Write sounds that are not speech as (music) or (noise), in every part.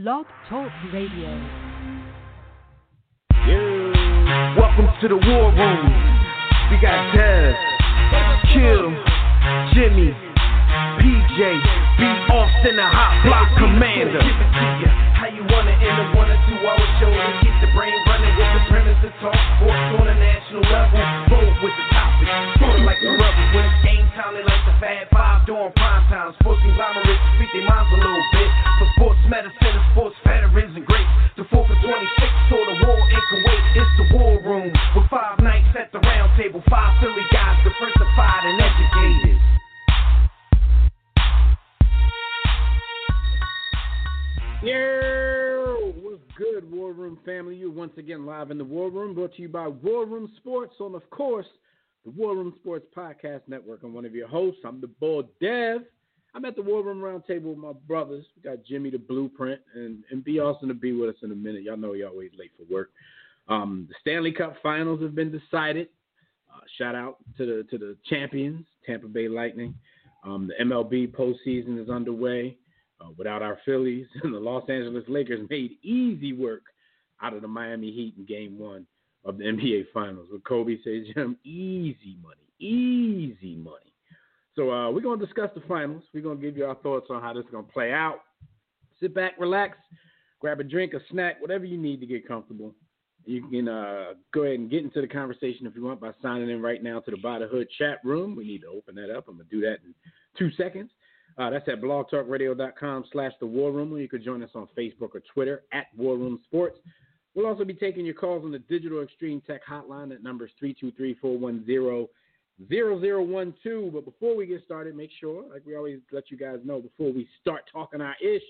Blog Talk Radio. Yeah. Welcome to the war room. We got Dev, Kill, Jimmy, PJ, B. Austin, the hot block commander. How you wanna end a one or two hour show to keep the brain running with the premise to talk sports on a national level? Bold with the topic, sort like the rebels when it's game time. They like the Fab Five during prime time. Sports conglomerates speak their minds a little bit. For sports medicine and sports veterans and greats. The 4th of 26 saw the war in Kuwait. It's the war room with five nights at the round table. Five Philly guys diversified and educated. What's good, War Room family? You're once again live in the War Room, brought to you by War Room Sports on, of course, the War Room Sports Podcast Network. I'm one of your hosts. I'm the boy Dev. I'm at the War Room Roundtable with my brothers. We got Jimmy the Blueprint and and B Austin to be with us in a minute. Y'all know he always late for work. Um, the Stanley Cup Finals have been decided. Uh, shout out to the to the champions, Tampa Bay Lightning. Um, the MLB postseason is underway. Uh, without our Phillies, (laughs) and the Los Angeles Lakers made easy work out of the Miami Heat in Game One of the (laughs) NBA Finals. With Kobe says, "Jim, easy money, easy money." So uh, we're gonna discuss the finals. We're gonna give you our thoughts on how this is gonna play out. Sit back, relax, grab a drink, a snack, whatever you need to get comfortable. You can uh, go ahead and get into the conversation if you want by signing in right now to the By the Hood chat room. We need to open that up. I'm gonna do that in two seconds. Uh, that's at blogtalkradio.com slash the war room, or you could join us on Facebook or Twitter at War Room Sports. We'll also be taking your calls on the Digital Extreme Tech Hotline. at numbers is 323-410-0012. But before we get started, make sure, like we always let you guys know before we start talking our ish,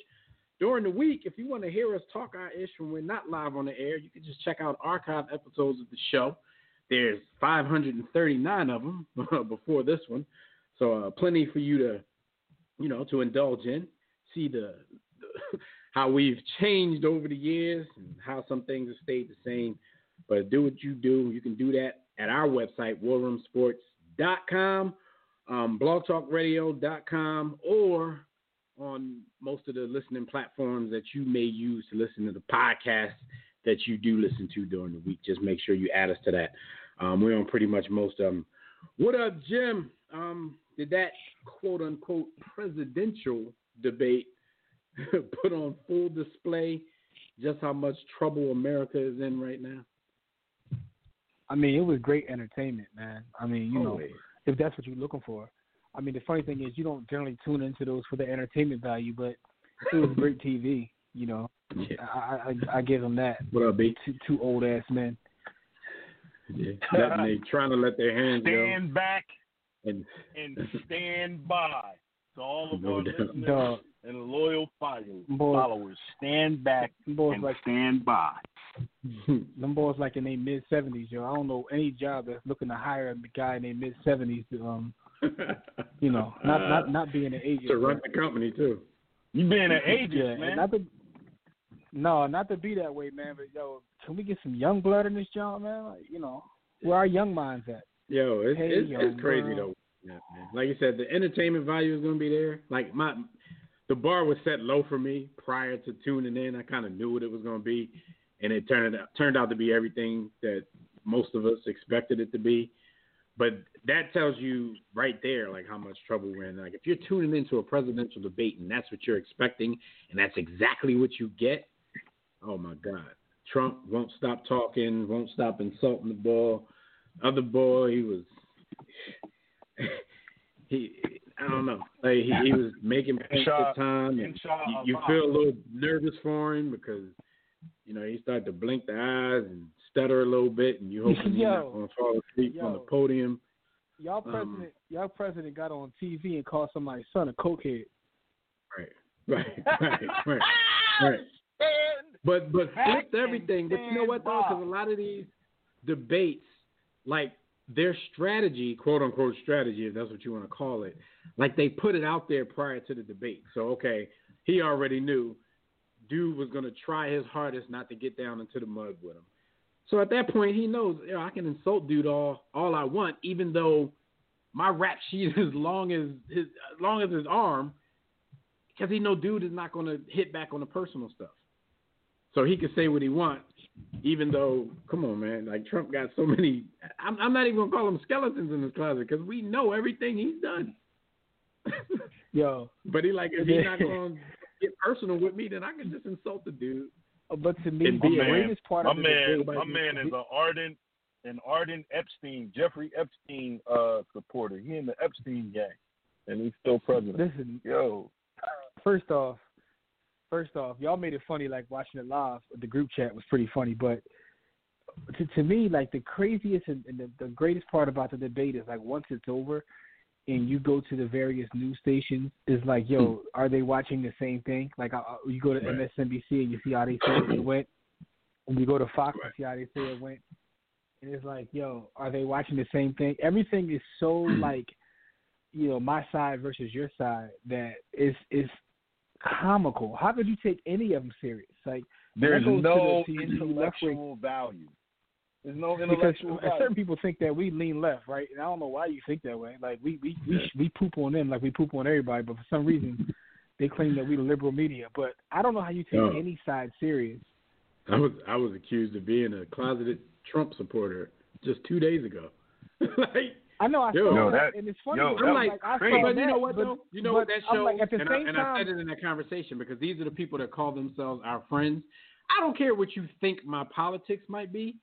during the week, if you want to hear us talk our ish when we're not live on the air, you can just check out archive episodes of the show. There's 539 of them (laughs) before this one. So uh, plenty for you to you know, to indulge in, see the, the, (laughs) how we've changed over the years and how some things have stayed the same. But do what you do. You can do that at our website, warroomsports.com, um, blogtalkradio.com, or on most of the listening platforms that you may use to listen to the podcast that you do listen to during the week. Just make sure you add us to that. Um, we're on pretty much most of them. What up, Jim? Um, did that quote unquote presidential debate (laughs) put on full display just how much trouble America is in right now? I mean, it was great entertainment, man. I mean, you Always. know, if that's what you're looking for. I mean, the funny thing is, you don't generally tune into those for the entertainment value, but it was great TV. You know, Yeah. I I, I give them that. What up, B? Two, two old ass men. Yeah. Letting they trying to let their hands go. Stand back And and (laughs) stand by. To all of No our doubt. listeners Dog, and loyal followers, Boy. followers, stand back boys and like stand by. (laughs) them boys like in their mid seventies, yo. I don't know any job that's looking to hire a guy in their mid seventies to um, (laughs) you know, not not not being an agent. to run the company too. You being an agent, Yeah, man. not to no, not to be that way, man. But yo, can we get some young blood in this job, man? Like, you know, where our young minds at? Yo, it's Hey, it's, yo, it's crazy though. Like you said, the entertainment value is gonna be there. Like my the bar was set low for me prior to tuning in. I kind of knew what it was gonna be, and it turned out turned out to be everything that most of us expected it to be. But that tells you right there, like how much trouble we're in. Like if you're tuning into a presidential debate and that's what you're expecting, and that's exactly what you get. Oh my God, Trump won't stop talking, won't stop insulting the ball. Other boy, he was he I don't know. Like he, he was making Insha- at time and you, you feel a little nervous for him because you know he started to blink the eyes and stutter a little bit and you hope he's (laughs) not Yo. gonna fall asleep on the podium. Y'all Um, president, y'all president got on TV and called somebody's son a cokehead. Right. (laughs) Right. Right. (laughs) Right. Right. But but flipped everything. But you know what though? Because a lot of these debates, like their strategy, quote unquote strategy, if that's what you want to call it, like they put it out there prior to the debate. So okay, he already knew dude was gonna try his hardest not to get down into the mud with him. So at that point, he knows you know, I can insult dude all all I want, even though my rap (laughs) sheet is long as his as long as his arm. because he know dude is not going to hit back on the personal stuff. So he can say what he wants, even though, come on, man, like Trump got so many. I'm, I'm not even gonna call them skeletons in his closet because we know everything he's done. (laughs) Yo, but he like if he's not (laughs) going to get personal with me, then I can just insult the dude. uh, but to me, And the be a- greatest part my of the man, debate, my man is an ardent, an ardent Epstein, Jeffrey Epstein uh, supporter. He in the Epstein gang, and he's still president. listen. Yo, First off, first off, y'all made it funny. Like watching it live, the group chat was pretty funny. But to, to me, like the craziest and, and the, the greatest part about the debate is like once it's over, and you go to the various news stations, is like, yo, hmm. are they watching the same thing? Like uh, uh you go to Right. MSNBC and you see how they say it went, and you go to Fox Right. and see how they say it went, and it's like, yo, are they watching the same thing? Everything is so hmm. like, you know, my side versus your side that is is comical. How could you take any of them serious? Like there's goes to no the- to the left-wing- intellectual value. There's no because intellectual value. certain (laughs) people think that we lean left, right? And I don't know why you think that way. Like we we we, we poop on them like we poop on everybody, but for some reason they claim that we the liberal media. But I don't know how you take No. any side serious. I was I was accused of being a closeted Trump supporter just two days ago. (laughs) like I know I Yo, saw that, that- and it's funny. yo, I'm like, I crazy. saw but you know what but, though? You know what that I'm shows, like, at the and, same I, and time, I said it in that conversation because these are the people that call themselves our friends. I don't care what you think my politics might be.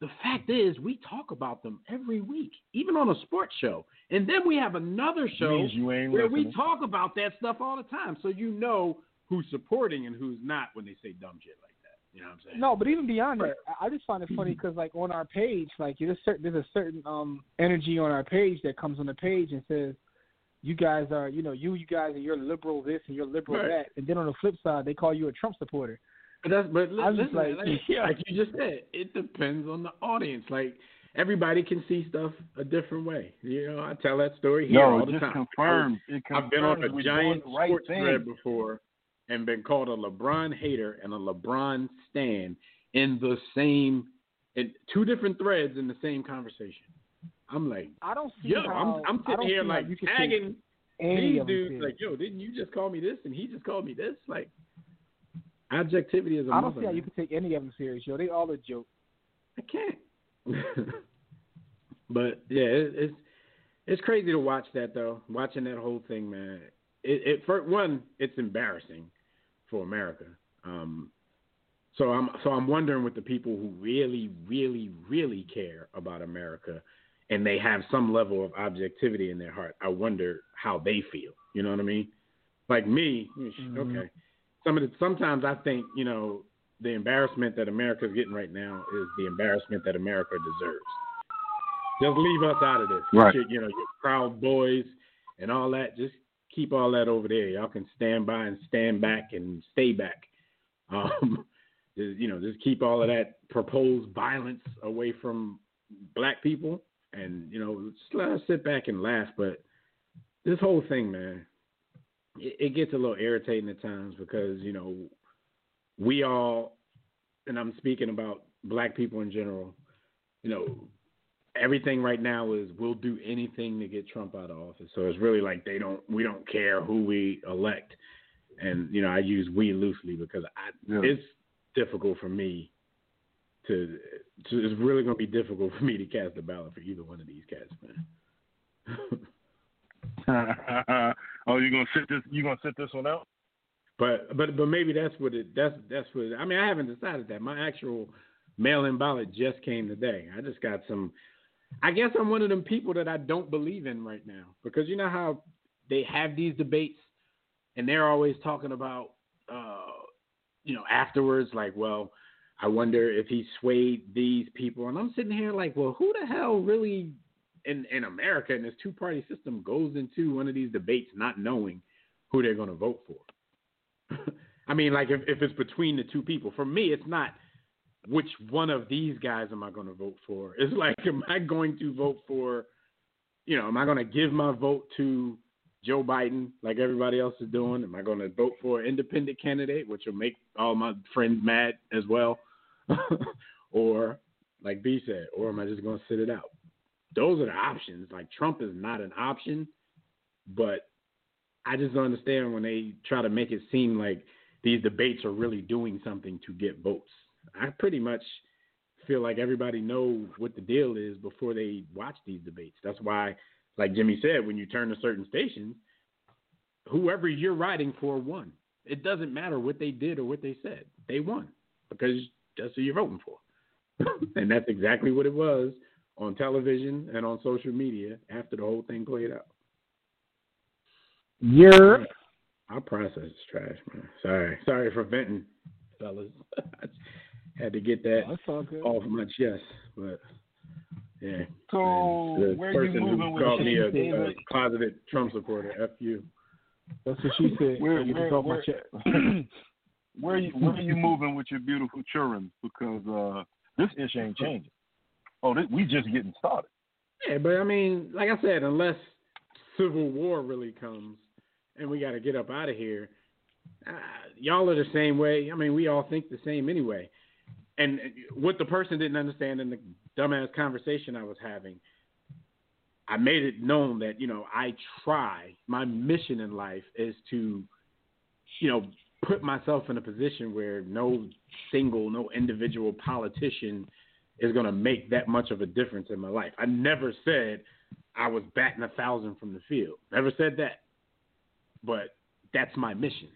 The fact is, we talk about them every week, even on a sports show, and then we have another show Means you ain't where listening. we talk about that stuff all the time, so you know who's supporting and who's not when they say dumb shit like that. You know what I'm saying? No, but even beyond that, I- I just find it funny because, like, on our page, like, there's a certain, there's a certain um energy on our page that comes on the page and says, "You guys are, you know, you, you guys are, you're liberal this and you're liberal Right. that," and then on the flip side, they call you a Trump supporter. But that's but li- I'm just listen, like- like, (laughs) like you just said, it depends on the audience. Like everybody can see stuff a different way. You know, I tell that story here No, all it the just time. confirms. It I've been on a giant the right sports thing. thread before and been called a LeBron hater and a LeBron stan in the same in two different threads in the same conversation. I'm like, I don't see yo, how I'm I'm sitting here like you tagging these dudes like, yo, didn't you just call me this and he just called me this? Like objectivity is a I don't see how you man. could take any of them serious, yo. They all a joke. I can't. (laughs) but yeah, it, it's it's crazy to watch that though. Watching that whole thing, man. It, it for one, it's embarrassing for America. Um, so I'm so I'm wondering with the people who really, really, really care about America, and they have some level of objectivity in their heart. I wonder how they feel. You know what I mean? Like me, Mhm. okay. Some of the sometimes I think you know the embarrassment that America's getting right now is the embarrassment that America deserves. Just leave us out of this. Right. Your- you know, your proud boys and all that. Just keep all that over there. Y'all can stand by and stand back and stay back. (laughs) Um, you know, just keep all of that proposed violence away from black people, and you know, just let us sit back and laugh. But this whole thing, man, it, it gets a little irritating at times because you know we all, and I'm speaking about black people in general, you know, everything right now is we'll do anything to get Trump out of office. So it's really like they don't, we don't care who we elect, and you know, I use we loosely because I, Yeah. it's difficult for me to, to, it's really going to be difficult (laughs) for me to cast a ballot for either one of these cats, man. (laughs) oh, you're gonna sit this? You gonna sit this one out? But but but maybe that's what it that's that's what it, I mean I haven't decided that. My actual mail-in ballot just came today. I just got some. I guess I'm one of them people that I don't believe in right now because you know how they have these debates and they're always talking about uh you know afterwards like well I wonder if he swayed these people and I'm sitting here like well who the hell really in in America in this two-party system goes into one of these debates not knowing who they're going to vote for. (laughs) I mean, like if, if it's between the two people, for me, it's not which one of these guys am I going to vote for. (laughs) It's like, am I going to vote for, you know, am I going to give my vote to Joe Biden like everybody else is doing? Am I going to vote for an independent candidate, which will make all my friends mad as well? (laughs) or, like B said, or am I just going to sit it out? Those are the options. Like Trump is not an option, but I just don't understand when they try to make it seem like these debates are really doing something to get votes. I pretty much feel like everybody knows what the deal is before they watch these debates. That's why, like Jimmy said, when you turn to certain stations, whoever you're riding for won. It doesn't matter what they did or what they said. They won because that's who you're voting for. (laughs) and that's exactly what it was on television and on social media after the whole thing played out. Yeah. Our process is trash, man. Sorry. Sorry for venting, fellas. (laughs) had to get that off my chest. But yeah. So the where person you moving who with called me a, David? a closeted Trump supporter, F you. That's what she said. Where- you where- can talk my where- chat. (clears throat) Where you where are you moving with your beautiful children? Because uh this issue ain't changing. Oh, this, we just getting started. Yeah, but I mean, like I said, unless civil war really comes and we got to get up out of here, uh, y'all are the same way. I mean, we all think the same anyway. And what the person didn't understand in the dumbass conversation I was having, I made it known that you know I try. My mission in life is to, you know, put myself in a position where no single, no individual politician is going to make that much of a difference in my life. I never said I was batting a thousand from the field. Never said that. But that's my mission.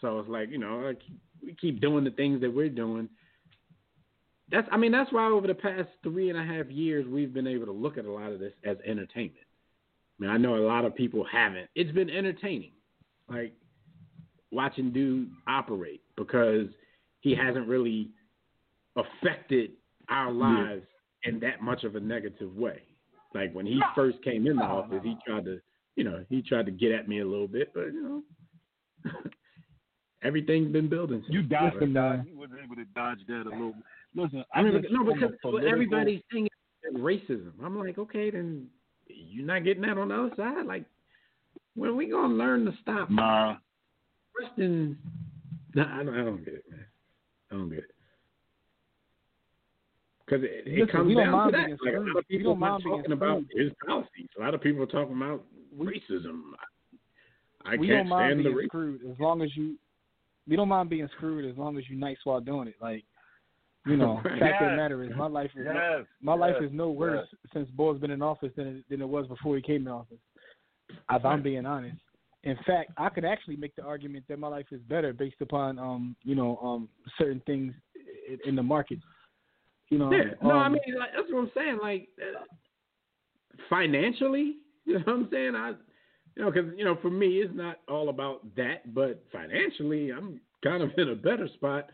So it's like, you know, we keep doing the things that we're doing. That's I mean, that's why over the past three and a half years we've been able to look at a lot of this as entertainment. I mean, I know a lot of people haven't. It's been entertaining. Like watching dude operate because he hasn't really affected our lives in that much of a negative way. Like when he first came in the office, he tried to, you know, he tried to get at me a little bit, but you know, (laughs) everything's been building. since. You dodged Listen, that. uh, You was able to dodge that a little. Bit. Listen, I mean, no, because political- everybody's saying racism. I'm like, okay, then you're not getting that on the other side. Like, when are we gonna learn to stop Nah, trusting? No, I don't, I don't get it, man. I don't get it. Because it, it Listen, comes down to that. being Like, a lot of people don't are not talking about screwed. his policies. A lot of people are talking about racism. I we can't don't mind stand the being racism. screwed as long as you. We don't mind being screwed as long as you're nice while doing it. Like, you know, (laughs) Right. fact of the matter is, my life is yes, my life is no worse since Bo's been in office than it, than it was before he came in office. If I'm being honest. In fact, I could actually make the argument that my life is better based upon um, you know, um certain things in, in the market. You know, Yeah, no, I um, mean like, that's what I'm saying. Like uh, financially, (laughs) you know what I'm saying? I, you know, because you know, for me, it's not all about that, but financially, I'm kind of in a better spot.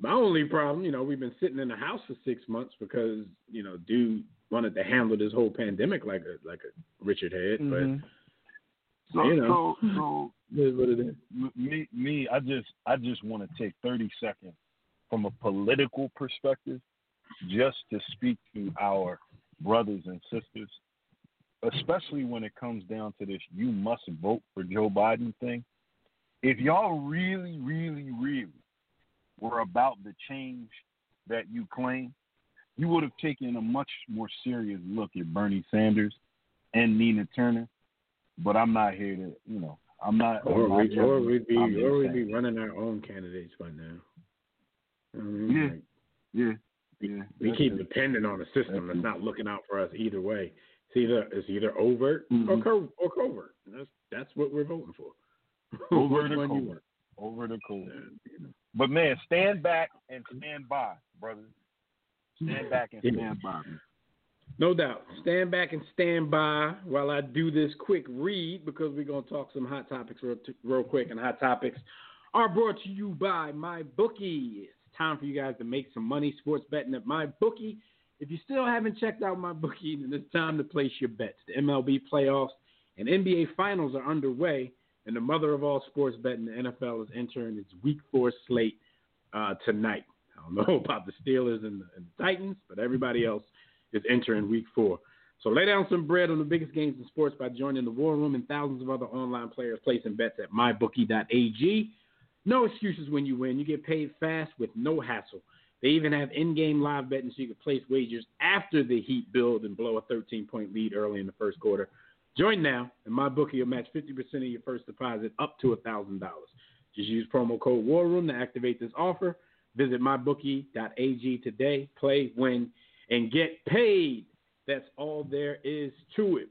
My only problem, you know, we've been sitting in the house for six months because you know, dude wanted to handle this whole pandemic like a like a Richard had, mhm. So, You know. so, so but (laughs) it is what it is. me, me, I just, I just want to take thirty seconds from a political perspective, just to speak to our brothers and sisters, especially when it comes down to this "you must vote for Joe Biden" thing. If y'all really, really, really were about the change that you claim, you would have taken a much more serious look at Bernie Sanders and Nina Turner. But I'm not here to, you know, I'm not. Or I'm we, or we'd be I'm or we'd be running our own candidates by now. You know I mean? Yeah. Like, Yeah, yeah. We keep it. depending on a system that's not looking out for us either way. It's either it's either overt or Mhm. co- or covert. That's that's what we're voting for. (laughs) Or one you covert. over the want? Yeah. But man, stand back and stand by, brothers. Stand back and Yeah. stand by. No doubt. Stand back and stand by while I do this quick read because we're gonna talk some hot topics real, real quick. And hot topics are brought to you by my bookie. It's time for you guys to make some money sports betting at my bookie. If you still haven't checked out my bookie, then it's time to place your bets. The MLB playoffs and NBA finals are underway, and the mother of all sports betting, the NFL, is entering its Week Four slate uh, tonight. I don't (laughs) know about the Steelers and the, and the Titans, but everybody else is entering Week Four. So lay down some bread on the biggest games in sports by joining the War Room and thousands of other online players placing bets at mybookie.ag. No excuses when you win. You get paid fast with no hassle. They even have in-game live betting so you can place wagers after the Heat build and blow a 13-point lead early in the first quarter. Join now, and my bookie will match 50% of your first deposit up to $1,000. Just use promo code War Room to activate this offer. Visit mybookie.ag today. Play, win, and get paid. That's all there is to it.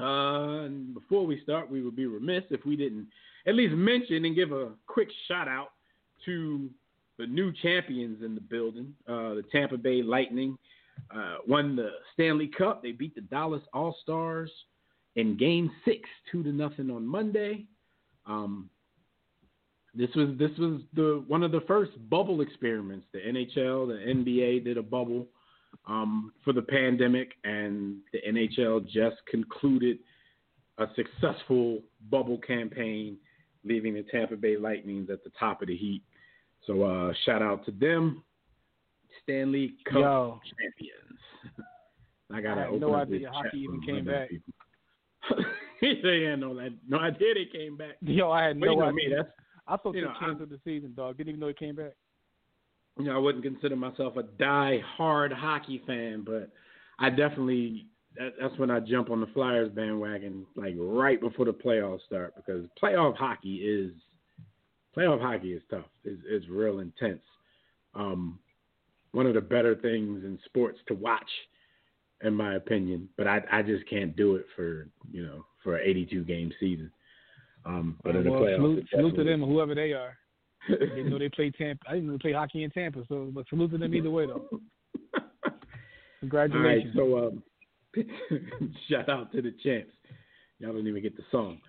Uh, before we start, we would be remiss if we didn't at least mention and give a quick shout out to the new champions in the building. Uh, the Tampa Bay Lightning uh, won the Stanley Cup. They beat the Dallas All Stars in Game Six, two to nothing on Monday. Um, this was this was the one of the first bubble experiments. The NHL, the NBA did a bubble um, for the pandemic, and the NHL just concluded a successful bubble campaign, leaving the Tampa Bay Lightning at the top of the heat. So uh, shout out to them, Stanley Cup Yo. champions. (laughs) I got no idea hockey even came back. (laughs) they had no, that. no idea they came back. Yo, I had But you no know idea. me, that's I thought you they know, canceled the season, dog. Didn't even know it came back. you know, I wouldn't consider myself a die-hard hockey fan, but I definitely that, that's when I jump on the Flyers bandwagon, like right before the playoffs start, because playoff hockey is playoff hockey is tough. It's, it's real intense. Um, one of the better things in sports to watch, in my opinion. But I I just can't do it for you know for an 82 game season. Um, but in the well, playoffs, salute, salute to them, whoever they are. I didn't know they play Tampa. I didn't know they played hockey in Tampa. So, but salute to them either way, though. (laughs) All right, Congratulations. so um, (laughs) shout out to the champs. Y'all don't even get the song.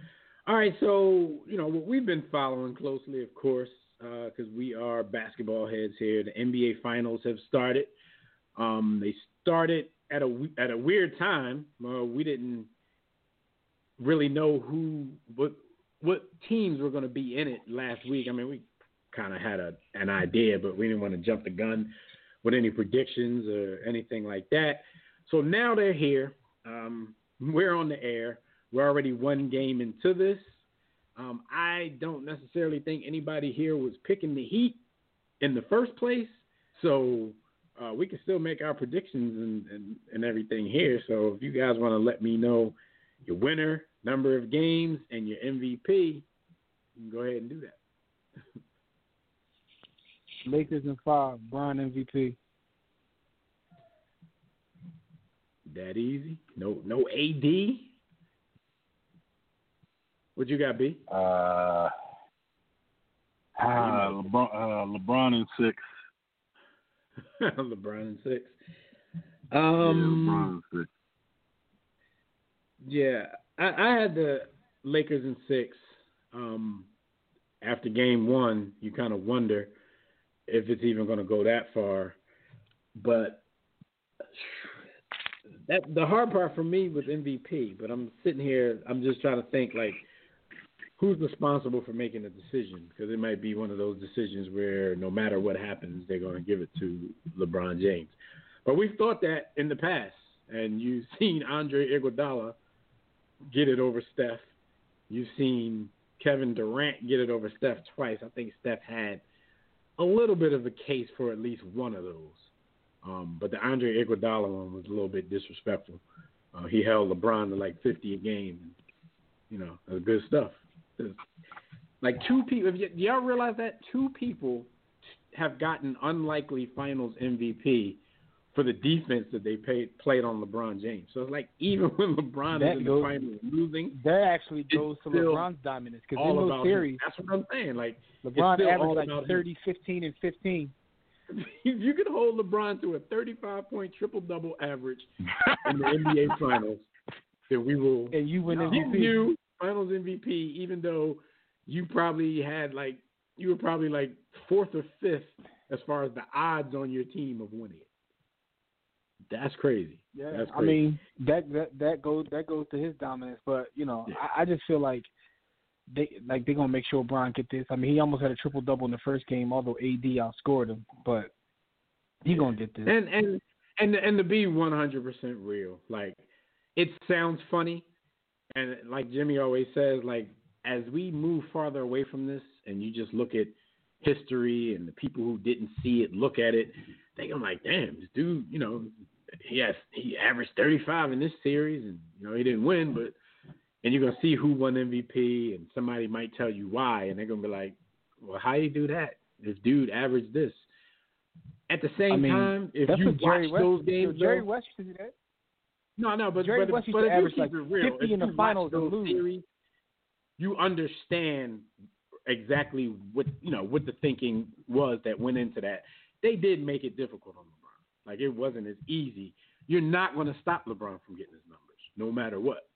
All right, so you know what we've been following closely, of course, because we are basketball heads here. The NBA Finals have started. Um, they started at a at a weird time. Uh, we didn't really know who what what teams were going to be in it last week. I mean, we kind of had a an idea, but we didn't want to jump the gun with any predictions or anything like that. So now they're here. Um, we're on the air. We're already one game into this. Um, I don't necessarily think anybody here was picking the Heat in the first place. So uh, we can still make our predictions and, and, and everything here. So if you guys want to let me know your winner, number of games, and your MVP, you can go ahead and do that. (laughs) Lakers in five. Bron MVP. That easy? No, no AD. What you got, B? Uh, uh, LeBron, uh, LeBron in six. (laughs) LeBron in six. yeah, Um, LeBron in six. yeah, I, I had the Lakers in six. Um, after game one, you kind of wonder if it's even going to go that far. But that the hard part for me was MVP. But I'm sitting here, I'm just trying to think like, who's responsible for making the decision? Because it might be one of those decisions where no matter what happens, they're going to give it to LeBron James. But we've thought that in the past, and you've (laughs) seen Andre Iguodala get it over Steph. You've seen Kevin Durant get it over Steph twice. I think Steph had a little bit of a case for at least one of those. Um, but the Andre Iguodala one was a little bit disrespectful. Uh, he held LeBron to like 50 a game. You know, good stuff. Like two people, if y- do y'all realize that two people have gotten unlikely Finals MVP for the defense that they paid, played on LeBron James. So it's like even when LeBron That is in goes- the finals losing, That actually goes to LeBron's dominance because in those series, him. That's what I'm saying. Like LeBron averaged like about him. 15, and 15. (laughs) if you could hold LeBron to a 35 point triple double average in the NBA (laughs) Finals, then we will. And you win MVP. you Finals MVP, even though you probably had like you were probably like fourth or fifth as far as the odds on your team of winning it. That's crazy. Yeah, That's I mean that that that goes that goes to his dominance, but you know, Yeah. I, I just feel like they like they're gonna make sure Bron get this. I mean, he almost had a triple double in the first game, although AD outscored him, but he gonna get this. And and and and to be one hundred percent real, like it sounds funny, and like Jimmy always says, like as we move farther away from this, and you just look at history and the people who didn't see it look at it, go like, damn, this dude, you know, he has he averaged thirty five in this series, and you know he didn't win, but and you're gonna see who won MVP, and somebody might tell you why, and they're gonna be like, "Well, how you do that? This dude averaged this." At the same I mean, time, if you what Jerry watch West. those games, Jerry though- West do that. No, no, but Jerry but, West used but to average like real, 50 if in the finals lose. series, you understand exactly what you know what the thinking was that went into that. They did make it difficult on LeBron. Like it wasn't as easy. You're not going to stop LeBron from getting his numbers, no matter what.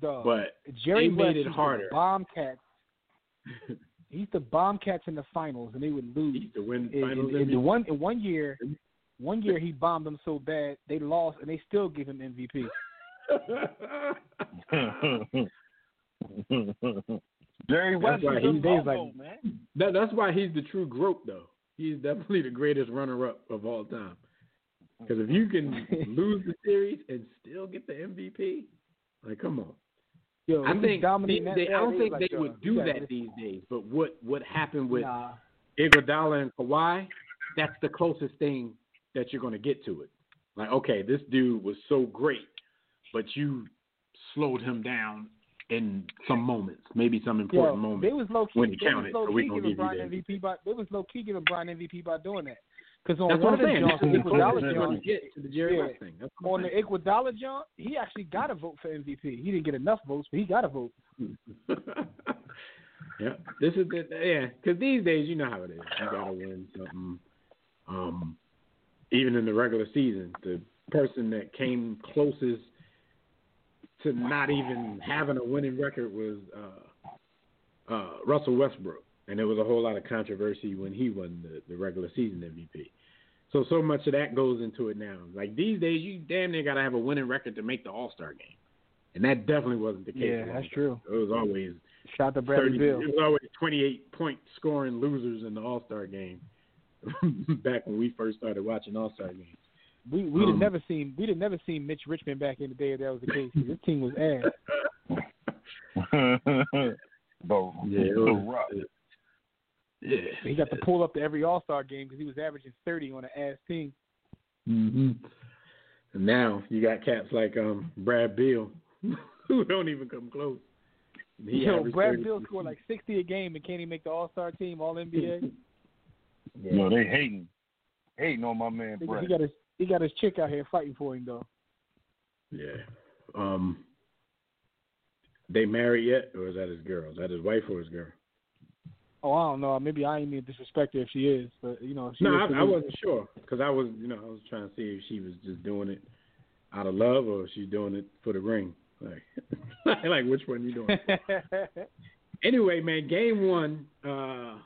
Dog. But Jerry they made West it used to harder. Bomb cats. (laughs) He used to bomb cats in the finals, and they would lose. he used to win finals in, in the one in one year, one year he bombed them so bad they lost, and they still give him MVP. (laughs) Jerry West why is he- a they like- man. that, that's why he's the true GOAT, though. He's definitely the greatest runner-up of all time. Because if you can (laughs) lose the series and still get the MVP, like come on. Yo, I think they, they- I don't think Like, they yo, would do gotta that listen. these days. But what what happened with Nah. Iguodala and Kawhi, that's the closest thing that you're going to get to it. Like, okay, this dude was so great, but you slowed him down in some moments, maybe some important Yo, moments. they was low key. when it was counted, low so we key gonna give Bron MVP by. They was low key giving Bron MVP by doing that. Because on That's one what of I'm the saying. John's, This the is Iguodala you're going John, to get to the Jerry Yeah. Thing. On the Iguodala John, he actually got a vote for MVP. He didn't get enough votes, but he got a vote. (laughs) yeah, this is the yeah. Because these days, you know how it is. You got to win something. Um, even in the regular season, the person that came closest to not even having a winning record was uh, uh, Russell Westbrook, and there was a whole lot of controversy when he won the, the regular season MVP. So so much of that goes into it now. Like these days, you damn near got to have a winning record to make the All Star game, and that definitely wasn't the case. Yeah, that's true. It was always Shout out to Bradley 30, Beal. it was always 28 point scoring losers in the All Star game. (laughs) Back when we first started watching All Star games. We we'd Um, have never seen we'd have never seen Mitch Richmond back in the day if that was the case. His team was ass. (laughs) the Yeah, it the was- rock. Yeah. He got to pull up to every All Star game because he was averaging thirty on an ass team. And now you got cats like um Brad Beal (laughs) who don't even come close. He Yo, Brad 30 Beal scored like sixty a game and can't even make the All Star team, All NBA. No, they hating, hating on my man he, he got his he got his chick out here fighting for him though. Yeah. Um. They married yet, or is that his girl? Is that his wife or his girl? Oh, I don't know. Maybe I ain't mean to disrespect her if she is, but you know, No, I, I wasn't sure because I was, you know, I was trying to see if she was just doing it out of love or if she's doing it for the ring. Like, (laughs) like which one you doing? (laughs) anyway, man, game one, uh,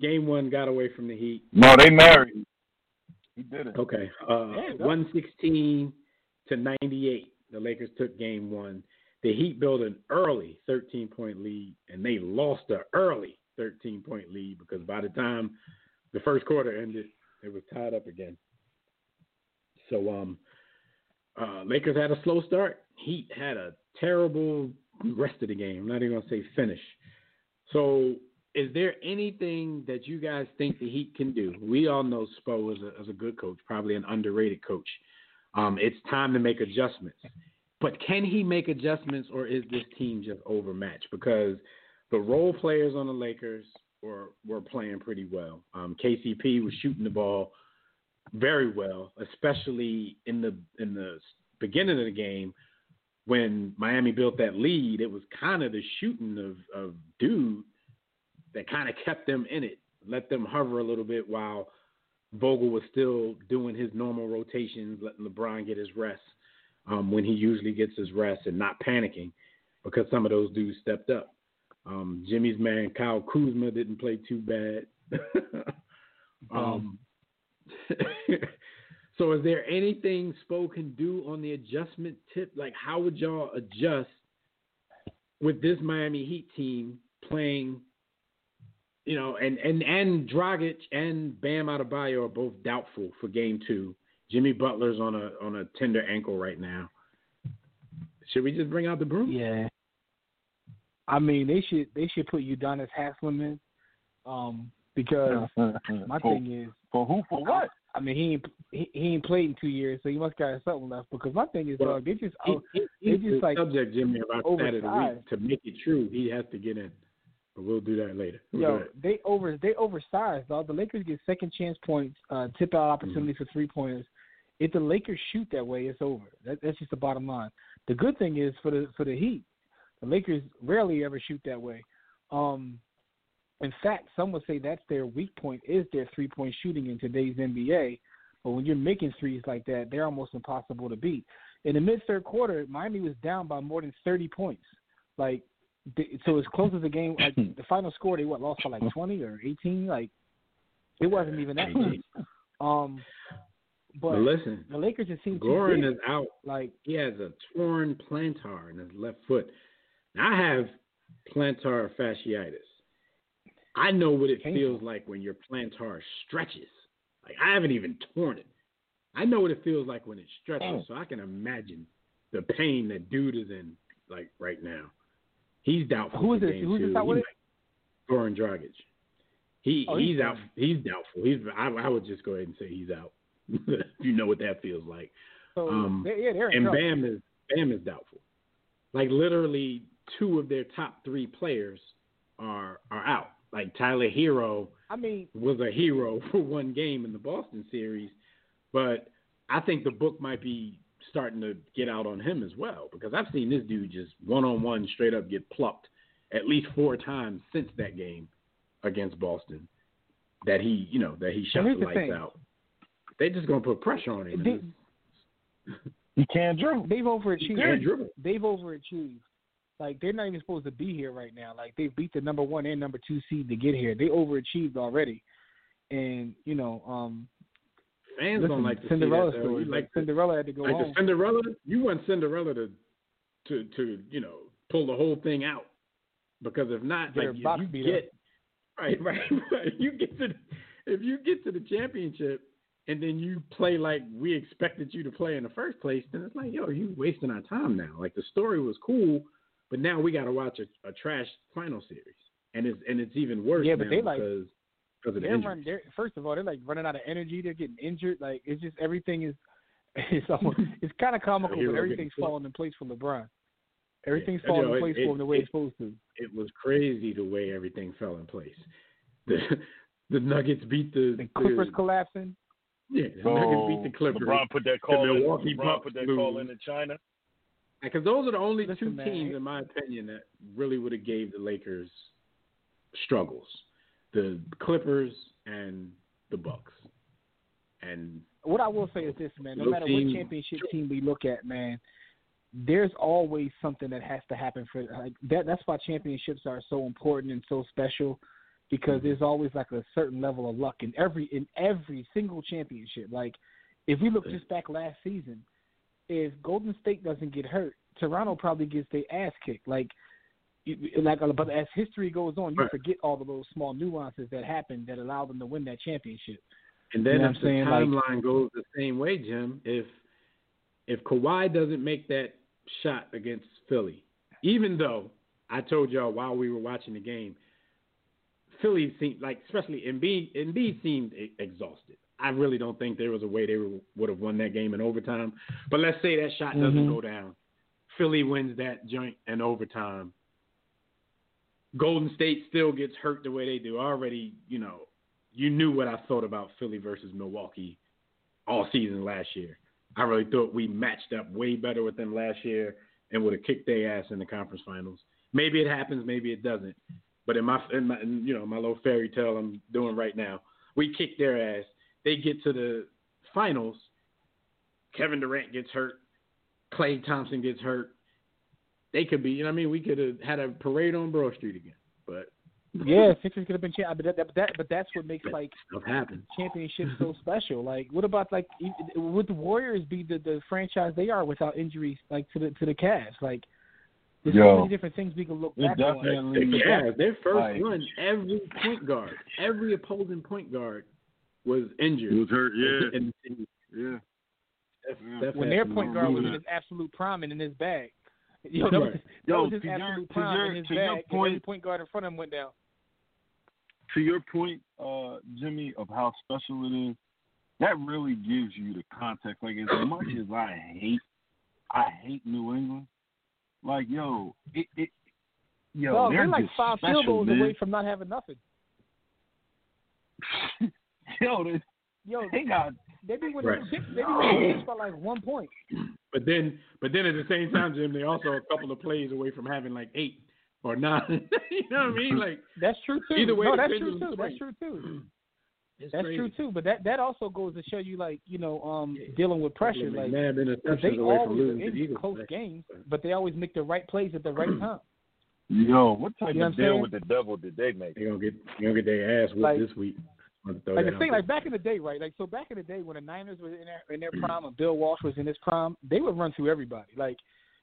game one got away from the Heat. No, they married. He did it. Okay, uh, There you go. one sixteen to ninety eight. The Lakers took game one. The Heat built an early thirteen point lead, and they lost an early thirteen point lead because by the time the first quarter ended, it was tied up again. So, um, uh, Lakers had a slow start. Heat had a terrible rest of the game. I'm not even gonna say finish. So, is there anything that you guys think the Heat can do? We all know Spo is a, is a good coach, probably an underrated coach. Um, it's time to make adjustments. But can he make adjustments, or is this team just overmatched? Because the role players on the Lakers were were playing pretty well. Um, KCP was shooting the ball very well, especially in the in the beginning of the game when Miami built that lead. It was kind of the shooting of of dude that kind of kept them in it, let them hover a little bit while Vogel was still doing his normal rotations, letting LeBron get his rest um, when he usually gets his rest and not panicking because some of those dudes stepped up. Um, Jimmy's man Kyle Kuzma didn't play too bad. (laughs) um, (laughs) so, is there anything Spo can do on the adjustment tip? Like, how would y'all adjust with this Miami Heat team playing? You know, and and and Dragic and Bam Adebayo are both doubtful for Game Two. Jimmy Butler's on a on a tender ankle right now. Should we just bring out the broom? Yeah. I mean, they should they should put Udonis Haslem in. Um, because (laughs) my for, thing is for who for what? I mean, he ain't he, he ain't played in two years, so he must got something left. Because my thing is, Well, dog, they just He, oh, he, they just the like subject, Jimmy, about stat of the week. To make it true, he has to get in. But we'll do that later. Go yo, ahead. they over they oversized, dog. The Lakers get second chance points, uh, tip out opportunities for three pointers. If the Lakers shoot that way, it's over. That, that's just the bottom line. The good thing is for the for the Heat, the Lakers rarely ever shoot that way. Um, in fact, some would say that's their weak point is their three point shooting in today's NBA. But when you're making threes like that, they're almost impossible to beat. In the mid third quarter, Miami was down by more than 30 points. Like, so as close as the game, like (laughs) the final score, they what lost by like 20 or 18. Like, it wasn't even that close. (laughs) Um, but But listen, the Lakers just seem too Goran is out. Like, He has a torn plantar in his left foot. Now, I have plantar fasciitis. I know what it Painful. feels like when your plantar stretches. Like I haven't even torn it. I know what it feels like when it stretches, Oh. so I can imagine the pain that dude is in like right now. He's doubtful. Who is this? Who's this out with Goran Dragic. He Oh, he's he's out. He's doubtful. He's I, I would just go ahead and say he's out. (laughs) you know what that feels like. so Um, yeah, And trouble. Bam is Bam is doubtful. Like literally two of their top three players are are out. Like Tyler Herro I mean, was a hero (laughs) for one game in the Boston series, but I think the book might be starting to get out on him as well because I've seen this dude just one on one straight up get plucked at least four times since that game against Boston. That he, you know, that he here's the lights out. They just gonna put pressure on him. They- (laughs) He can't dribble. they've he overachieved. they've overachieved. Like they're not even supposed to be here right now. Like they beat the number one and number two seed to get here. They overachieved already, and you know, um, Fans listen, don't like to Cinderella see that, story. Like the- Cinderella had to go like home. the Cinderella, you want Cinderella to, to, to, you know, pull the whole thing out, because if not, Get like if you get (laughs) right, right, right, you get to, the, if you get to the championship and then you play like we expected you to play in the first place, then it's like, yo, you wasting our time now. Like the story was cool, but now we got to watch a, a trash final series, and it's and it's even worse Yeah, but they, like- because because of the they're injuries. run, they're first of all, they're like running out of energy. They're getting injured. Like it's just everything is. (laughs) It's almost, (laughs) it's kind of comical, Hero but everything's falling in place for LeBron. Everything's Yeah, falling yo, in place it- for him the way it- it's supposed to. it was crazy the way everything fell in place. The (laughs) the Nuggets beat the, The Clippers the collapsing. yeah, the So Nuggets beat the oh, Clippers. LeBron put that call in. Milwaukee LeBron Bucks put that call lose. in in China. Because those are the only Listen, two man. teams, in my opinion, that really would have gave the Lakers struggles: the Clippers and the Bucks. And What I will say is this, man. No matter team- what championship team we look at, man, there's always something that has to happen for like that. That's why championships are so important and so special, because there's always like a certain level of luck in every in every single championship. Like if we look just back last season, if Golden State doesn't get hurt, Toronto probably gets their ass kicked. Like. Like, but as history goes on, you Right. forget all of those small nuances that happened that allowed them to win that championship. And then You know if what the I'm saying? Like- timeline goes the same way, Jim, if if Kawhi doesn't make that shot against Philly, even though I told y'all while we were watching the game, Philly seemed like, especially Embiid, Embiid seemed exhausted. I really don't think there was a way they would have won that game in overtime. But let's say that shot doesn't Mhm. go down. Philly wins that joint in overtime. Golden State still gets hurt the way they do. Already, you know, you knew what I thought about Philly versus Milwaukee all season last year. I really thought we matched up way better with them last year and would have kicked their ass in the conference finals. Maybe it happens, maybe it doesn't. But in my, in my in, you know, my little fairy tale I'm doing right now, we kick their ass. They get to the finals. Kevin Durant gets hurt. Klay Thompson gets hurt. They could be, you know, what I mean, we could have had a parade on Broad Street again. But Yeah, Sixers could have been champ, but that, but that, but that's what makes like stuff happened. championships so (laughs) special. Like, what about like would the Warriors be the, the franchise they are without injuries, like to the to the Cavs? Like, there's so many different things we can look It back on. definitely- The Cavs, their first Like- run, every point guard, every opposing point guard was injured. He was hurt, yeah. (laughs) And, Yeah. Steph- Yeah. Steph When their point guard was in his absolute prime and in his bag. Yo, that was, Right. that Yo, was his to your- absolute to your- in his to your bag. every point- point guard in front of him went down. to your point, uh, Jimmy, of how special it is, that really gives you the context. Like as much as I hate, I hate New England. Like yo, it, it yo, Dog, they're they're like just five special, field goals man. away from not having nothing. (laughs) yo, they, Yo, they got they be winning Right. six. They be winning six by like one point. But then, but then at the same time, Jim, they also a couple of plays away from having like eight or nine. (laughs) you know what I mean? Like That's true too. Either way, no, the that's true too. (clears throat) That's true too. it's That's crazy. true too. But that that also goes to show you like you know um dealing with pressure like McNabb 'cause interceptions they away from always losing in close today. games, but they always make the right plays at the right (clears throat) time. yo. What type You know of deal with the devil did they make? They gonna get they gonna get their ass whipped Like- this week. Want to throw Like the thing, like back in the day, right? Like so, back in the day when the Niners were in their in their prime and Bill Walsh was in his prime, they would run through everybody. Like,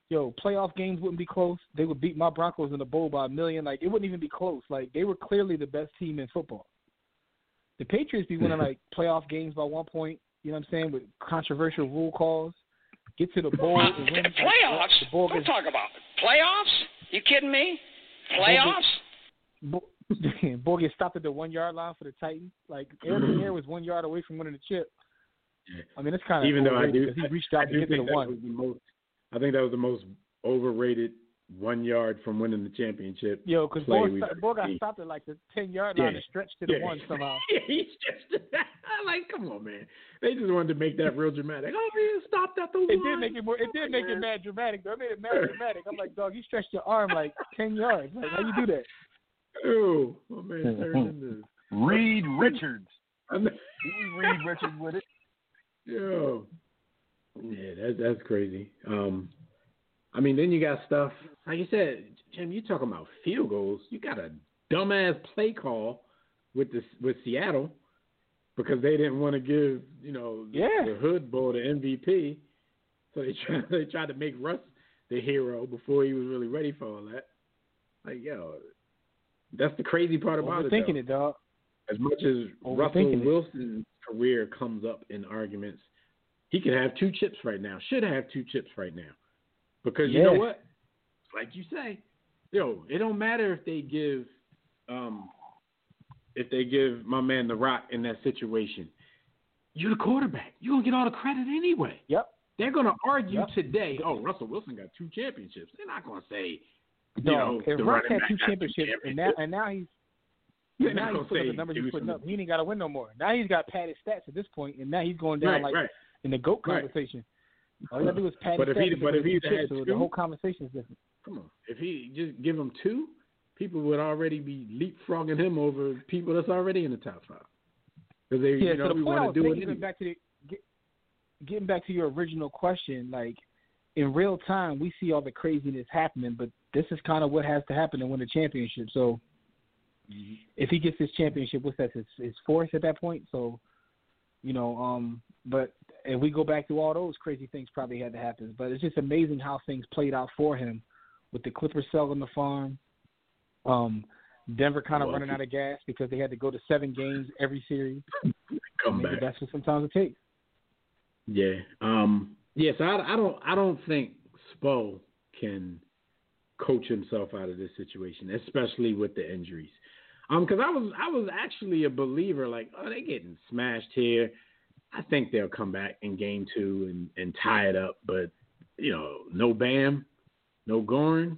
yo, playoff games wouldn't be close. They would beat my Broncos in the bowl by a million. Like, it wouldn't even be close. Like, they were clearly the best team in football. The Patriots be winning (laughs) like playoff games by one point. You know what I'm saying? With controversial rule calls, get to the (laughs) bowl and win. Playoffs? The bowl Don't gets, talk about playoffs. You kidding me? Playoffs? Bo- (laughs) Boy gets stopped at the one yard line for the Titans. Like Eric mm-hmm. Air was one yard away from winning the chip. Yeah. I mean, it's kind of Even though I do, he reached I out to do get to the one. was the most. I think that was the most overrated one yard from winning the championship. Yo, because play boy, we've sto- boy got stopped at like the ten yard line Yeah. and stretched to the Yeah. one somehow. yeah, he's just like, come on, man. They just wanted to make that real dramatic. Oh, man, stopped at the It one. did make it more. It did make it mad dramatic. though. It made it mad (laughs) dramatic. I'm like, dog, you stretched your arm like ten yards. Like, how you do that? Ooh, my man turned (laughs) into. Reed Richards. Reed Richards with it. (laughs) Yo, yeah, that's that's crazy. Um, I mean, then you got stuff like you said, Jim. You talking about field goals? You got a dumbass play call with this with Seattle because they didn't want to give you know the, Yeah. the Hood Bowl the MVP, so they (laughs) tried they tried to make Russ the hero before he was really ready for all that. Like yo, that's the crazy part about it. Thinking it, dog. as much as Russell it. Wilson's career comes up in arguments, he could have two chips right now. Should have two chips right now. Because you know what? Like you say, yo, it don't matter if they give um if they give my man the rock in that situation. You're the quarterback. You're gonna get all the credit anyway. Yep. They're gonna argue Yep. today, oh, Russell Wilson got two championships. They're not gonna say you know, if the Russ had two championships, and now and now he's (laughs) They're now he's putting up the numbers he's putting up. He ain't got to win no more. Now he's got padded stats at this point, and now he's going down Right, like right. in the goat Right. conversation. All you got to do is pad But if he- but if of he's the chips, had so the whole conversation is different. Come on. If he just give him two, people would already be leapfrogging him over people that's already in the top five. Because they, Yeah, you know, so the we point I want to do it getting back to the, get, getting back to your original question, like in real time, we see all the craziness happening, but this is kind of what has to happen to win a championship. So if he gets this championship, what's that? His, his fourth at that point. So you know, um, but if we go back to all those crazy things, probably had to happen. But it's just amazing how things played out for him with the Clippers selling the farm. Um, Denver kind of Well, running out of gas because they had to go to seven games every series. (laughs) Come Maybe back. that's what sometimes it takes. Yeah. Um. Yes. I, I don't. I don't think Spo can coach himself out of this situation, especially with the injuries. Um. Because I was. I was actually a believer. Like, oh, they're getting smashed here. I think they'll come back in game two and and tie it up. But you know, no Bam, no Goran.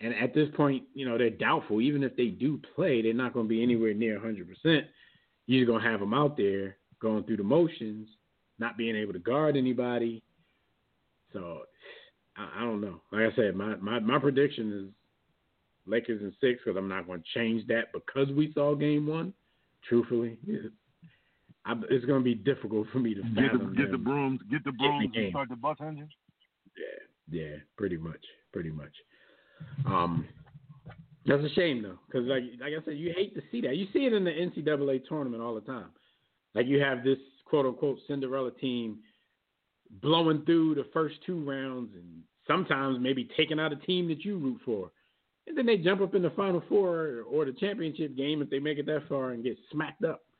And at this point, you know, they're doubtful. Even if they do play, they're not going to be anywhere near 100%. You're just going to have them out there going through the motions, not being able to guard anybody. So I, I don't know. Like I said, my, my, my prediction is Lakers in six because I'm not going to change that because we saw game one. Truthfully, (laughs) I, it's going to be difficult for me to Get the, get the brooms, get the brooms, and start the bus engine. Yeah, yeah, pretty much, pretty much. Um, that's a shame though, because like like I said, you hate to see that. You see it in the NCAA tournament all the time. Like you have this quote unquote Cinderella team blowing through the first two rounds, and sometimes maybe taking out a team that you root for, and then they jump up in the final four or the championship game if they make it that far and get smacked up. (laughs)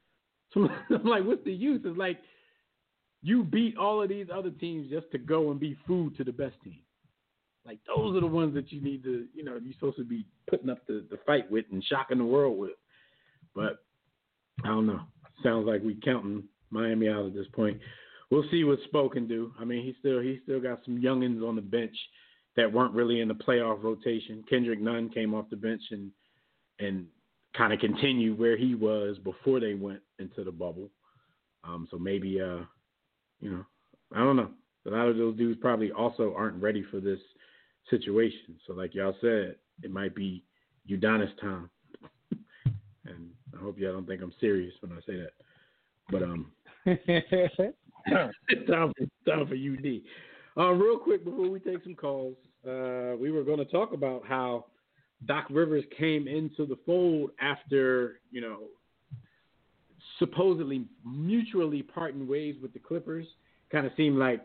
So I'm like, what's the use? It's like you beat all of these other teams just to go and be food to the best team. Like those are the ones that you need to, you know, you're supposed to be putting up the, the fight with and shocking the world with. But I don't know. Sounds like we counting Miami out at this point. We'll see what Spo can do. I mean, he still he still got some youngins on the bench that weren't really in the playoff rotation. Kendrick Nunn came off the bench and and kind of continued where he was before they went into the bubble. Um, so maybe uh, you know, I don't know. A lot of those dudes probably also aren't ready for this situation. So like y'all said, it might be Udonis time. and I hope y'all don't think I'm serious when I say that. But um (laughs) (laughs) time for time for UD. Uh, real quick before we take some calls, uh, we were going to talk about how Doc Rivers came into the fold after you know supposedly mutually parting ways with the Clippers. Kind of seemed like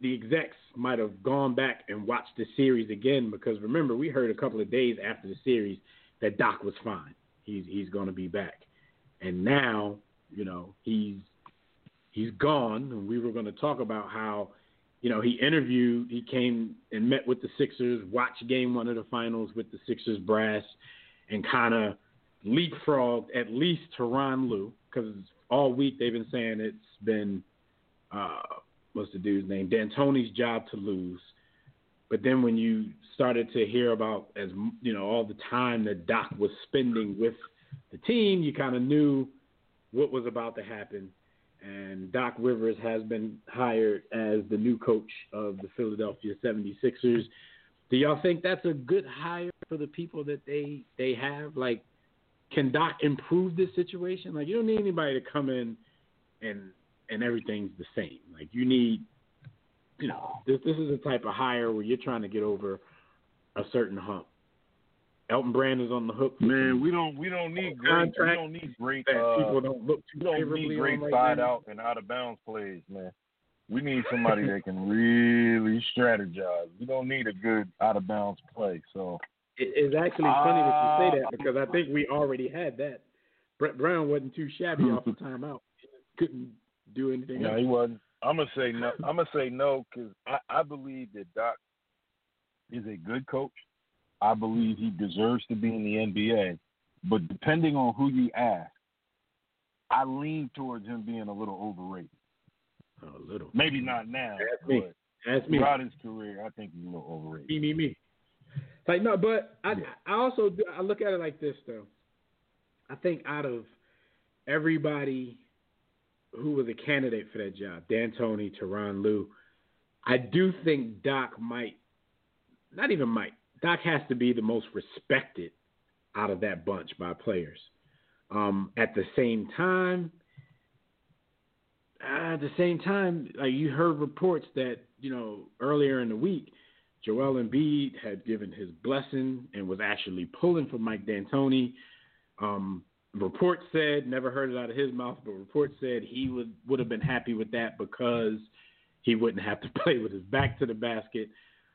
the execs might have gone back and watched the series again because remember we heard a couple of days after the series that Doc was fine. He's he's going to be back, and now you know he's he's gone. And we were going to talk about how you know he interviewed, he came and met with the Sixers, watched Game One of the Finals with the Sixers brass, and kind of leapfrogged at least Tyronn Lue because all week they've been saying it's been uh, what's the dude's name D'Antoni's job to lose. But then when you started to hear about as you know all the time that Doc was spending with the team, you kind of knew what was about to happen. And Doc Rivers has been hired as the new coach of the Philadelphia 76ers. Do y'all think that's a good hire for the people that they they have? Like, can Doc improve this situation? Like, you don't need anybody to come in and and everything's the same. Like, you need, you know, this this is a type of hire where you're trying to get over a certain hump. Elton Brand is on the hook. Man, we don't we don't need great we don't need great uh, people don't look too we don't need great side out and out of bounds plays, man. We need somebody that can really strategize. We don't need a good out of bounds play. So it's actually funny that you say that because I think we already had that. Brett Brown wasn't too shabby off the timeout. Couldn't do anything. No, else. he wasn't. I'm gonna say no. I'm gonna say no because I, I believe that Doc is a good coach. I believe he deserves to be in the NBA. But depending on who you ask, I lean towards him being a little overrated. A little. Maybe not now. Ask me. Ask me. Throughout his career, I think he's a little overrated. Me, me, me. Like no, but I, Yeah. I also do, I look at it like this though. I think out of everybody who was a candidate for that job, D'Antoni, Tyronn Lue, I do think Doc might, not even might, Doc has to be the most respected out of that bunch by players. Um, at the same time, uh, at the same time, like you heard reports that you know earlier in the week, Joel Embiid had given his blessing and was actually pulling for Mike D'Antoni. Um, report said, never heard it out of his mouth, but report said he would would have been happy with that because he wouldn't have to (laughs) play with his back to the basket.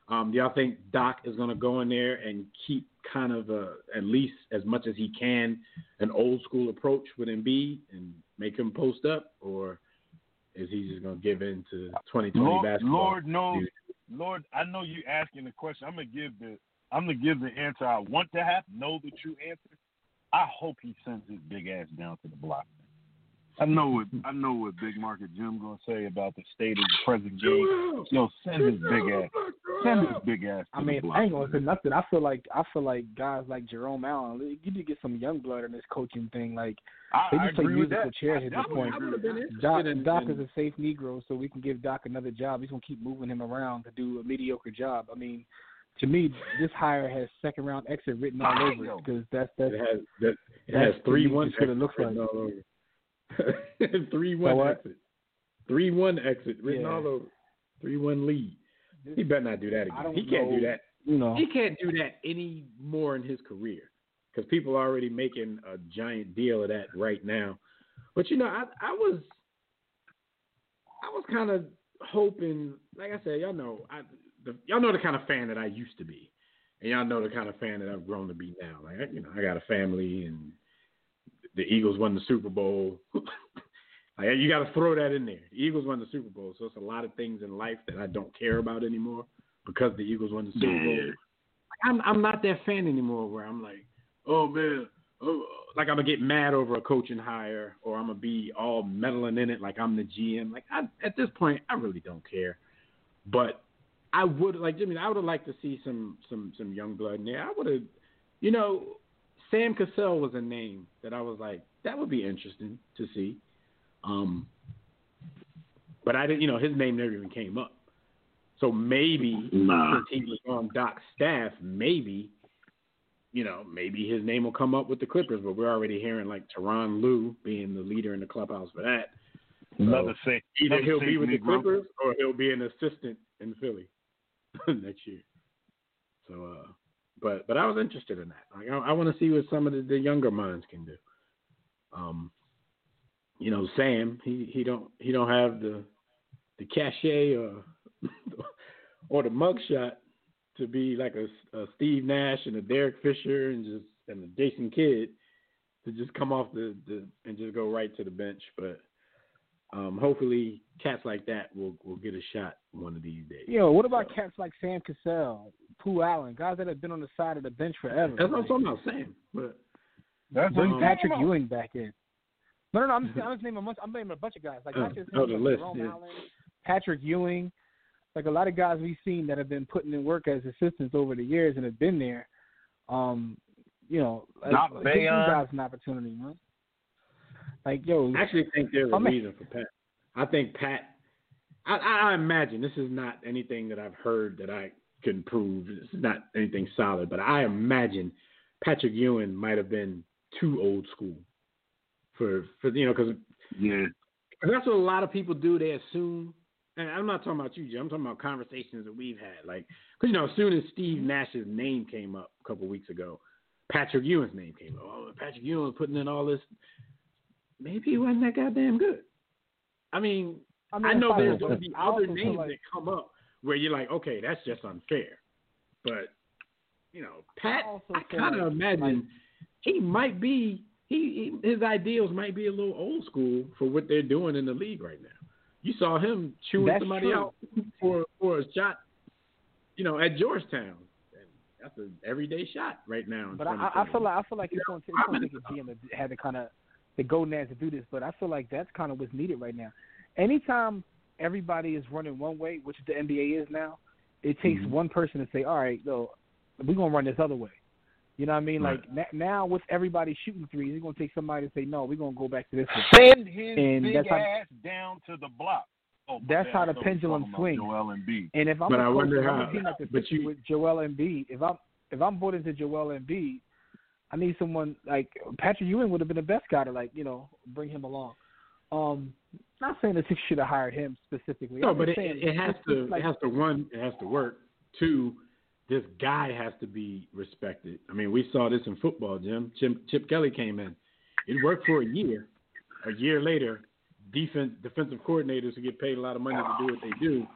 Um, do y'all think Doc is going to go in there and keep kind of a, at least as much as he can an old school approach with Embiid and make him post up, or is he just going to give in to 2020 Lord, basketball? Lord knows, Dude. Lord, I know you asking the question. I'm gonna give the I'm gonna give the answer I want to have. Know the true answer. I hope he sends his big ass down to the block. I know what I know what Big Market Jim gonna say about the state of the present game. Yo, send his big ass, send his big ass. To I mean, the block. I ain't gonna say nothing. I feel like I feel like guys like Jerome Allen, you need to get some young blood in this coaching thing. Like I, they I just play musical chairs at this point. agree I would have with been that. interested Doc, in, Doc in- is a safe Negro, so we can give Doc another job. He's gonna keep moving him around to do a mediocre job. I mean, to me, this hire has second round exit written all over it because that's that's It has that, it That's has three to me one just what it looks like. all over. (laughs) three one exit. Three one exit written Yeah. all over. Three one lead. He better not do that again. He can't do that. you know. He can't do that any more in his career because people are already making a giant deal of that right now. But you know, I I was I was kind of hoping, like I said, y'all know, I the, y'all know the kind of fan that I used to be, and y'all know the kind of fan that I've grown to be now. Like I- you know, I got a family, and the Eagles won the Super Bowl. (laughs) you got to throw that in there. The Eagles won the Super Bowl, so it's a lot of things in life that I don't care about anymore because the Eagles won the Super Bowl. I'm I'm not that fan anymore where I'm like, oh man, uh, like I'm gonna get mad over a coaching hire or I'm gonna be all meddling in it like I'm the GM. Like I, at this point, I really don't care. But I would like Jimmy. I would have liked to see some some some young blood in there. I would have, you know, Sam Cassell was a name that I was like that would be interesting to see. Um, but I didn't, you know, his name never even came up. So maybe Nah. since he was on Doc's staff, maybe, you know, maybe his name will come up with the Clippers. But we're already hearing like Tyronn Lue being the leader in the clubhouse for that. Another say Either another he'll be with the. Clippers or he'll be an assistant in Philly (laughs) next year. So, uh, but but I was interested in that. Like I, I want to see what some of the, the younger minds can do. Um, you know, Sam, he he don't he don't have the the cachet or (laughs) or the mugshot to be like a, a Steve Nash and a Derek Fisher and just and a Jason Kidd to just come off the, the and just go right to the bench. But um, hopefully, cats like that will will get a shot one of these days. Yo, what about cats like Sam Cassell, Pooh Allen, guys that have been on the side of the bench forever? That's what I'm talking about, Sam. But That's Bring Um, Patrick Ewing back in. No, no, no. I'm just, (laughs) I'm just naming a bunch. I'm naming a bunch of guys like not Uh, just oh, the but list, Jerome yeah. Allen, Patrick Ewing, like a lot of guys we've seen that have been putting in work as assistants over the years and have been there. Um, you know, like, Not give these guys an opportunity, man. Like yo, I actually think there's a I mean- reason for Pat. I think Pat. I, I I imagine this is not anything that I've heard that I can prove. It's not anything solid, but I imagine Patrick Ewing might have been too old school for for you know because Yeah. that's what a lot of people do. They assume, and I'm not talking about you, Jim. I'm talking about conversations that we've had. Like, because you know, as soon as Steve Nash's name came up a couple weeks ago, Patrick Ewing's name came up. Oh, Patrick Ewing was putting in all this. Maybe he wasn't that goddamn good. I mean, I, mean, I know there's going to be other names like- that come up where you're like, okay, that's just unfair. But you know, Pat, I I kind of imagine he might be he, he his ideals might be a little old school for what they're doing in the league right now. You saw him chewing That's somebody true. out for for a shot, you know, at Georgetown. And that's an everyday shot right now. But I, I feel like I feel like it's going to it's I'm going to in- take a GM to have the kind of the gonads to do this. But I feel like that's kind of what's needed right now. Anytime everybody is running one way, which the NBA is now, it takes Mhm. one person to say, "All right, no, we're gonna run this other way." You know what I mean? Right. Like na- now, with everybody shooting threes, it's gonna take somebody to say, "No, we're gonna go back to this." One. Send his And big that's how- ass down to the block. Oh, That's how the thought we were pendulum swings. Joel Embiid. And if I'm But a I coach, how- team like but you- with Joel Embiid, if I'm if I'm voting to Joel Embiid, I need someone like Patrick Ewing would have been the best guy to like you know bring him along. Um, not saying the Sixers should have hired him specifically. No, I'm but it, saying, it has to like, it has to one it has to work. Two, this guy has to be respected. I mean, we saw this in football, Jim. Chip, Chip Kelly came in. It worked for a year. A year later, defense defensive coordinators who get paid a lot of money to do what they do,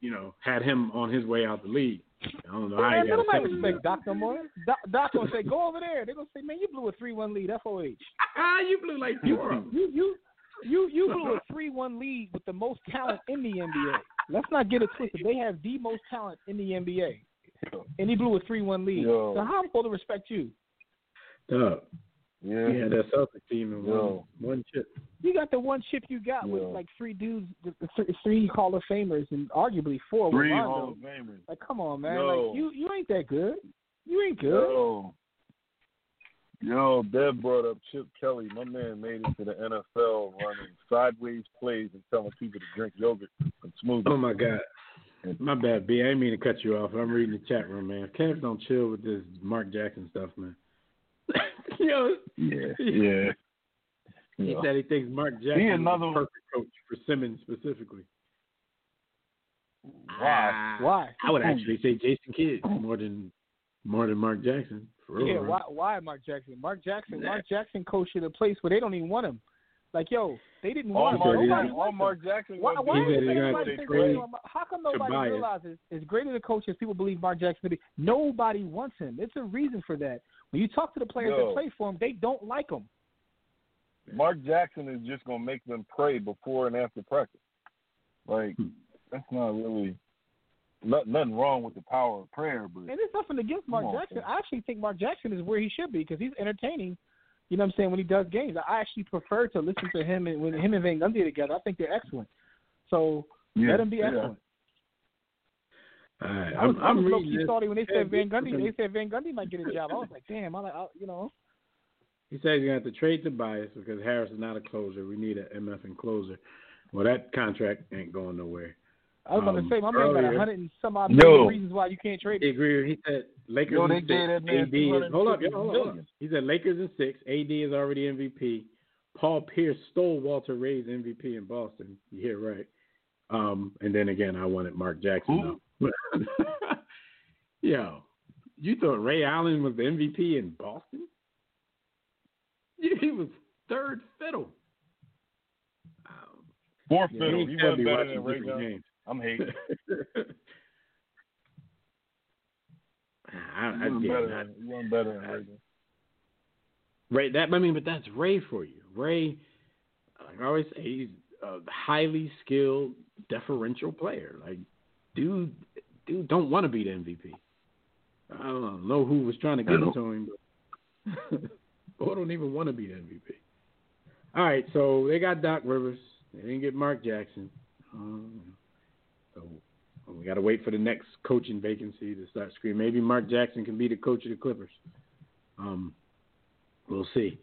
you know, had him on his way out the league. I don't know how man, he got a nobody second respect. Doc no more. Doc, Doc gonna say, "Go over there." They're gonna say, "Man, you blew a three-one lead." FOH. Ah, you blew like You four you you you you (laughs) blew a three-one lead with the most talent in the NBA. Let's not get it twisted. They have the most talent in the NBA, and he blew a three-one lead. Yo. So how am I supposed to respect you? Dog. Yeah. He had that Celtic team in one, one chip. You got the one chip you got with like three dudes, the- the th- three Hall of Famers, and arguably four Three with Hall Rondo. of Famers. Like, come on, man. Yo. Like, you you ain't that good. You ain't good. Yo. Yo, Dev brought up Chip Kelly. My man made it to the NFL running sideways plays and telling people to drink yogurt and smoothies. Oh my God. My bad, B. I didn't mean to cut you off. I'm reading the chat room, man. Cavs don't chill with this Mark Jackson stuff, man. (laughs) Yo, Yeah, yeah. (laughs) he Yeah. said he thinks Mark Jackson He is another the perfect coach for Simmons specifically. Why? Ah, Why? I would actually say Jason Kidd more than more than Mark Jackson. Real, Yeah, why? Why Mark Jackson? Mark Jackson. Mark Jackson coached at a place where they don't even want him. Like, yo, they didn't All want him. Mark, said Nobody Jackson, all. Mark Jackson Why, why do He said is he's everybody take think credit so- How come nobody Tobias. realizes as great as a coach as people believe Mark Jackson to be? Nobody wants him. It's a reason for that. When you talk to the players Yo. that play for him, they don't like him. Mark Jackson is just gonna make them pray before and after practice. Like Hmm. that's not really nothing wrong with the power of prayer, but And there's nothing against Mark on, Jackson. man. I actually think Mark Jackson is where he should be because he's entertaining. You know what I'm saying when he does games. I actually prefer to listen to him and when him and Van Gundy are together. I think they're excellent. So yeah, let him be yeah. excellent. All right, I was, I'm, I I'm was low reading this. salty when they said Van Gundy. They said Van Gundy might get a job. I was like, damn. I, like, I you know. He says he's going to have to trade Tobias because Harris is not a closer. We need an MF and closer. Well, that contract ain't going nowhere. I was about Um, to say my man got a earlier- hundred and some odd Yo. million reasons why you can't trade He him. agreed. He said Lakers Yo, they and gave that six. man AD is hold up, yo, hold up, hold up. He said Lakers and six. AD is already MVP. Paul Pierce stole Walter Ray's MVP in Boston. You hear right. Um, and then again, I wanted Mark Jackson. though. (laughs) yo, you thought Ray Allen was the MVP in Boston? (laughs) He was third fiddle. Um, Fourth yeah, fiddle. he He can't be wasn't better watching than Ray different games. I'm hating. (laughs) I, I get better that. than, he wasn't better than Ray Ray, that I mean, but that's Ray for you. Ray, like I always say, he's a highly skilled, deferential player. Like, dude, dude, don't want to be the MVP. I don't know who was trying to give it to him, but (laughs) don't even want to be the MVP. All right, so they got Doc Rivers. They didn't get Mark Jackson. Um, so we got to wait for the next coaching vacancy to start screaming. Maybe Mark Jackson can be the coach of the Clippers. Um, We'll see.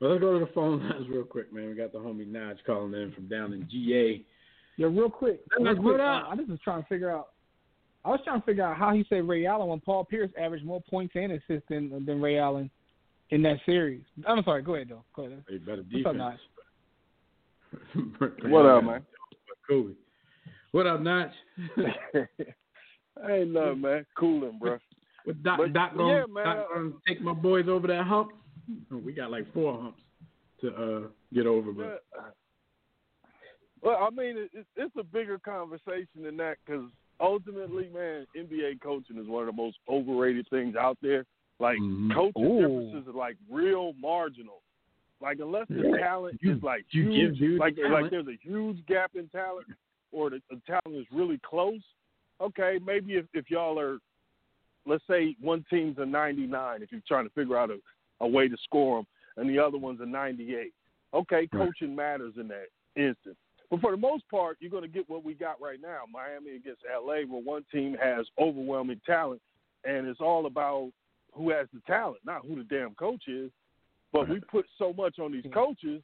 But let's go to the phone (laughs) lines real quick, man. We got the homie Naj calling in from down in GA. Yo, real quick. Real quick uh, up. I just was trying to figure out. I was trying to figure out how he said Ray Allen when Paul Pierce averaged more points and assists than, than Ray Allen in that series. I'm sorry. Go ahead though. Go ahead. They better What's up, defense. Naj? (laughs) What up, man? Kobe. What up, Notch? (laughs) Ain't nothing, man. Cooling, bro. What Doc, But, Doc, gonna, yeah, man. Doc gonna take my boys over that hump? Oh, we got like four humps to uh, get over, but Well, I mean, it's- it's a bigger conversation than that because ultimately, man, NBA coaching is one of the most overrated things out there. Like Mhm. coaching Ooh. differences are like real marginal. Like unless the Right. talent You- is like you give huge, dudes like talent. like there's a huge gap in talent, or the, the talent is really close. Okay, maybe if if y'all are, let's say one team's a 99, if you're trying to figure out a, a way to score them, and the other one's a 98. Okay, Right. coaching matters in that instance. But for the most part, you're going to get what we got right now Miami against LA, where one team has overwhelming talent, and it's all about who has the talent, not who the damn coach is. But we put so much on these coaches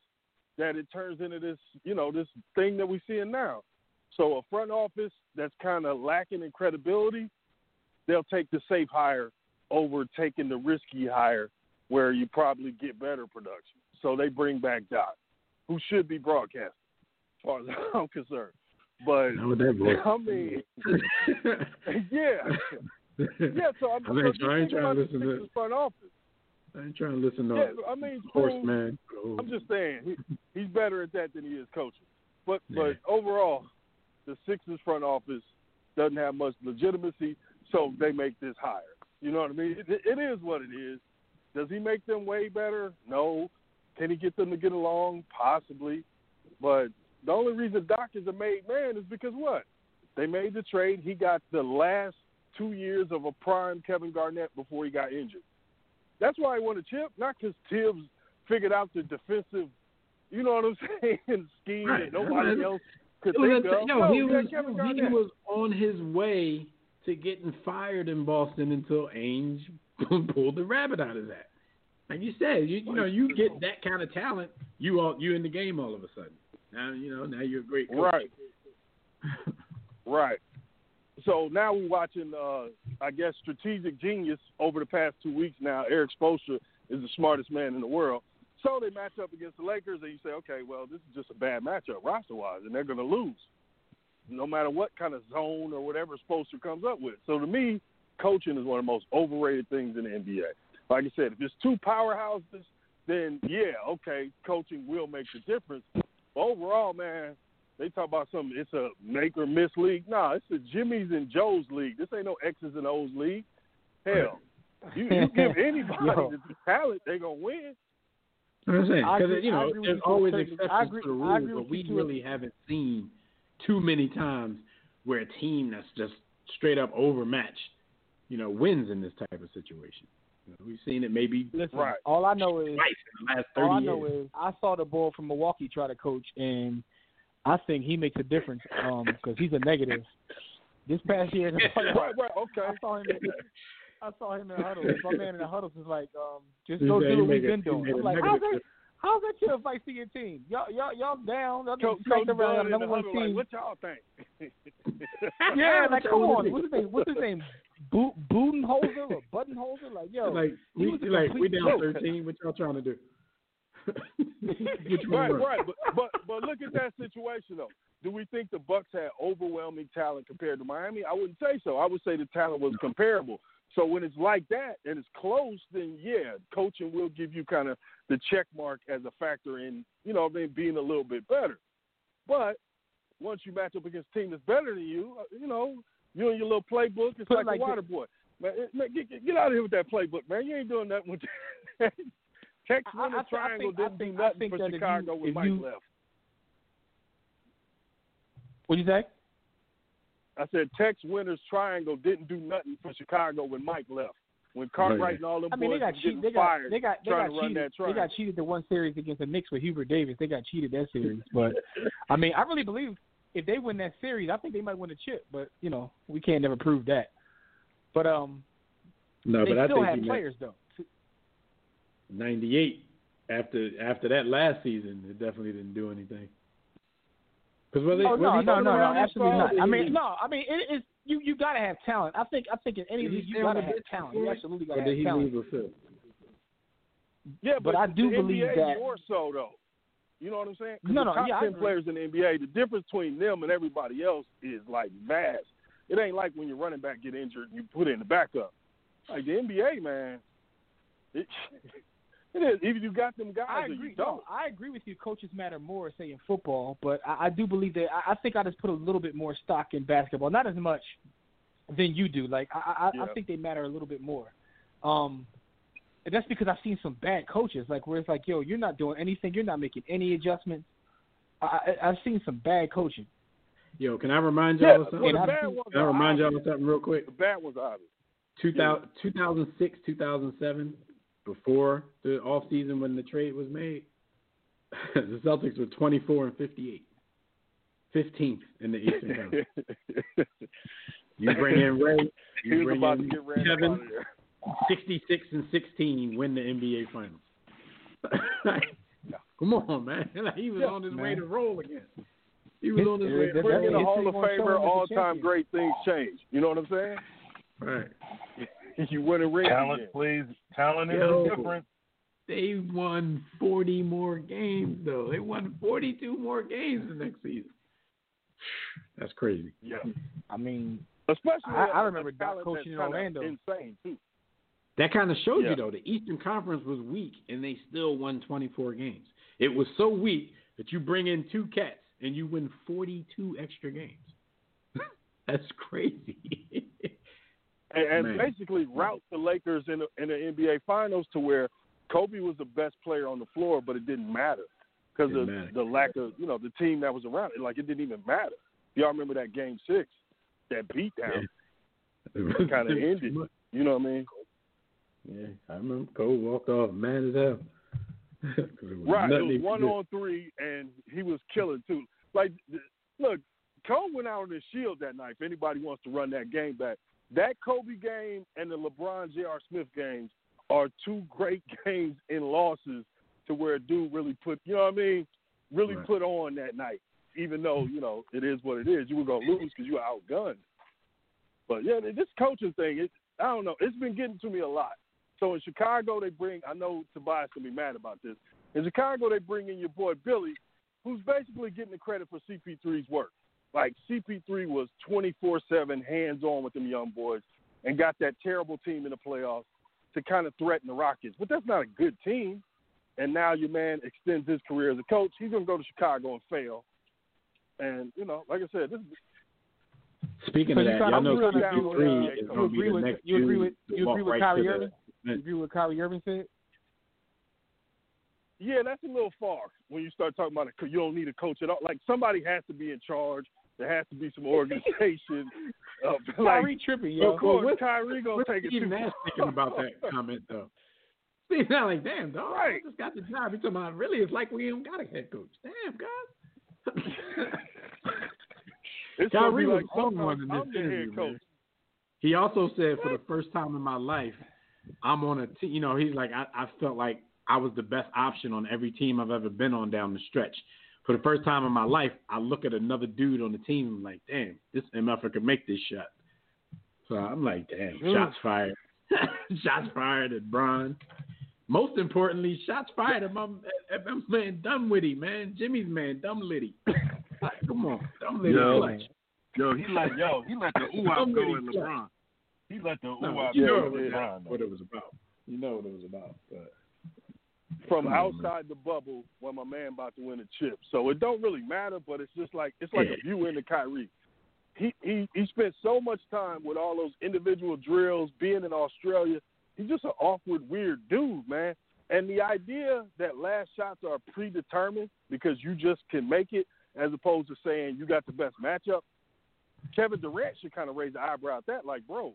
that it turns into this, you know, this thing that we're seeing now. So a front office that's kind of lacking in credibility, they'll take the safe hire over taking the risky hire where you probably get better production. So they bring back Doc, who should be broadcasting, as far as (laughs) I'm concerned. But. I mean, (laughs) yeah, yeah. So I'm, (laughs) I ain't so trying- I ain't trying to listen to front office. I ain't trying to listen to Yeah, I mean, horseman. I'm just saying he, he's better at that than he is coaching. But Yeah. but overall, the Sixers front office doesn't have much legitimacy, so they make this hire. You know what I mean? It, it is what it is. Does he make them way better? No. Can he get them to get along? Possibly. But the only reason Doc is a made man is because what? They made the trade. He got the last two years of a prime Kevin Garnett before he got injured. That's why he won a chip, not because Thibs figured out the defensive, you know what I'm (laughs) saying, scheme Right. that nobody else could It was think a- of. yo, no, he was he was on his way to getting fired in Boston until Ainge (laughs) pulled the rabbit out of that. Like you said, you you know you get that kind of talent, you all you in the game all of a sudden. Now you know now you're a great coach. Right. Right. So now we're watching, uh, I guess, strategic genius over the past two weeks now. Erik Spoelstra is the smartest man in the world. So they match up against the Lakers, and you say, okay, well, this is just a bad matchup roster wise, and they're going to lose no matter what kind of zone or whatever Spoelstra comes up with. So to me, coaching is one of the most overrated things in the NBA. Like I said, if it's two powerhouses, then yeah, okay, coaching will make the difference. But overall, man, they talk about something. It's a make or miss league. Nah, it's a Jimmy's and Joe's league. This ain't no X's and O's league. Hell, you, you give (laughs) anybody the talent, they gonna win. I'm saying because you know there's you to a always exceptions agree- to the I rules, but we you to a- really haven't seen too many times where a team that's just straight up overmatched, you know, wins in this type of situation. You know, we've seen it maybe Listen, Right. all I know is in the last thirty all I years. is I saw the boy from Milwaukee try to coach, and I think he makes a difference um, because he's a negative. This past year in the playoffs, Right, right, okay. I saw him. I saw him in the huddle. My man in the huddle was like, um, "Just go do what we've been doing." I'm like, "How's that? How's that your advice to your team? Y'all, y'all, y'all down? Y'all Coach, Coach around. In the Number one huddle, like, what y'all think? (laughs) Yeah, like (laughs) come on. What's his name? What's his name? Boot, Budenholzer or Buttonholzer? Like, yo, like we like we down joke. thirteen. What y'all trying to do? (laughs) Right, run? right. But, but but look at that situation though. Do we think the Bucks had overwhelming talent compared to Miami? I wouldn't say so. I would say the talent was comparable. So when it's like that and it's close, then yeah, coaching will give you kind of the check mark as a factor in, you know, I mean, being a little bit better. But once you match up against a team that's better than you, uh, you know, you and your little playbook, it's like, like a water boy. Man, man get, get, get out of here with that playbook, man. You ain't doing nothing with that. (laughs) Tex I- I- Winter I thi- I Triangle think- I didn't think- do nothing for that if you- Chicago when Mike you- left. What do you say? I said Tex Winter's triangle didn't do nothing for Chicago when Mike left. When Cartwright Right. and all them I mean, boys they got was cheated. getting They got fired they got they trying got to run cheated. that They got cheated the one series against the Knicks with Hubert Davis. They got cheated that series. (laughs) But I mean, I really believe if they win that series, I think they might win the chip. But you know, we can't never prove that. But um, No, they but I still think have he meant players though. ninety eight. After after that last season, it definitely didn't do anything. Because was it? Oh was no, he no, still no, no, absolutely not. I mean, no, I mean, it is you. You gotta have talent. I think. I think in any Did he league you gotta have talent. You absolutely gotta have talent. leave with Phil? Yeah, But but, I do the believe NBA that- more so though. You know what I'm saying? 'Cause No, the no, top yeah, I ten players in the NBA, the difference between them and everybody else is like vast. It ain't like when your running back get injured and you put in the backup. Like the NBA, man, it, (laughs) it is. Either you got them guys I or agree. you don't. No, I agree with you. Coaches matter more, say in football, but I, I do believe that. I, I think I just put a little bit more stock in basketball, not as much than you do. Like I, I, Yeah. I think they matter a little bit more. Um, and that's because I've seen some bad coaches, like where it's like, yo, you're not doing anything, you're not making any adjustments. I, I, I've seen some bad coaching. Yo, can I remind y'all Yeah, of something? the And bad ones Can I are remind y'all of something real quick? The bad ones are obvious. 2000, 2006, 2007, before the off season when the trade was made, (laughs) the Celtics were 24 and 58, 15th in the Eastern (laughs) Conference. You bring in Ray, you bring about to in Kevin, out of there. 66 and 16, win the NBA Finals. (laughs) Come on, man! Like, he was Yeah, on his way to roll again. He was His- on his way. To roll. in a history Hall of gonna show him Famer, all time great things change. You know what I'm saying? Right. You win a ring Talent again. plays. Talent is Yo. different. They won 40 more games, though. They won 42 more games the next season. That's crazy. Yeah. I mean, Especially I remember Doc coaching in Orlando. Insane too. That kind of shows Yeah. you, though, the Eastern Conference was weak, and they still won 24 games. It was so weak that you bring in two cats and you win 42 extra games. (laughs) That's crazy. (laughs) and, and basically route the Lakers in the, in the NBA Finals to where Kobe was the best player on the floor, but it didn't matter because of matter. the lack of you know the team that was around it. Like it didn't even matter. Y'all remember that Game Six, that beatdown? It kinda (laughs) ended. You know what I mean? Yeah, I remember Kobe walked off mad as hell. (laughs) Right. It was one on three, and he was killing too. Like, look, Cole went out on his shield that night. If anybody wants to run that game back, that Kobe game and the LeBron J.R. Smith games are two great (laughs) games in losses to where a dude really put, you know what I mean, really Right. put on that night. Even though you know it is what it is, you were gonna lose because you were outgunned. But yeah, this coaching thing, it, I don't know. It's been getting to me a lot. So in Chicago, they bring. I know Tobias gonna be mad about this. In Chicago, they bring in your boy Billy, who's basically getting the credit for CP3's work. Like CP3 was 24/7 hands-on with them young boys and got that terrible team in the playoffs to kind of threaten the Rockets. But that's not a good team. And now your man extends his career as a coach. He's gonna go to Chicago and fail. And you know, like I said, this is Speaking So of that, kinda y'all know agree with that, CP3 uh, is you going to be agree the with- next you agree with- to you agree with right Kyrie to Irving? You agree with Kyrie Irving said? Yeah, that's a little far when you start talking about it. You don't need a coach at all. Like somebody has to be in charge. There has to be some organization. (laughs) Of, like, Kyrie tripping, yo. of course, what- Kyrie gonna take it too Nash thinking about that (laughs) comment though? (laughs) Steve Nash like, damn, dog, Right. I just got the job. He's talking about really, it's like we ain't got a head coach. Damn, guys. It's Kyrie be was like on one in this interview, man. He also said for the first time in my life, I'm on a team. You know, he's like, I, I felt like I was the best option on every team I've ever been on down the stretch. For the first time in my life, I look at another dude on the team and I'm like, damn, this MFer could make this shot. So I'm like, damn, Mm. shots fired. (laughs) shots fired at Bron. Most importantly, shots fired at my, at my man Dunwitty, man. Jimmy's man, Dumlitty. Like, come on, Dumlitty Yo. clutch. Yo, he let yo, he let the (laughs) ooh I'm go in. LeBron. He let the ooh No, out you know go in LeBron. what it was about. You know what it was about. But from outside the bubble when my man about to win a chip. So it don't really matter, but it's just like it's like a view into Kyrie. He he he spent so much time with all those individual drills, being in Australia. He's just an awkward, weird dude, man. And the idea that last shots are predetermined because you just can make it, as opposed to saying you got the best matchup. Kevin Durant should kind of raise the eyebrow at that, like, bro,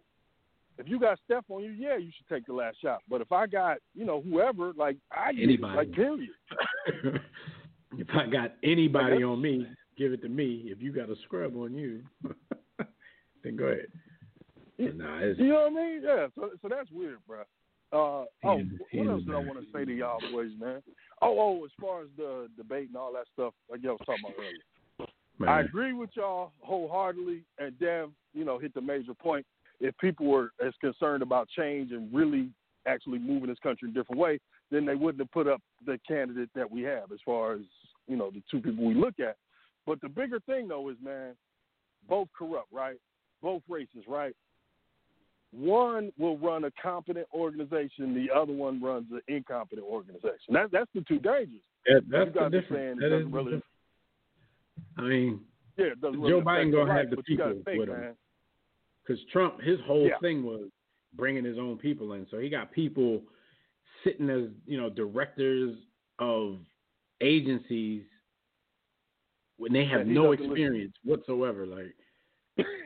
if you got Steph on you, yeah, you should take the last shot. But if I got, you know, whoever, like I Anybody. like period. (laughs) if I got anybody on me, give it to me. If you got a scrub on you, (laughs) then go ahead. Nah, You know what I mean? Yeah. So so that's weird, bro. Uh, oh, He is- he what else did I want to say to y'all boys, man? Oh, oh, as far as the debate and all that stuff, like y'all was talking about earlier. man, I agree with y'all wholeheartedly, and Dev, you know, hit the major point. If people were as concerned about change and really actually moving this country in a different way, then they wouldn't have put up the candidate that we have as far as, you know, the two people we look at. But the bigger thing, though, is, man, both corrupt, right? Both racist, right? One will run a competent organization, the other one runs an incompetent organization. That, that's the two dangers. that, that's you the difference. saying it That is really- I mean, Yeah, doesn't Joe really Biden gonna have the but you gotta people think, with him. man. Because Trump, his whole Yeah. thing was bringing his own people in. So he got people sitting as you know directors of agencies when they have Yeah, no doesn't listen. experience whatsoever. Like,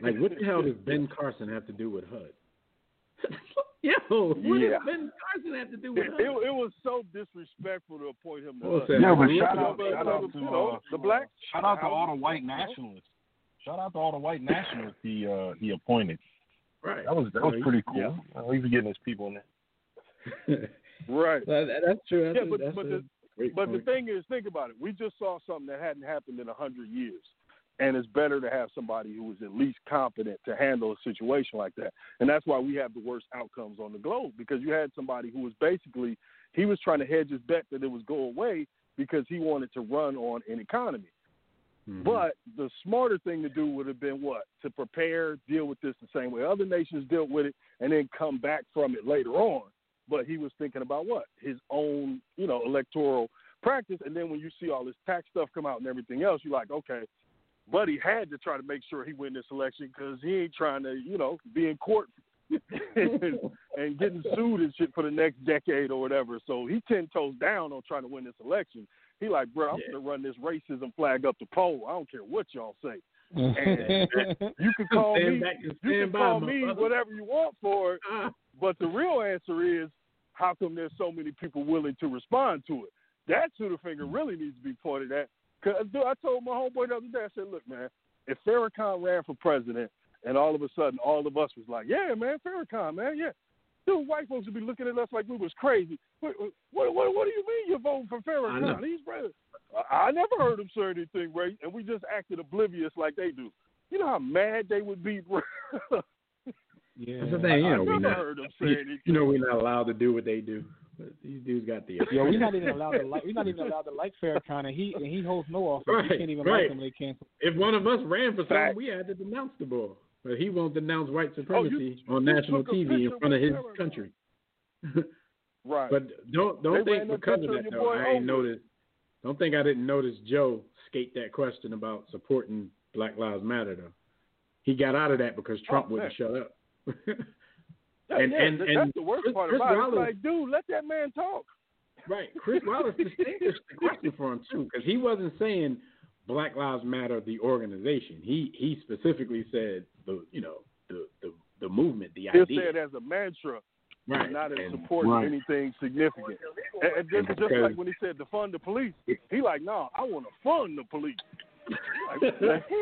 like what the hell does Ben Carson have to do with HUD? (laughs) Yo, what Yeah. does Ben Carson have to do with It, HUD? it, it was so disrespectful to appoint him to What was us. that? Yeah, but shout out, shout out to uh, the black. shout out to all the white nationalists. Shout out to all the white nationalists he uh he appointed. right. That was that was pretty cool. yeah. Uh, he's getting his people in there. (laughs) Right. That- that's true. That's Yeah, a- but- that's but the- But the thing is, think about it. We just saw something that hadn't happened in a hundred years, and it's better to have somebody who is at least competent to handle a situation like that. And that's why we have the worst outcomes on the globe because you had somebody who was basically he was trying to hedge his bet that it was go away because he wanted to run on an economy. Mhm. But the smarter thing to do would have been what? To prepare, deal with this the same way other nations dealt with it, and then come back from it later on. But he was thinking about what? His own, you know, electoral practice. And then when you see all this tax stuff come out and everything else, you're like, okay. But he had to try to make sure he win this election because he ain't trying to, you know, be in court (laughs) and, and getting sued and shit for the next decade or whatever. So he ten toes down on trying to win this election. He like, bro, I'm Yeah. gonna run this racism flag up the pole. I don't care what y'all say. yeah, (laughs) You can call Stand me, back you can call me brother. whatever you want for it. Ah. But the real answer is, how come there's so many people willing to respond to it? That's who the finger really needs to be pointed at. Cause dude, I told my homeboy the other day, I said, look, man, if Farrakhan ran for president, and all of a sudden all of us was like, yeah, man, Farrakhan, man, yeah. Dude, white folks would be looking at us like we was crazy. What, what, what, what do you mean you're voting for Farrakhan? He's president. I, I never heard him say anything, Ray, and we just acted oblivious like they do. You know how mad they would be, (laughs) bro? That's the thing, you I know, we never not, heard him say you, anything. you know, we're not allowed to do what they do. But these dudes got the. Yo, we're not even allowed to like. We're not even allowed to like Farrakhan, and he and he holds no office. Right, we can't even right. like him. They cancel. If one of us ran for something, we had to denounce the boy. But he won't denounce white Oh, supremacy you- on you national TV in front of his country. (laughs) right. But don't don't They think because of that though. I ain't noticed. Don't think I didn't notice Joe skate that question about supporting Black Lives Matter though. He got out of that because oh, Trump Oh, wouldn't shut up. (laughs) Yeah, and- yeah, and- and that's the worst Chris- part Chris about it. Wallace- It's like, dude, let that man talk. Right. Chris Wallace (laughs) distinguished the question for him too, because he wasn't saying Black Lives Matter, the organization. He he specifically said the you know the the, the movement, the He'll idea. say it as a mantra, right. not as supporting Right. anything significant. And, and just, just like when he said to fund the police, he like, no, I want to fund the police. Like, the? (laughs)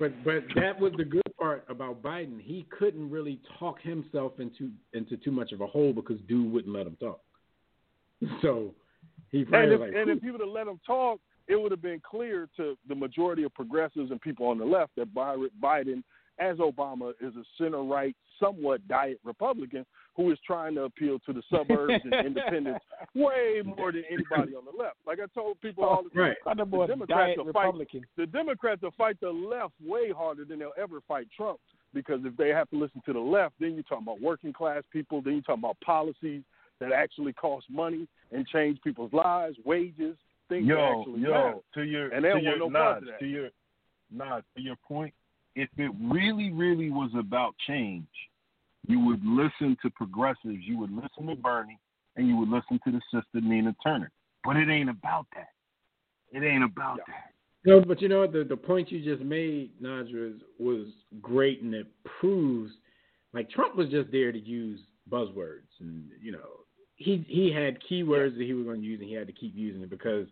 But but that was the good part about Biden. He couldn't really talk himself into into too much of a hole because dude wouldn't let him talk. (laughs) So he And if, like, and if he would have let him talk, it would have been clear to the majority of progressives and people on the left that Bi- Biden, as Obama, is a center right, somewhat diet Republican who is trying to appeal to the suburbs and (laughs) independents way more than anybody on the left. Like I told people all the oh, time, right. The Democrats diet will fight- Republican. the Democrats will fight the left way harder than they'll ever fight Trump because if they have to listen to the left, then you're talking about working class people, then you're talking about policies that actually cost money and change people's lives, wages, things Yo, actually yo, matter. to your And they to your want no part Nas, of that. to your Nas, to your point, if it really, really was about change, you would listen to progressives, you would listen to Bernie, and you would listen to the sister Nina Turner. But it ain't about that. It ain't about Yeah. that. No, but you know what? The, the point you just made, Nadra, was, was great, and it proves like Trump was just there to use buzzwords, and you know he he had keywords that he was going to use, and he had to keep using it because,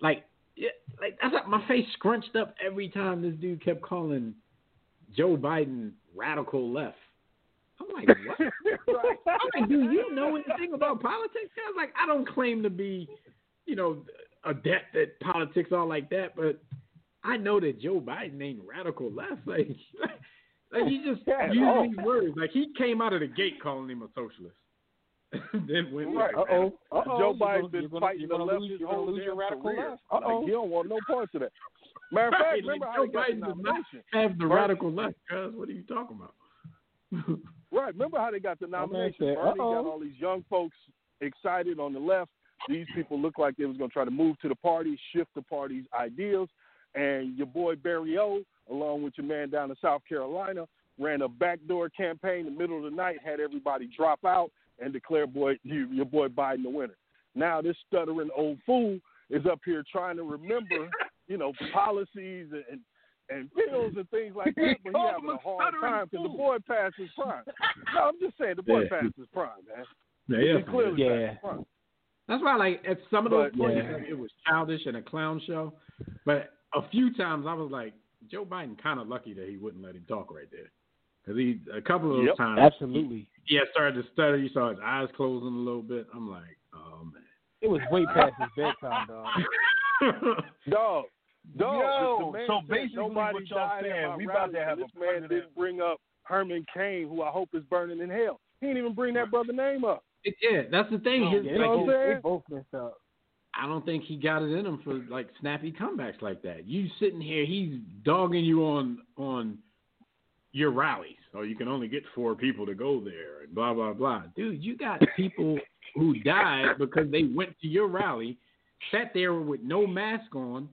like, it, like that's like my face scrunched up every time this dude kept calling Joe Biden radical left. I'm like, what? (laughs) I'm like, do you know anything about politics? I was like, I don't claim to be, you know, adept at politics all like that, but I know that Joe Biden ain't radical left. (laughs) Like, like he just (laughs) used all. these words. Like he came out of the gate calling him a socialist. (laughs) then went Right. Uh oh. Uh oh. Joe Biden's been gonna, fighting you're the gonna left lose, his you're gonna whole lose your damn radical career. left. Uh Like, oh. he don't want no parts of that. Matter of fact, Right, remember like, how Joe he got Biden the does not nomination? have the Bernie- radical left, cuz. What are you talking about? (laughs) Right. Remember how they got the man nomination? said, Bernie got "Uh-oh." all these young folks excited on the left. These people look like they was going to try to move to the party, shift the party's ideals. And your boy Barry O, along with your man down in South Carolina, ran a backdoor campaign in the middle of the night, had everybody drop out, and declare boy you, your boy Biden the winner. Now this stuttering old fool is up here trying to remember, (laughs) you know, policies and and, and bills and things like that, but he called having a a hard time because the boy passed his prime. (laughs) No, I'm just saying the boy Yeah. passed his prime, man. Yeah, He clearly Yeah. passed his prime. That's why, like, at some of those But- points, Yeah. it was childish and a clown show. But a few times, I was like, Joe Biden kind of lucky that he wouldn't let him talk right there, because he a couple of those Yep. times, Absolutely. he had started to stutter. You saw his eyes closing a little bit. I'm like, oh man, It was way past his bedtime, dog. (laughs) Dog. Dog, Yo, so said basically nobody what y'all died saying, we about to have and a this man didn't bring up Herman Cain, who I hope is burning in hell. He didn't even bring that brother name up. It- yeah, that's the thing. His, Yeah, You know what I'm saying? Both messed up. I don't think he got it in him for like snappy comebacks like that. You sitting here, he's dogging you on on your rallies, so you can only get four people to go there, and blah blah blah. Dude, you got (laughs) people who died because they went to your rally, sat there with no mask on,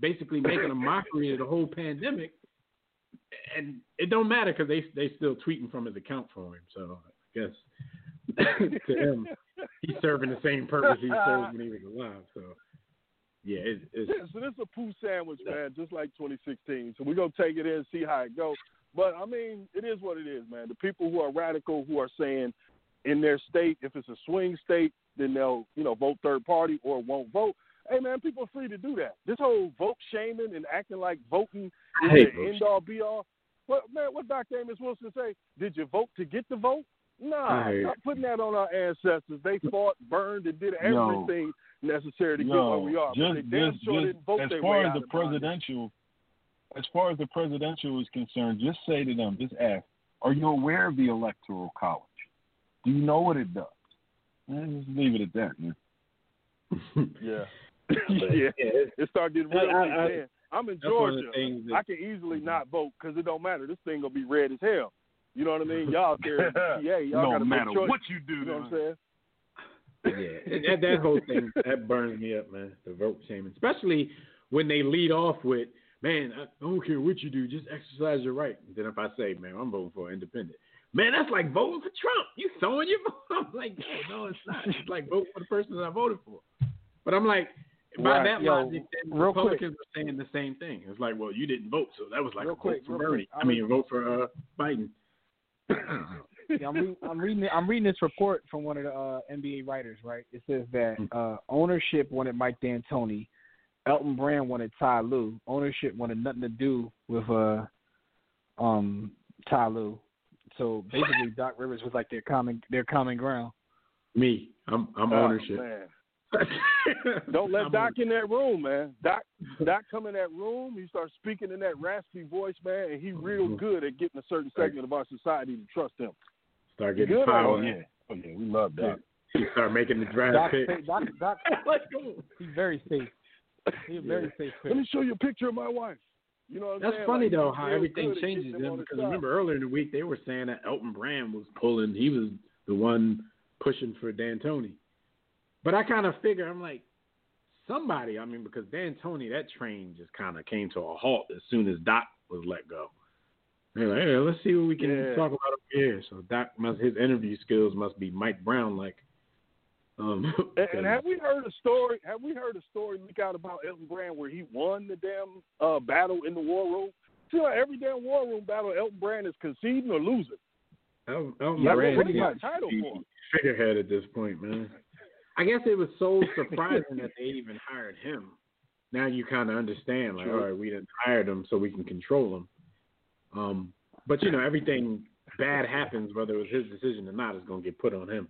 basically making a mockery of the whole pandemic, and it don't matter because they they still tweeting from his account for him. So I guess (laughs) to him, he's serving the same purpose he served when he was alive. So yeah, it, it's Yeah, so this is a poo sandwich, man, just like 2016. So we're gonna take it in see how it goes. But I mean, it is what it is, man. The people who are radical, who are saying in their state, if it's a swing state, then they'll, you know, vote third party or won't vote. Hey, man, people are free to do that. This whole vote shaming and acting like voting is the end all be all. What man? What Dr. Amos Wilson say? Did you vote to get the vote? Nah, stop putting that on our ancestors. They fought, burned, and did everything necessary to get Yo, where we are. just, just, sure just as far as the presidential, as far as the presidential is concerned, just say to them, just ask, are you aware of the electoral college? Do you know what it does? Eh, just leave it at that, man. (laughs) Yeah. (laughs) Yeah. it's- It started getting real I- deep I- then. I'm in that's one of the Georgia. that- I can easily not vote because it don't matter. This thing gonna be red as hell. You know what I mean? Y'all out there in the PA, y'all no gotta matter make what you do, You know what I'm saying? yeah, that, that whole thing that burns me up, man. The vote shaming, especially when they lead off with, "Man, I don't care what you do, just exercise your right." And then if I say, "Man, I'm voting for independent," man, that's like voting for Trump. You throwing your vote? (laughs) I'm like, no, no, it's not. It's like voting for the person that I voted for. But I'm like, by Right. that Yo, logic, real quick. Republicans were saying the same thing. It's like, well, you didn't vote, so that was like Real a quick, vote for Bernie. I mean, vote for uh, Biden. (coughs) Yeah, I'm, reading, I'm reading. I'm reading this report from one of the uh, NBA writers. Right, it says that uh, ownership wanted Mike D'Antoni, Elton Brand wanted Ty Lue. Ownership wanted nothing to do with uh, um, Ty Lue. So basically, Doc Rivers was like their common their common ground. Me, I'm I'm Oh, ownership. man. (laughs) Don't let I'm Doc in that room, man. Doc Doc come in that room, he starts speaking in that raspy voice, man, and he real Mm-hmm. good at getting a certain segment of our society to trust him. Start getting Good power. Oh yeah, oh yeah, we love that. He start making the draft Doc, pick. say- Doc, Doc, (laughs) Let's go. he's very safe. He's very safe. Let me show you a picture of my wife. You know what I'm That's saying? funny Like, though how everything changes them then because side. remember earlier in the week they were saying that Elton Brand was pulling he was the one pushing for D'Antoni. But I kind of figure I'm like somebody I mean because D'Antoni that train just kind of came to a halt as soon as Doc was let go. They're like, hey, let's see what we can Yeah. talk about up here. So Doc must his interview skills must be Mike Brown like. Um, (laughs) And, and have we heard a story? Have we heard a story leak out about Elton Brand where he won the damn uh, battle in the war room? See, like every damn war room battle, Elton Brand is conceding or losing. Elton, Elton Yeah, Brand pretty is much. Title for him. figurehead at this point, man. I guess it was so surprising that they even hired him. Now you kind of understand, like, all right, we didn't hire him so we can control him. Um, but you know, everything bad happens, whether it was his decision or not, is going to get put on him.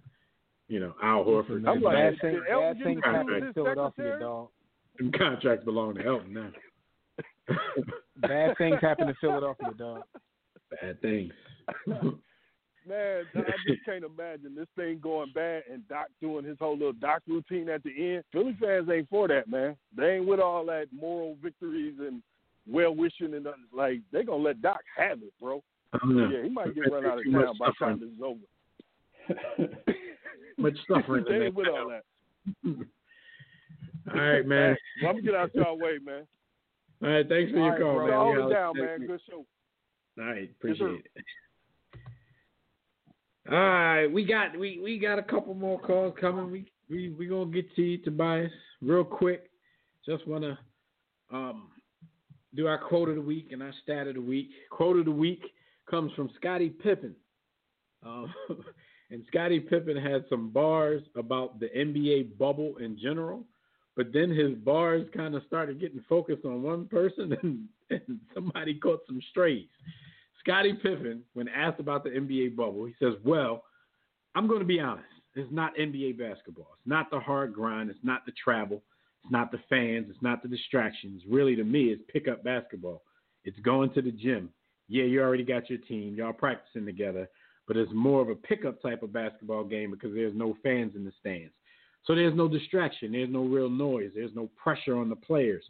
You know, Al Horford. I'm like, bad did things, Elton bad get things in happen with Philadelphia, dog. Them contracts belong to Elton now. (laughs) Bad things happen in Philadelphia, dog. bad things. (laughs) Man, I just can't imagine this thing going bad and Doc doing his whole little Doc routine at the end. Philly fans ain't for that, man. They ain't with all that moral victories and well wishing and nothing. like they gonna let Doc have it, bro. I don't know. Yeah, he might get run out of town by the time this is over. (laughs) much (laughs) suffering. in they with all that. (laughs) All right, man. (laughs) Well, I'm gonna get out y'all way, man. All right, thanks for All your right, call, bro. man. Hold We it down, man. Good show. All right, appreciate it. All right, we got we we got a couple more calls coming. We we we gonna get to you, Tobias, real quick. Just wanna um do our quote of the week and our stat of the week. Quote of the week comes from Scottie Pippen. Um, and Scottie Pippen had some bars about the NBA bubble in general, but then his bars kind of started getting focused on one person, (laughs) and, and somebody caught some strays. Scottie Pippen, when asked about the NBA bubble, he says, Well, I'm going to be honest. It's not NBA basketball. It's not the hard grind. It's not the travel. It's not the fans. It's not the distractions. Really, to me, it's pickup basketball. It's going to the gym. Yeah, you already got your team. Y'all practicing together, but it's more of a pickup type of basketball game because there's no fans in the stands. So there's no distraction. There's no real noise. There's no pressure on the players.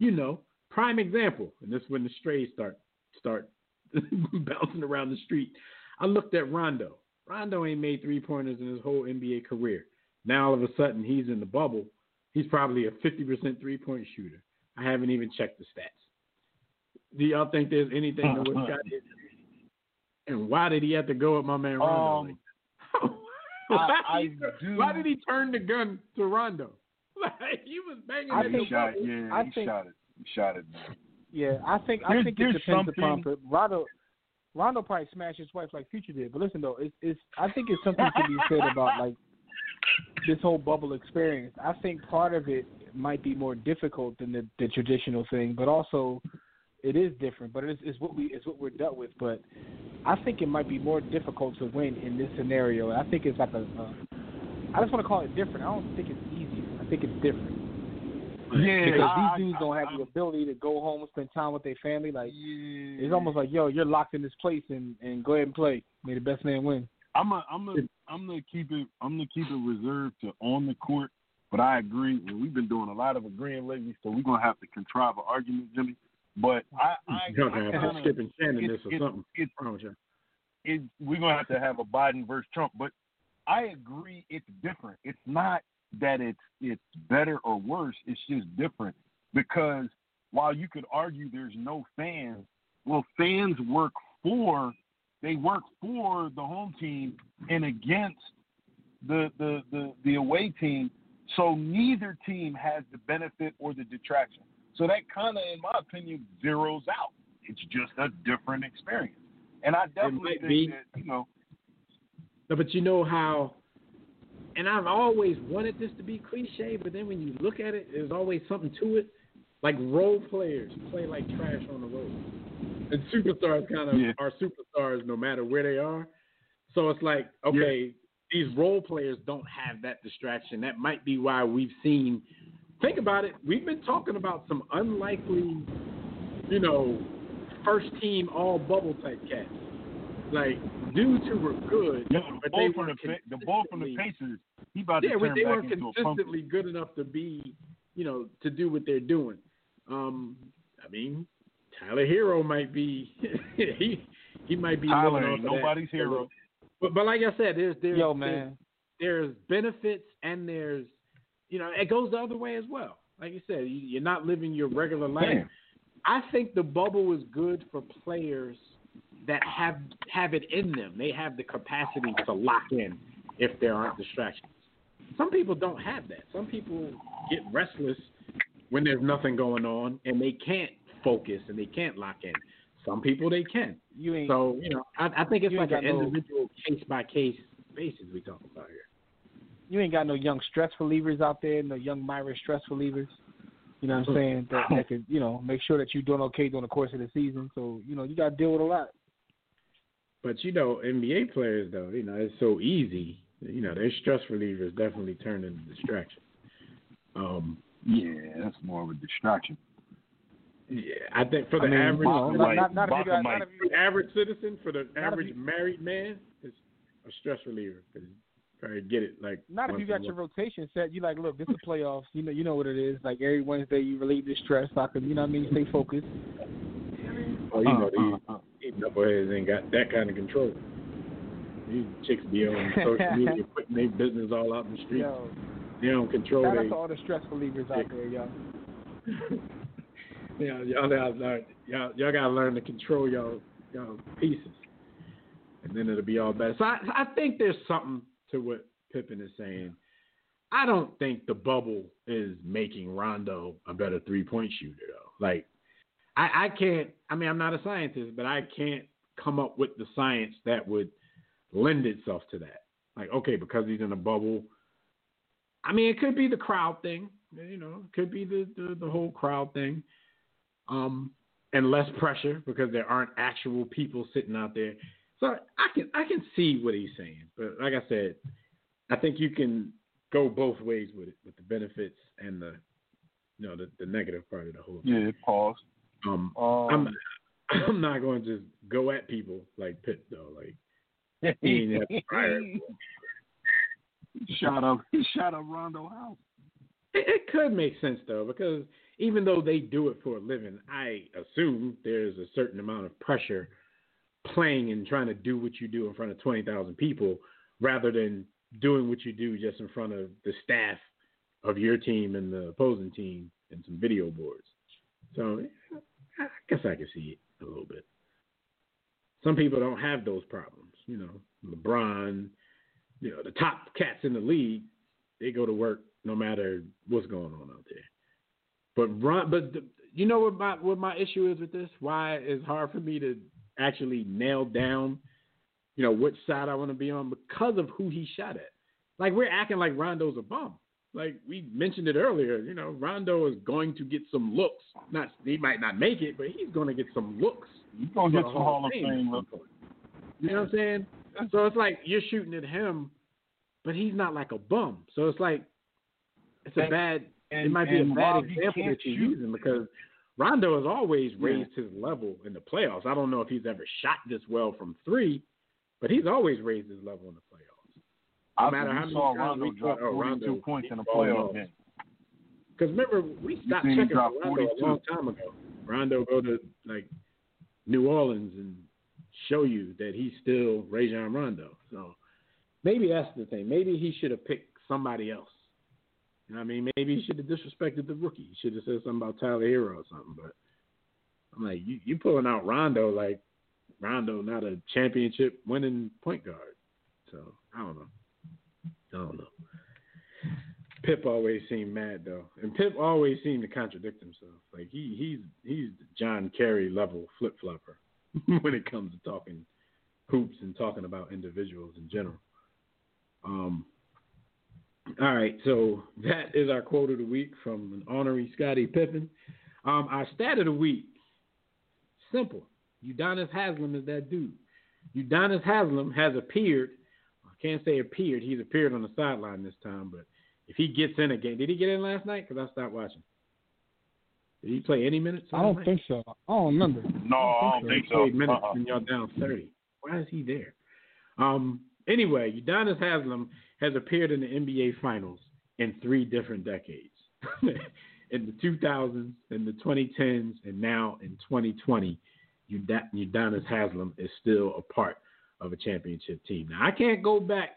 You know, prime example, and this is when the strays start start (laughs) bouncing around the street. I looked at Rondo. Rondo ain't made three pointers in his whole NBA career. Now all of a sudden he's in the bubble. He's probably a 50% three point shooter. I haven't even checked the stats. Do y'all think there's anything to what (laughs) Scott did? And why did he have to go with my man Rondo? Um, (laughs) why, I- did he, I do- why did he turn the gun to Rondo? (laughs) Like he was banging I think- shot, bubble. yeah, I he think- shot it. He shot it. Man. Yeah, I think I There's- think it there's depends upon. something- Rondo, Rondo probably smashed his wife like Future did, but listen though, it's it's. I think it's something to be said about (laughs) like this whole bubble experience. I think part of it might be more difficult than the, the traditional thing, but also it is different. But it's, it's what we it's what we're dealt with. But I think it might be more difficult to win in this scenario. I think it's like a. a I just want to call it different. I don't think it's easier. I think it's different Yeah, because I- these dudes don't have I- the ability to go home and spend time with their family. Like yeah. it's almost like, yo, you're locked in this place and, and go ahead and play. May the best man win. I'm a, I'm a, I'm gonna keep it. I'm gonna keep it reserved to on the court. But I agree, and we've been doing a lot of agreeing lately, so we're gonna have to contrive an argument, Jimmy. But oh. I, I, You're gonna I have to kinda- skip and Shannon this or it's- something. it's- Wrong with you? it, we're gonna have to have a Biden versus Trump. But I agree, it's different. It's not that it's it's better or worse. It's just different because while you could argue there's no fans, well, fans work for they work for the home team and against the the the, the away team. So neither team has the benefit or the detraction. So that kind of, in my opinion, zeroes out. It's just a different experience. And I definitely think be. that, you know, No, but you know how, and I've always wanted this to be cliche, but then when you look at it, there's always something to it. Like role players play like trash on the road, and superstars kind of Yeah. are superstars no matter where they are. So it's like, okay, these role players don't have that distraction. That might be why we've seen. Think about it. We've been talking about some unlikely, you know, first team all bubble type cats. Like dudes who were good, yo, but the they ball from the weren't the ball from the consistently- Pacers, he about to yeah, but turn they weren't consistently good enough to be, you know, to do what they're doing. Um, I mean, Tyler Herro might be (laughs) he he might be Tyler living ain't off that. nobody's hero. But but like I said, there's there's Yo, there's, there's benefits and there's you know it goes the other way as well. Like you said, you, you're not living your regular life. Damn. I think the bubble is good for players that have have it in them. They have the capacity to lock in if there aren't distractions. Some people don't have that. Some people get restless when there's nothing going on and they can't focus and they can't lock in. Some people they can. You ain't. So you know, I, I think it's like an no- individual case by case basis we talk about here. You ain't got no young stress relievers out there, no young Myra stress relievers. You know what I'm saying? That, that could, you know, make sure that you're doing okay during the course of the season. So, you know, you got to deal with a lot. But you know, NBA players though, you know, it's so easy. You know, their stress relievers definitely turn into distraction. Um, Yeah, that's more of a distraction. yeah, I think for the I mean, average, Baka for might- not, not, if you Baka got, might- not the average citizen, for the average you- married man, it's a stress reliever because get it like not if you got your rotation set. You like, look, this is playoffs. You know, you know what it is. Like every Wednesday, you relieve the stress. So I can, you know what I mean, stay focused. Oh, you know, Uh, these, uh, uh. these knuckleheads ain't got that kind of control. These chicks be on (laughs) social media putting their business all out in the street. Yo, They don't control shout out to all the stress relievers out there, yo. (laughs) yeah, y'all gotta learn. Y'all, y'all gotta learn to control y'all y'all pieces, and then it'll be all better. So I, I think there's something to what Pippen is saying. I don't think the bubble is making Rondo a better three point shooter though. Like, I, I can't. I mean, I'm not a scientist, but I can't come up with the science that would lend itself to that. Like, okay, because he's in a bubble. I mean, it could be the crowd thing. You know, it could be the, the, the whole crowd thing. Um, and less pressure because there aren't actual people sitting out there. So I can I can see what he's saying, but like I said, I think you can go both ways with it, with the benefits and the you know the, the negative part of the whole thing. Yeah, pause. Um, Um, I'm (laughs) I'm not going to just go at people like Pitt though. Like he ain't have to shot up, he shot up Rondo House. It, it could make sense though, because even though they do it for a living, I assume there's a certain amount of pressure playing and trying to do what you do in front of twenty thousand people, rather than doing what you do just in front of the staff of your team and the opposing team and some video boards. So I guess I can see it a little bit. Some people don't have those problems, you know. LeBron, you know, the top cats in the league, they go to work no matter what's going on out there. But Ron, but the, you know what my what my issue is with this? Why it's hard for me to actually nail down, you know, which side I want to be on because of who he shot at. Like we're acting like Rondo's a bum. Like we mentioned it earlier, you know, Rondo is going to get some looks. Not he might not make it, but he's going to get some looks. You gonna get some Hall of Fame Fame at look. some point. You know what I'm saying? So it's like you're shooting at him, but he's not like a bum. So it's like it's a And- bad. And, it might be a bad example that you're using because Rondo has always Yeah. raised his level in the playoffs. I don't know if he's ever shot this well from three, but he's always raised his level in the playoffs. No I matter how many saw times Rondo we drop oh, 42 Rondo, points in a playoff game. Because remember, we stopped checking for Rondo a long time ago. Rondo go to like New Orleans and show you that he's still Rajon Rondo. So maybe that's the thing. Maybe he should have picked somebody else. You know I mean? Maybe he should have disrespected the rookie. He should have said something about Tyler Herro or something. But I'm like, you you pulling out Rondo like Rondo not a championship winning point guard. So I don't know. I don't know. Pip always seemed mad though, and Pip always seemed to contradict himself. Like he he's he's John Kerry level flip flopper (laughs) when it comes to talking hoops and talking about individuals in general. Um. All right, so that is our quote of the week from an honorary Scottie Pippen. Um, our stat of the week, simple. Udonis Haslem is that dude. Udonis Haslem has appeared. I can't say appeared. He's appeared on the sideline this time, but if he gets in a game, did he get in last night? Because I stopped watching. Did he play any minutes? I don't last think so. I don't remember. No, I don't night? think He so. played minutes Uh-uh. and y'all down thirty. Why is he there? Um. Anyway, Udonis Haslem has appeared in the NBA Finals in three different decades. (laughs) in the 2000s, in the 2010s, and now in 2020, Udonis Haslem is still a part of a championship team. Now, I can't go back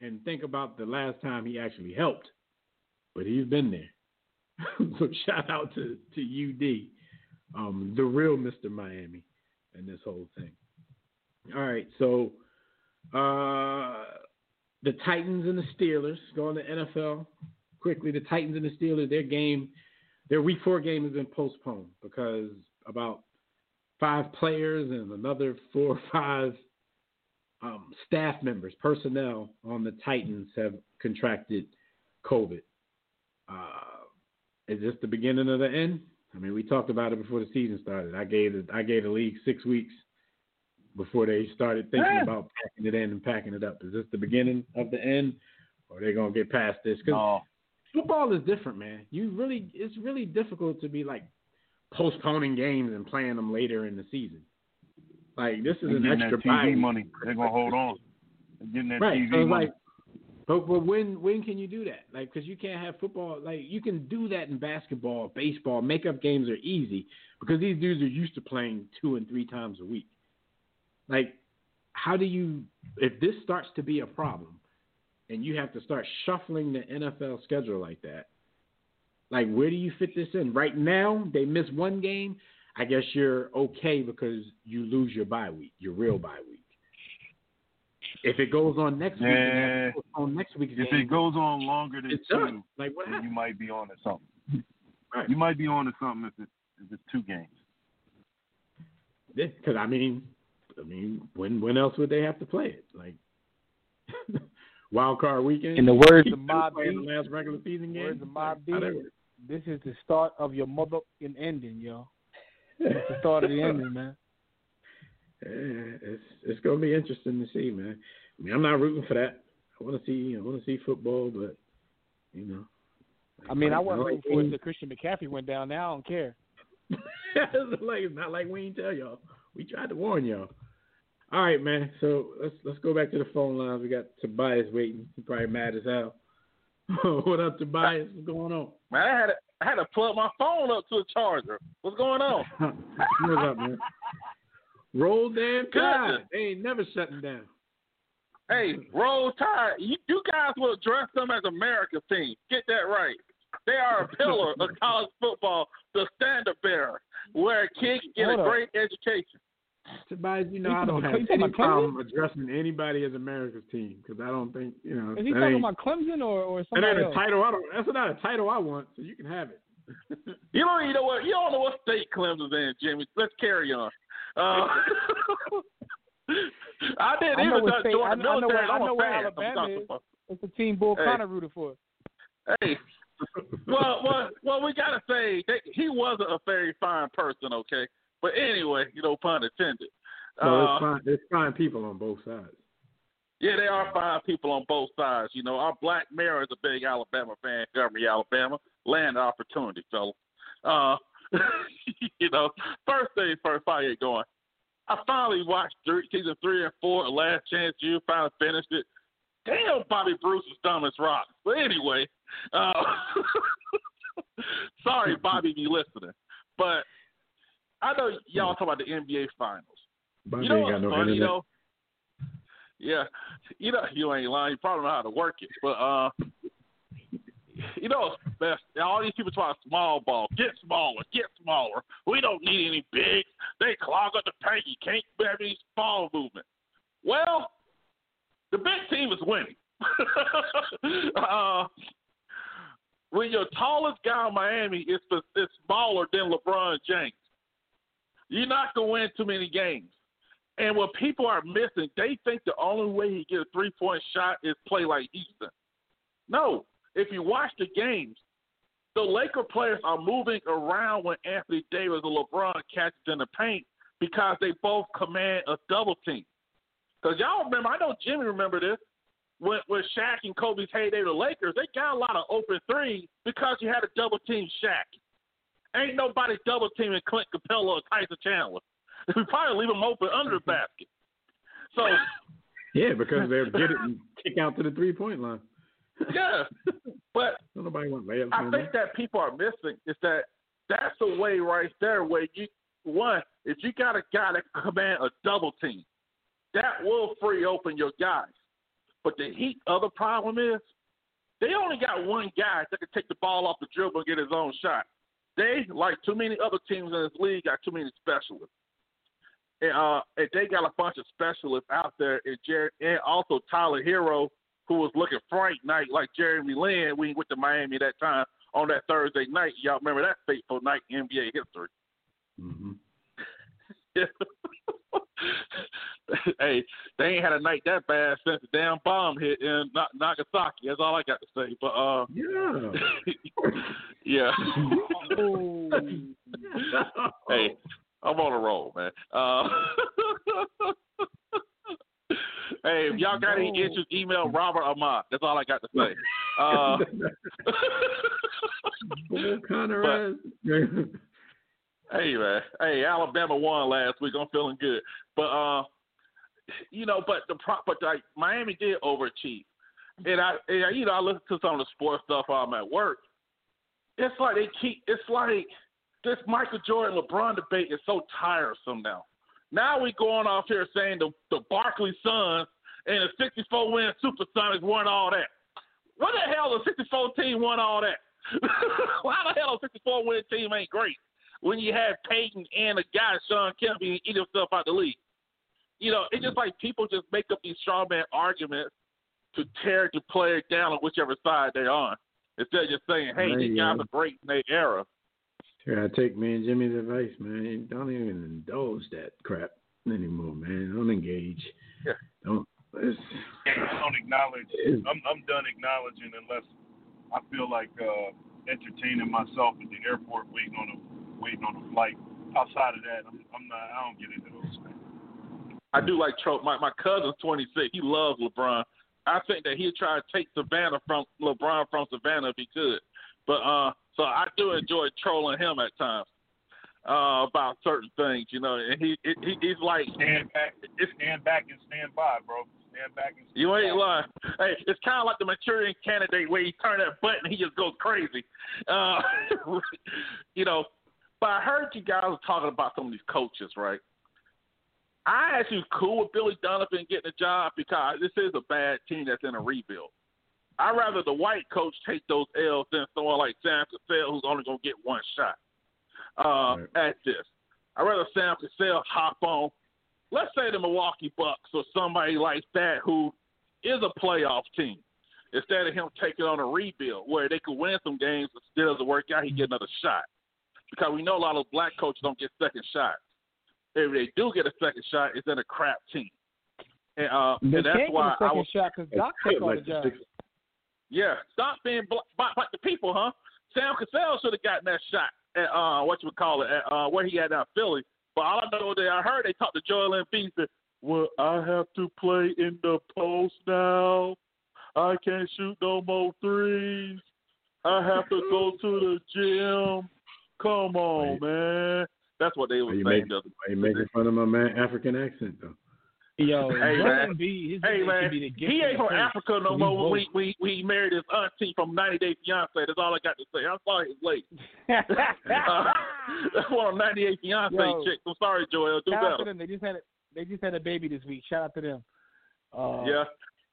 and think about the last time he actually helped, but he's been there. (laughs) so shout out to, to UD, um, the real Mr. Miami, and this whole thing. All right, so uh, the Titans and the Steelers going to NFL quickly. The Titans and the Steelers, their game, their Week Four game has been postponed because about five players and another four or five um, staff members, personnel on the Titans have contracted COVID. Uh, is this the beginning of the end? I mean, we talked about it before the season started. I gave the, I gave the league six weeks before they started thinking Yeah. about packing it in and packing it up. Is this the beginning of the end, or are they gonna get past this? Because No. football is different, man. You really, it's really difficult to be like postponing games and playing them later in the season. Like this is They're an extra that TV week. money. They're gonna hold on. They're getting that right? TV So money. like, but but when when can you do that? Like, because you can't have football. Like you can do that in basketball, baseball. Makeup games are easy because these dudes are used to playing two and three times a week. Like, how do you if this starts to be a problem, and you have to start shuffling the NFL schedule like that? Like, where do you fit this in? Right now, they miss one game. I guess you're okay because you lose your bye week, your real bye week. If it goes on next week, and you have to postpone next week's if game, it goes on longer than two. Like what then you might be on to something. Right. You might be on to something if it's if it's two games. Because I mean, I mean, when when else would they have to play it? Like (laughs) wild card weekend. In the words of Mob playing B, the last regular season game. words of Mobb Deep, How that work? this is the start of your mother and ending, yo. It's the start of the ending, man. (laughs) Yeah, it's it's gonna be interesting to see, man. I mean, I'm not rooting for that. I want to see I want to see football, but you know. I mean, I wasn't rooting for it until Christian McCaffrey went down. Now I don't care. (laughs) it's like it's not like we ain't tell y'all. We tried to warn y'all. All right, man. So let's let's go back to the phone lines. We got Tobias waiting. He's probably mad as hell. (laughs) what up, Tobias? What's going on? Man, I had to, I had to plug my phone up to a charger. What's going on? (laughs) What's up, man? Roll damn tide. They ain't never shutting down. Hey, roll tide. You, you guys will address them as America's team. Get that right. They are a pillar of (laughs) college football, the standard bearer, where a kid can get Hold a up. great education. Tobias, you know You I don't talking have about- any about Clemson? problem addressing anybody as America's team because I don't think you know. Is he talking about Clemson or, or that somebody ain't a title. I don't. That's not a title I want. So you can have it. (laughs) You don't even know what you don't know what state Clemson's in, Jimmy. Let's carry on. Uh, (laughs) I didn't I know even what state- I know- I know military. where- I a know where. Alabama is. It's the team Bull Hey. Connor rooted for. Hey, (laughs) well, well, well, we gotta say that he wasn't a very fine person, okay. But anyway, you know, pun intended. So Uh, there's fine. There's fine people on both sides. yeah, there are fine people on both sides. You know, our black mayor is a big Alabama fan, Montgomery, Alabama. Land of opportunity, fella. Uh, (laughs) you know, first thing first, I you going? I finally watched three, season three and four, Last Chance U. Finally finished it. Damn, Bobby Bruce is dumb as rocks. But anyway, uh, (laughs) sorry, Bobby, be listening. But I know y'all talk about the NBA Finals. Bobby You know ain't no funny though? Yeah, you know you ain't lying. You probably know how to work it, but uh, you know what's best. All these people talk small ball. Get smaller. Get smaller. We don't need any big. They clog up the paint. You can't have any ball movement. Well, the big team is winning. (laughs) uh, when your tallest guy in Miami is is smaller than LeBron James, you're not gonna win too many games. And what people are missing, they think the only way he get a three point shot is play like Houston. No, if you watch the games, the Laker players are moving around when Anthony Davis or LeBron catches in the paint because they both command a double team. Because y'all remember, I know Jimmy remember this. When, when Shaq and Kobe's heyday, the Lakers, they got a lot of open threes because you had a double team Shaq. Ain't nobody double teaming Clint Capela or Tyson Chandler. (laughs) We probably leave them open under the basket. So (laughs) yeah, because they'll get it and kick out to the three point line. (laughs) yeah, but nobody want layups. I think that people are missing is that that's the way right there where you one if you got a guy that can command a double team, that will free open your guys. But the Heat other problem is they only got one guy that can take the ball off the dribble and get his own shot. They, like too many other teams in this league, got too many specialists. And, uh, and they got a bunch of specialists out there, and, and also Tyler Herro, who was looking Frank night like Jeremy Lin when he went to Miami that time on that Thursday night. Y'all remember that fateful night in NBA history. Mm-hmm. (laughs) (laughs) (laughs) hey, they ain't had a night that bad since the damn bomb hit in Nagasaki. That's all I got to say. But uh, yeah, (laughs) yeah. (laughs) hey, I'm on a roll, man. Uh, hey, if y'all got any issues, email Robert Ahmad. That's all I got to say. Uh, Connor hey man, hey Alabama won last week. I'm feeling good, but uh, you know, but the pro, but like Miami did overachieve, and I, mm-hmm. and, you know, I listen to some of the sports stuff while I'm at work. It's like they keep. It's like this Michael Jordan LeBron debate is so tiresome now. Now we going off here saying the the Barkley Suns and the 64 win Supersonics won all that. What the hell the 64 team won all that? (laughs) Why the hell the 64 win team ain't great? when you have Payton and a guy, Shawn Kemp, eat himself out the league. You know, it's just like people just make up these straw man arguments to tear the player down on whichever side they're on. Instead of just saying, hey, these guys are great in their era. Here, I take me and Jimmy's advice, man. Don't even indulge that crap anymore, man. Don't engage. Yeah. Don't. It's, don't acknowledge. I'm I'm done acknowledging unless I feel like uh, entertaining myself at the airport waiting on a waiting on a flight. Outside of that, I'm, I'm not. I don't get into those things. I do like trope. My my cousin's 26. He loves LeBron. I think that he'd try to take Savannah from LeBron from Savannah if he could. But uh, so I do enjoy trolling him at times uh, about certain things, you know. And he, he he's like stand back, stand back and stand by, bro. Stand back and stand you ain't by. lying. Hey, it's kind of like the Manchurian Candidate where he turn that button, he just goes crazy. Uh, (laughs) you know, but I heard you guys were talking about some of these coaches, right? I actually cool with Billy Donovan getting a job because this is a bad team that's in a rebuild. I'd rather the white coach take those L's than someone like Sam Cassell who's only going to get one shot uh, right. at this. I'd rather Sam Cassell hop on, let's say the Milwaukee Bucks or somebody like that who is a playoff team instead of him taking on a rebuild where they could win some games, but still doesn't work out, he get another shot because we know a lot of black coaches don't get second shots. If they do get a second shot, it's in a crap team, and, uh, they and that's can't why get a second I was. shot because Doc took all the jobs. Yeah, stop being black, black the people, huh? Sam Cassell should have gotten that shot at uh, what you would call it, at, uh, where he had out Philly. But all I know that I heard they talked to Joel Embiid said, "Well, I have to play in the post now. I can't shoot no more threes. I have to go to the gym." Come on, man. That's what they were saying. Make, are you making fun of my man African accent though? Yo, hey man, B, his hey man, he ain't from Africa no more. When we, we we married his auntie from 90 Day Fiance. That's all I got to say. I'm sorry it's late. (laughs) uh, (laughs) that's one of 90 Day Fiance Yo, chicks. I'm sorry, Joel. Do shout better. out to them. They just had a, they just had a baby this week. Shout out to them. Uh, yeah.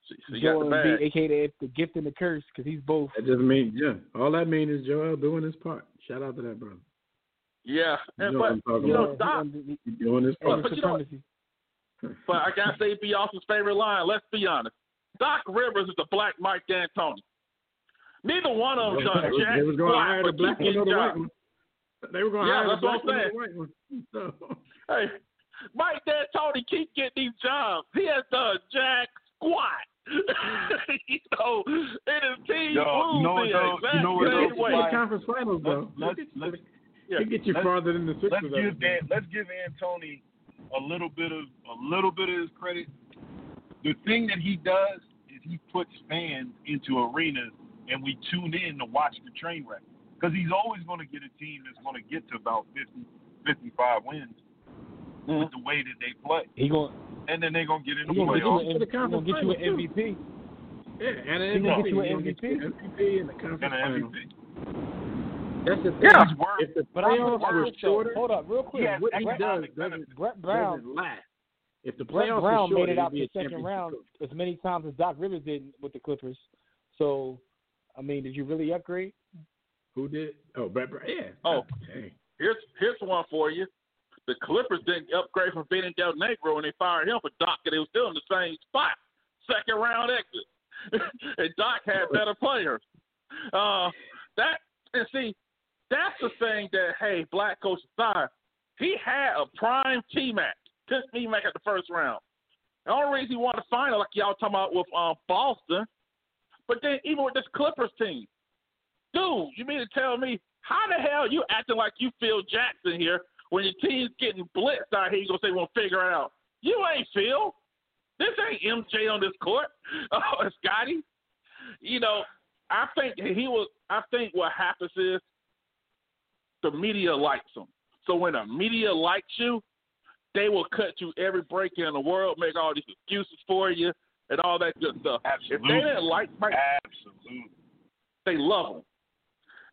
So Joel got the B, aka the gift and the curse, because he's both. That just means yeah. All that means is Joel doing his part. Shout out to that brother. Yeah, and, you know but you know, Doc, doing his part. But, you know, (laughs) but I gotta say, be Austin's favorite line. Let's be honest. Doc Rivers is the black Mike D'Antoni. Neither one of them done They was- jack they was going to squat hire for the black one or the white one. They were going to Yeah, hire the that's what black I'm one or saying. the white one. (laughs) So, Hey, Mike D'Antoni keep getting these jobs. He has done jack squat. (laughs) you know, and his team Yo, you know what, lose though? You know what, exact same to way. the conference finals, though. Let's He'll let's get you- Yeah. he'll get you farther than the Sixers. let's give Dan, let's give Antony a little bit of a little bit of his credit. The thing that he does is he puts fans into arenas, and we tune in to watch the train wreck because he's always going to get a team that's going to get to about 50, 55 wins Mm-hmm. with the way that they play, He going and then they're going to get in the he gonna get you playoffs. an, To the he gonna get you an MVP. Yeah, and an He gonna MVP. get you an He gonna get you an MVP in the conference And an. MVP. That's the thing. Yeah. If the But I'm playoffs gonna were shorter, Hold up, real quick. He what he does doesn't. Brett Brown, doesn't last. If the Brett playoffs Brown were shorter, made it out it'd the a second round coach. as many times as Doc Rivers did with the Clippers. So, I mean, did you really upgrade? Who did? Oh, Brett Brown. Yeah. Oh. Dang. Here's here's one for you. The Clippers didn't upgrade from Vinny Del Negro when they fired him for Doc, and they were still in the same spot. Second round exit. (laughs) and Doc had (laughs) better players. Uh, that and see, that's the thing that hey, black coach aside, he had a prime T Mac. Couldn't even make it the first round. The only reason he won the final, like y'all talking about with um, Boston, but then even with this Clippers team, dude, you mean to tell me how the hell you acting like you Phil Jackson here when your team's getting blitzed out here? You gonna say we'll figure it out? You ain't Phil. This ain't MJ on this court. (laughs) Oh, Scotty. You know, I think he was. I think what happens is the media likes him. So when the media likes you, they will cut you every break in the world, make all these excuses for you, and all that good stuff. If Absolutely. they didn't like Mike, Absolutely. they love him.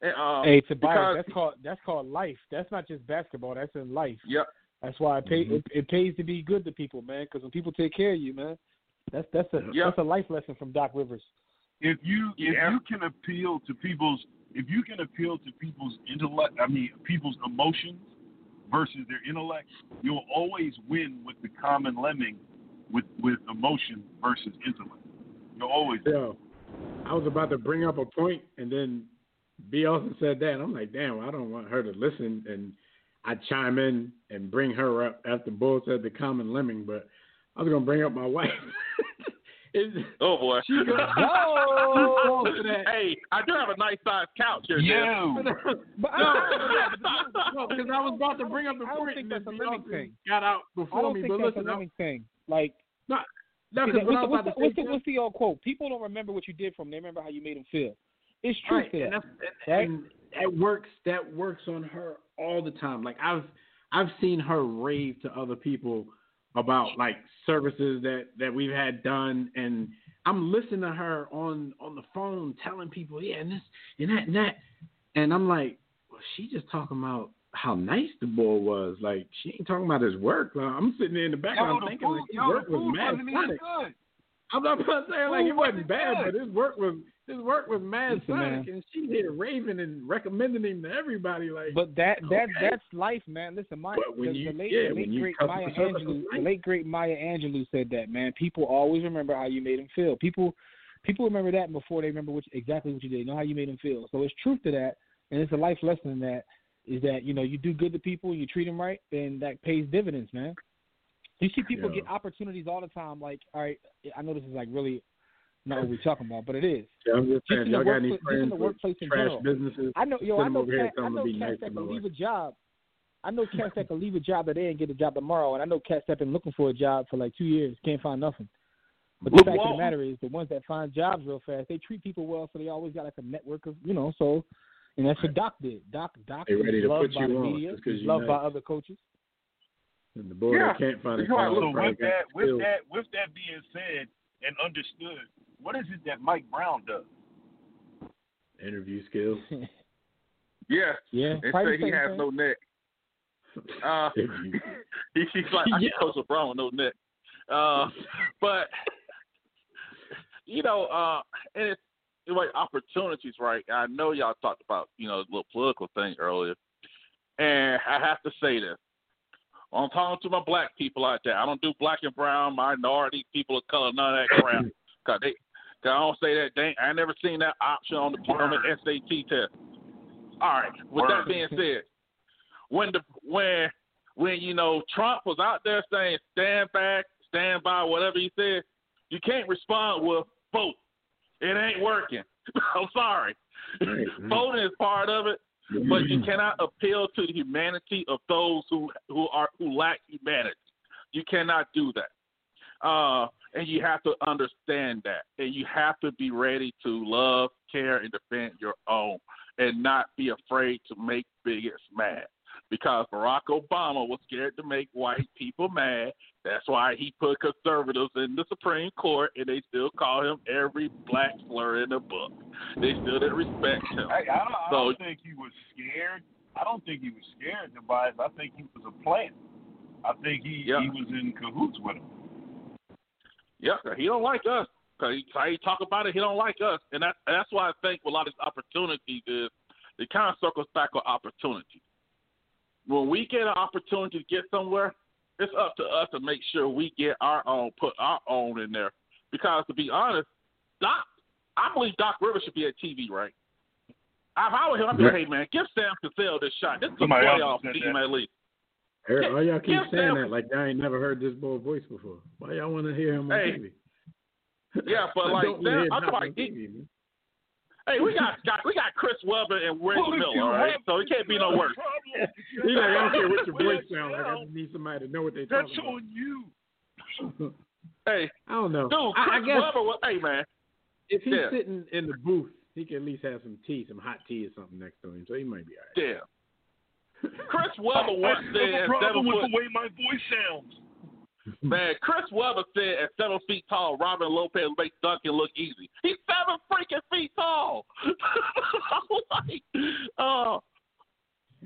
And, um, Hey, because- Tobias, that's called that's called life. That's not just basketball. That's in life. Yep. That's why it, pay, Mhm. it, it pays to be good to people, man. Because when people take care of you, man, that's that's a Yeah. that's a life lesson from Doc Rivers. If you if Yeah. you can appeal to people's if you can appeal to people's intellect I mean people's emotions versus their intellect, you'll always win with the common lemming with with emotion versus intellect. You'll always Yo, I was about to bring up a point, and then B also said that. I'm like, damn, I don't want her to listen, and I chime in and bring her up after Bull said the common lemming, but I was gonna bring up my (laughs) wife. It's- Oh boy. She goes, (laughs) no. for that. hey, I do have a nice sized couch here. Dan. Yo, uh, But I, no, because I was about to bring up the I don't point, think that's a B lemming also thing. got out I before don't me. think But that's listen, a I- lemming thing. Like, no, see, because what what's, the, what's, the, what's, the, what's the old quote? People don't remember what you did from. them. They remember how you made them feel. It's true right, and, that. that's, right? and that works. That works on her all the time. Like I've I've seen her rave to other people about like services that that we've had done, and I'm listening to her on on the phone telling people, yeah, and this and that and that, and I'm like, well, she just talking about how nice the boy was. Like she ain't talking about his work. Like, I'm sitting there in the yo, background the thinking food, like his yo, work was mad wasn't even sonic. good. I'm not saying like it wasn't wasn't bad, but his work was his work was mad Listen, sonic, man. and she here raving and recommending him to everybody. Like, But that that Okay. that's life, man. Listen, my But the, you- the late, yeah, late great Maya the surface of Angelou, the late great Maya Angelou said that, man. People always remember how you made them feel. People people remember that before they remember what, exactly what you did. Know how you made them feel. So it's truth to that, and it's a life lesson in that is that you know you do good to people, you treat them right, and that pays dividends, man. You see people Yeah. get opportunities all the time. Like, all right, I know this is like really not what we're talking about, but it is. Yeah, I'm just saying, in y'all got any just in the workplace in trash general. businesses, I know, yo, I know, cat, I know cats nice that can leave a job. I know cats that (laughs) can leave a job today and get a job tomorrow, and I know cats that been looking for a job for like two years, can't find nothing. But the fact of the matter is, the ones that find jobs real fast, they treat people well, so they always got like a network of, you know. So, and that's what Doc did. Doc, Doc They ready to loved put by you the on media, just 'cause he's loved by other coaches. And the boy Yeah. can't find a know, So with that, with skills. that, with that being said and understood, what is it that Mike Brown does? interview skills. (laughs) Yeah. yeah, And probably say he has thing. no neck. (laughs) Uh, (laughs) he, he's like, I can Yeah. coach LeBron with no neck. Uh, but you know, uh, and it's like opportunities, right? I know y'all talked about you know the little political thing earlier, and I have to say this. I'm talking to my black people out there. I don't do black and brown, minority, people of color, none of that crap. (laughs) Cause they, 'Cause I don't say that. Dang, I never seen that option on the on the SAT test. All right. With that being said, when the when when you know Trump was out there saying stand back, stand by, whatever he said, you can't respond with vote. It ain't working. (laughs) I'm sorry. Right. Voting is part of it, but you cannot appeal to the humanity of those who who are who lack humanity. You cannot do that. Uh, and you have to understand that, and you have to be ready to love, care, and defend your own, and not be afraid to make bigots mad. Because Barack Obama was scared to make white people mad. That's why he put conservatives in the Supreme Court, and they still call him every black slur in the book. They still didn't respect him. I, I, don't, I don't think he was scared. I don't think he was scared to buy it. I think he was a plan. I think he Yeah. he was in cahoots with him. Yeah, he don't like us. Cause he, how he talk about it, he don't like us, and that that's why I think a lot of these opportunities is it kind of circles back on opportunity. When we get an opportunity to get somewhere, it's up to us to make sure we get our own, put our own in there. Because to be honest, Doc, I believe Doc Rivers should be at TV, right? If I were him, I'd be like, hey man, give Sam Cassell this shot. This is a Somebody playoff said team at least. Eric, all y'all keep Give saying Sam- that like I ain't never heard this boy voice before. Why y'all want to hear him on Hey, TV? yeah, but I like, don't wanna Sam- I'm Doc Hey, we got, got we got Chris Webber and Reggie Well, if Miller, all right? So it can't be no worse. He like, I don't care what your voice sounds like. I just need somebody to know what they're talking That's on you. Hey, I don't know. dude, Chris I, I guess Webber was, hey man, if he's yeah. sitting in the booth, he can at least have some tea, some hot tea or something next to him, so he might be all right. yeah. Chris Webber once I said have at a problem with foot, the way my voice sounds. Man, Chris Webber said at seven feet tall, Robin Lopez makes dunking look easy. He's seven freaking feet tall. (laughs) Like, uh,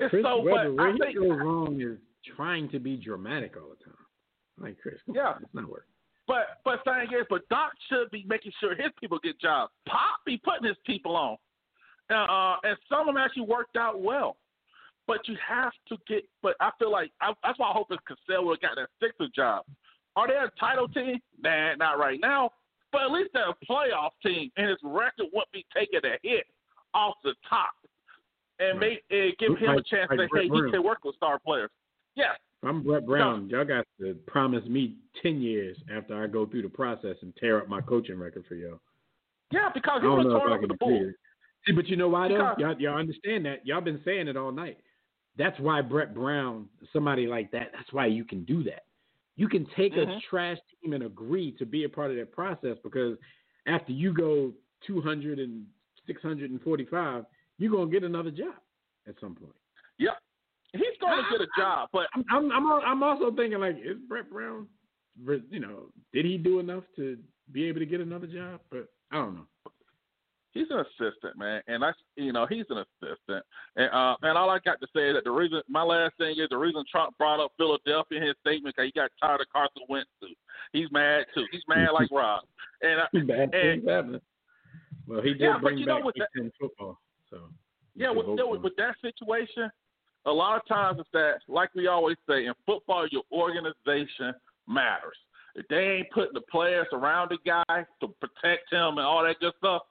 it's Chris so, Webber, but where I he think, goes wrong is trying to be dramatic all the time. Like Chris, Yeah. on, it's not working. But but thing is, but Doc should be making sure his people get jobs. Pop be putting his people on, uh, uh, and some of them actually worked out well. But you have to get. But I feel like I, that's why I hope is Cassell would have got that Sixers job. Are they a title team? Nah, not right now. But at least they're a playoff team, and his record wouldn't be taking a hit off the top, and Right. make and give him a chance like to Brett hey, Brown. he can work with star players. If I'm Brett Brown, y'all got to promise me ten years after I go through the process and tear up my coaching record for y'all. yeah, because he was torn up with the. Bulls. See, but you know why though? Because- Y'all, y'all understand that? Y'all been saying it all night. That's why Brett Brown, somebody like that, that's why you can do that. You can take a Mhm. trash team and agree to be a part of that process because after you go 200 and 645, you're gonna get another job at some point. Yep. He's going to get a (laughs) job, but I'm I'm I'm, I'm also thinking like, is Brett Brown, you know, did he do enough to be able to get another job? But I don't know. He's an assistant, man, and I, you know, he's an assistant, and uh, and all I got to say is that the reason, my last thing is the reason Trump brought up Philadelphia in his statement because he got tired of Carson Wentz too. He's mad too. He's mad like Rob, and I, (laughs) Bad and things happening. Well, he did Yeah, bring know back what Big football, so yeah, with, with, with that situation, a lot of times it's that, like we always say in football, your organization matters. If they ain't putting the players around the guy to protect him and all that good stuff,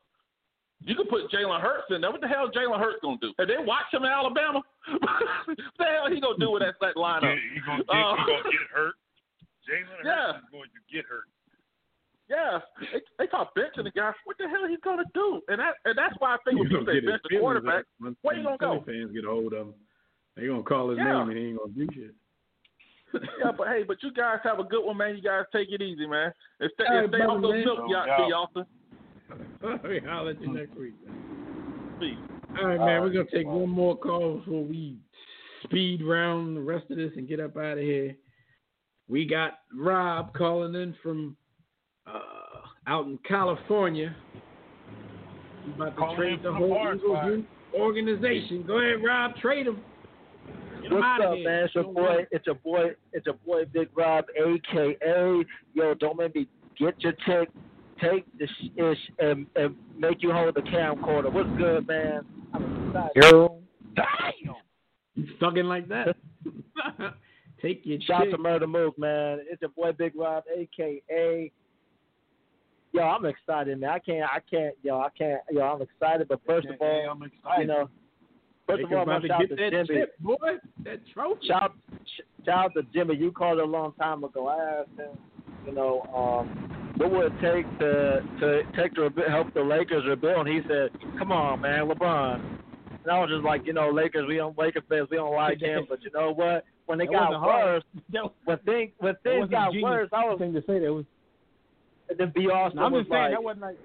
you can put Jalen Hurts in there. What the hell is Jalen Hurts gonna do? Have they watched him in Alabama? (laughs) what the hell he gonna do with that, that lineup? He gonna get, Uh, he gonna get hurt. Jalen Yeah. Hurts is going to get hurt. Yeah, they, they talk benching the guy. What the hell he's gonna do? And that and that's why I think when He's people gonna say get bench the quarterback, hurt once where you gonna go? Philly Fans get a hold of him. They gonna call his Yeah. name and he ain't gonna do shit. (laughs) yeah, but hey, but you guys have a good one, man. You guys take it easy, man. And stay, All and stay off those milk No yachts, doubt. B. Austin. I'll let you next week. Peace. All right, man. We're gonna take one more call before we speed round the rest of this and get up out of here. We got Rob calling in from uh, out in California. He's about to Calling trade the from the whole bar Eagles spot. organization. Go ahead, Rob. Trade him. What's up, here. man? It's your Don't boy. worry. It's your boy. It's your boy, Big Rob, aka Yo. Don't make me get your take, take this ish, and and make you hold the camcorder. What's good, man? I'm excited. Yo. Damn. You stuck in like that. (laughs) Take your Shout out chick. to Murder Move, man. It's your boy, Big Rob, aka yo, I'm excited, man. I can't, I can't, yo, I can't, yo, I'm excited. But first of Hey, all, I'm excited. you know, first of all, about I'm to shout get to that Jimmy. chip, boy. That trophy. Shout, shout out to Jimmy. You called a long time ago. I asked him, you know, um, what would it take to to take to help the Lakers rebuild? And he said, "Come on, man, LeBron." And I was just like, you know, Lakers, we don't Lakers fans, we don't like him, but you know what? When it That got worse, (laughs) That, when things when things got genius worse, I was thing to say. That was. and then B. Austin No, I'm was just saying like, that wasn't like.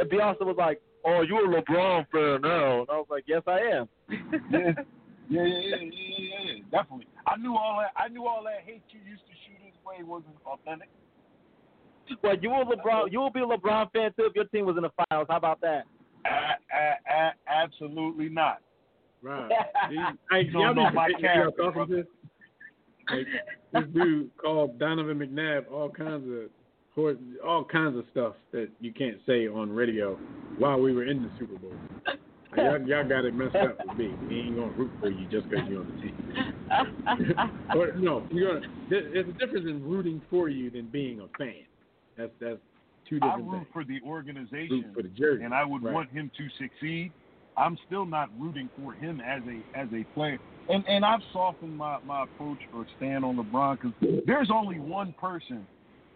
and B. Austin was like, "Oh, you a LeBron fan now?" And I was like, "Yes, I am." Yeah, yeah, yeah, yeah, yeah, yeah, yeah, definitely. I knew all that. I knew all that hate you used to shoot his way wasn't authentic. Well, you will LeBron. You will be a LeBron fan too if your team was in the finals. How about that? A- a- a- absolutely not. Right. (laughs) Hey, You don't y'all know be- my y'all character. Like, this dude called Donovan McNabb all kinds of hor- all kinds of stuff that you can't say on radio while we were in the Super Bowl. Like, y'all, y'all got it messed up with me. He ain't gonna root for you just because you're on the team. (laughs) or no, you're gonna. There's a difference in rooting for you than being a fan. That's that's two I different root things. for the organization, Root for the jersey. and I would Right. want him to succeed. I'm still not rooting for him as a as a player, and and I've softened my my approach or stand on LeBron because there's only one person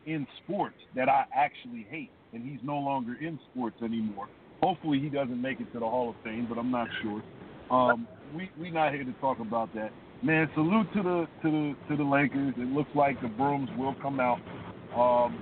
in sports that I actually hate, and he's no longer in sports anymore. Hopefully, he doesn't make it to the Hall of Fame, but I'm not sure. Um, we we not here to talk about that. Man, salute to the to the to the Lakers. It looks like the brooms will come out. Um,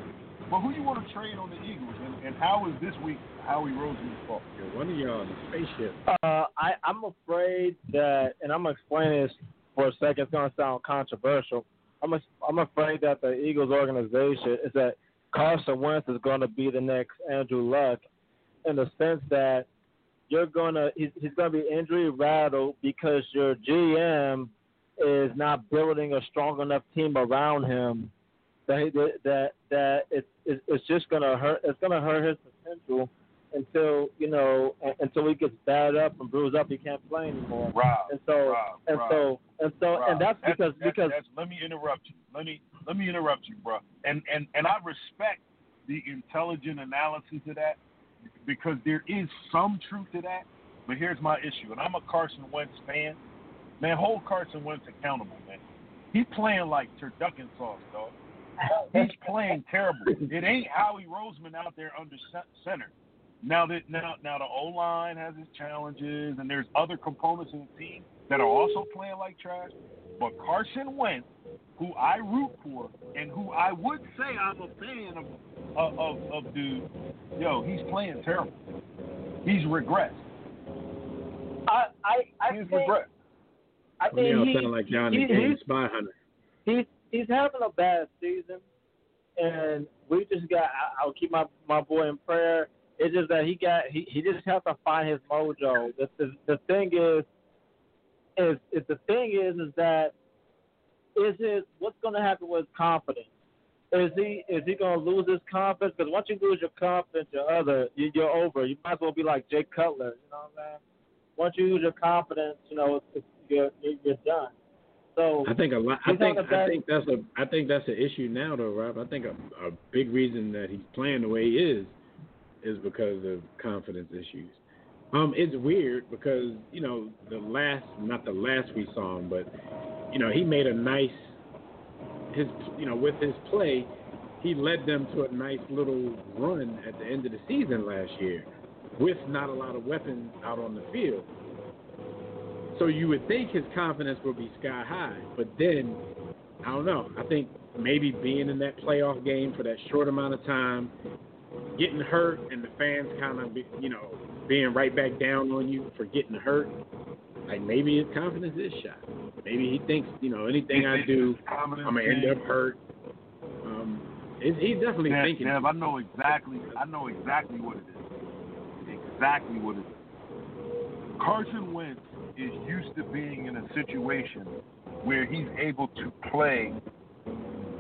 but who you want to trade on the Eagles, and, and how is this week Howie Roseman's fault? Yo, one of y'all in the spaceship. Uh, I, I'm afraid that, and I'm gonna explain this for a second. It's gonna sound controversial. I'm a, I'm afraid that the Eagles organization is that Carson Wentz is going to be the next Andrew Luck, in the sense that you're gonna he's, he's gonna be injury rattled because your GM is not building a strong enough team around him that that that it's it's it's just gonna hurt. It's gonna hurt his potential until you know until he gets battered up and bruised up. He can't play anymore. Rob, And so Rob, and Rob, so and so Rob, and that's because because that's, let me interrupt you. Let me let me interrupt you, bro. And and and I respect the intelligent analysis of that because there is some truth to that. But here's my issue, and I'm a Carson Wentz fan. Man, hold Carson Wentz accountable, man. He playing like turducken sauce, dog. He's playing terrible. It ain't Howie Roseman out there under center. Now that now now the O line has its challenges, and there's other components in the team that are also playing like trash. But Carson Wentz, who I root for, and who I would say I'm a fan of, of of, of dude, yo, he's playing terrible. He's regressed. I I I He's think regressed. I One of y'all think he, sound like y'all he, he's Spy Hunter. he's he's having a bad season, and we just got. I, I'll keep my my boy in prayer. It's just that he got he he just has to find his mojo. The the, the thing is, is is the thing is is that is it what's going to happen with confidence? Is he is he going to lose his confidence? Because once you lose your confidence, your other you, you're over. You might as well be like Jay Cutler. You know what I'm saying? Once you lose your confidence, you know it's, it's, you're you're done. So I think a lot. I think I think that's a I think that's an issue now, though, Rob. I think a, a big reason that he's playing the way he is is because of confidence issues. Um, it's weird because you know the last, not the last we saw him, but you know he made a nice his you know with his play, he led them to a nice little run at the end of the season last year, with not a lot of weapons out on the field. So you would think his confidence would be sky high, but then I don't know. I think maybe being in that playoff game for that short amount of time, getting hurt, and the fans kind of be, you know being right back down on you for getting hurt. Like maybe his confidence is shot. Maybe he thinks you know anything I do, I'm gonna end up hurt. Um, it, he's definitely Dev, thinking. Dev, I know exactly. I know exactly what it is. Exactly what it is. Carson Wentz is used to being in a situation where he's able to play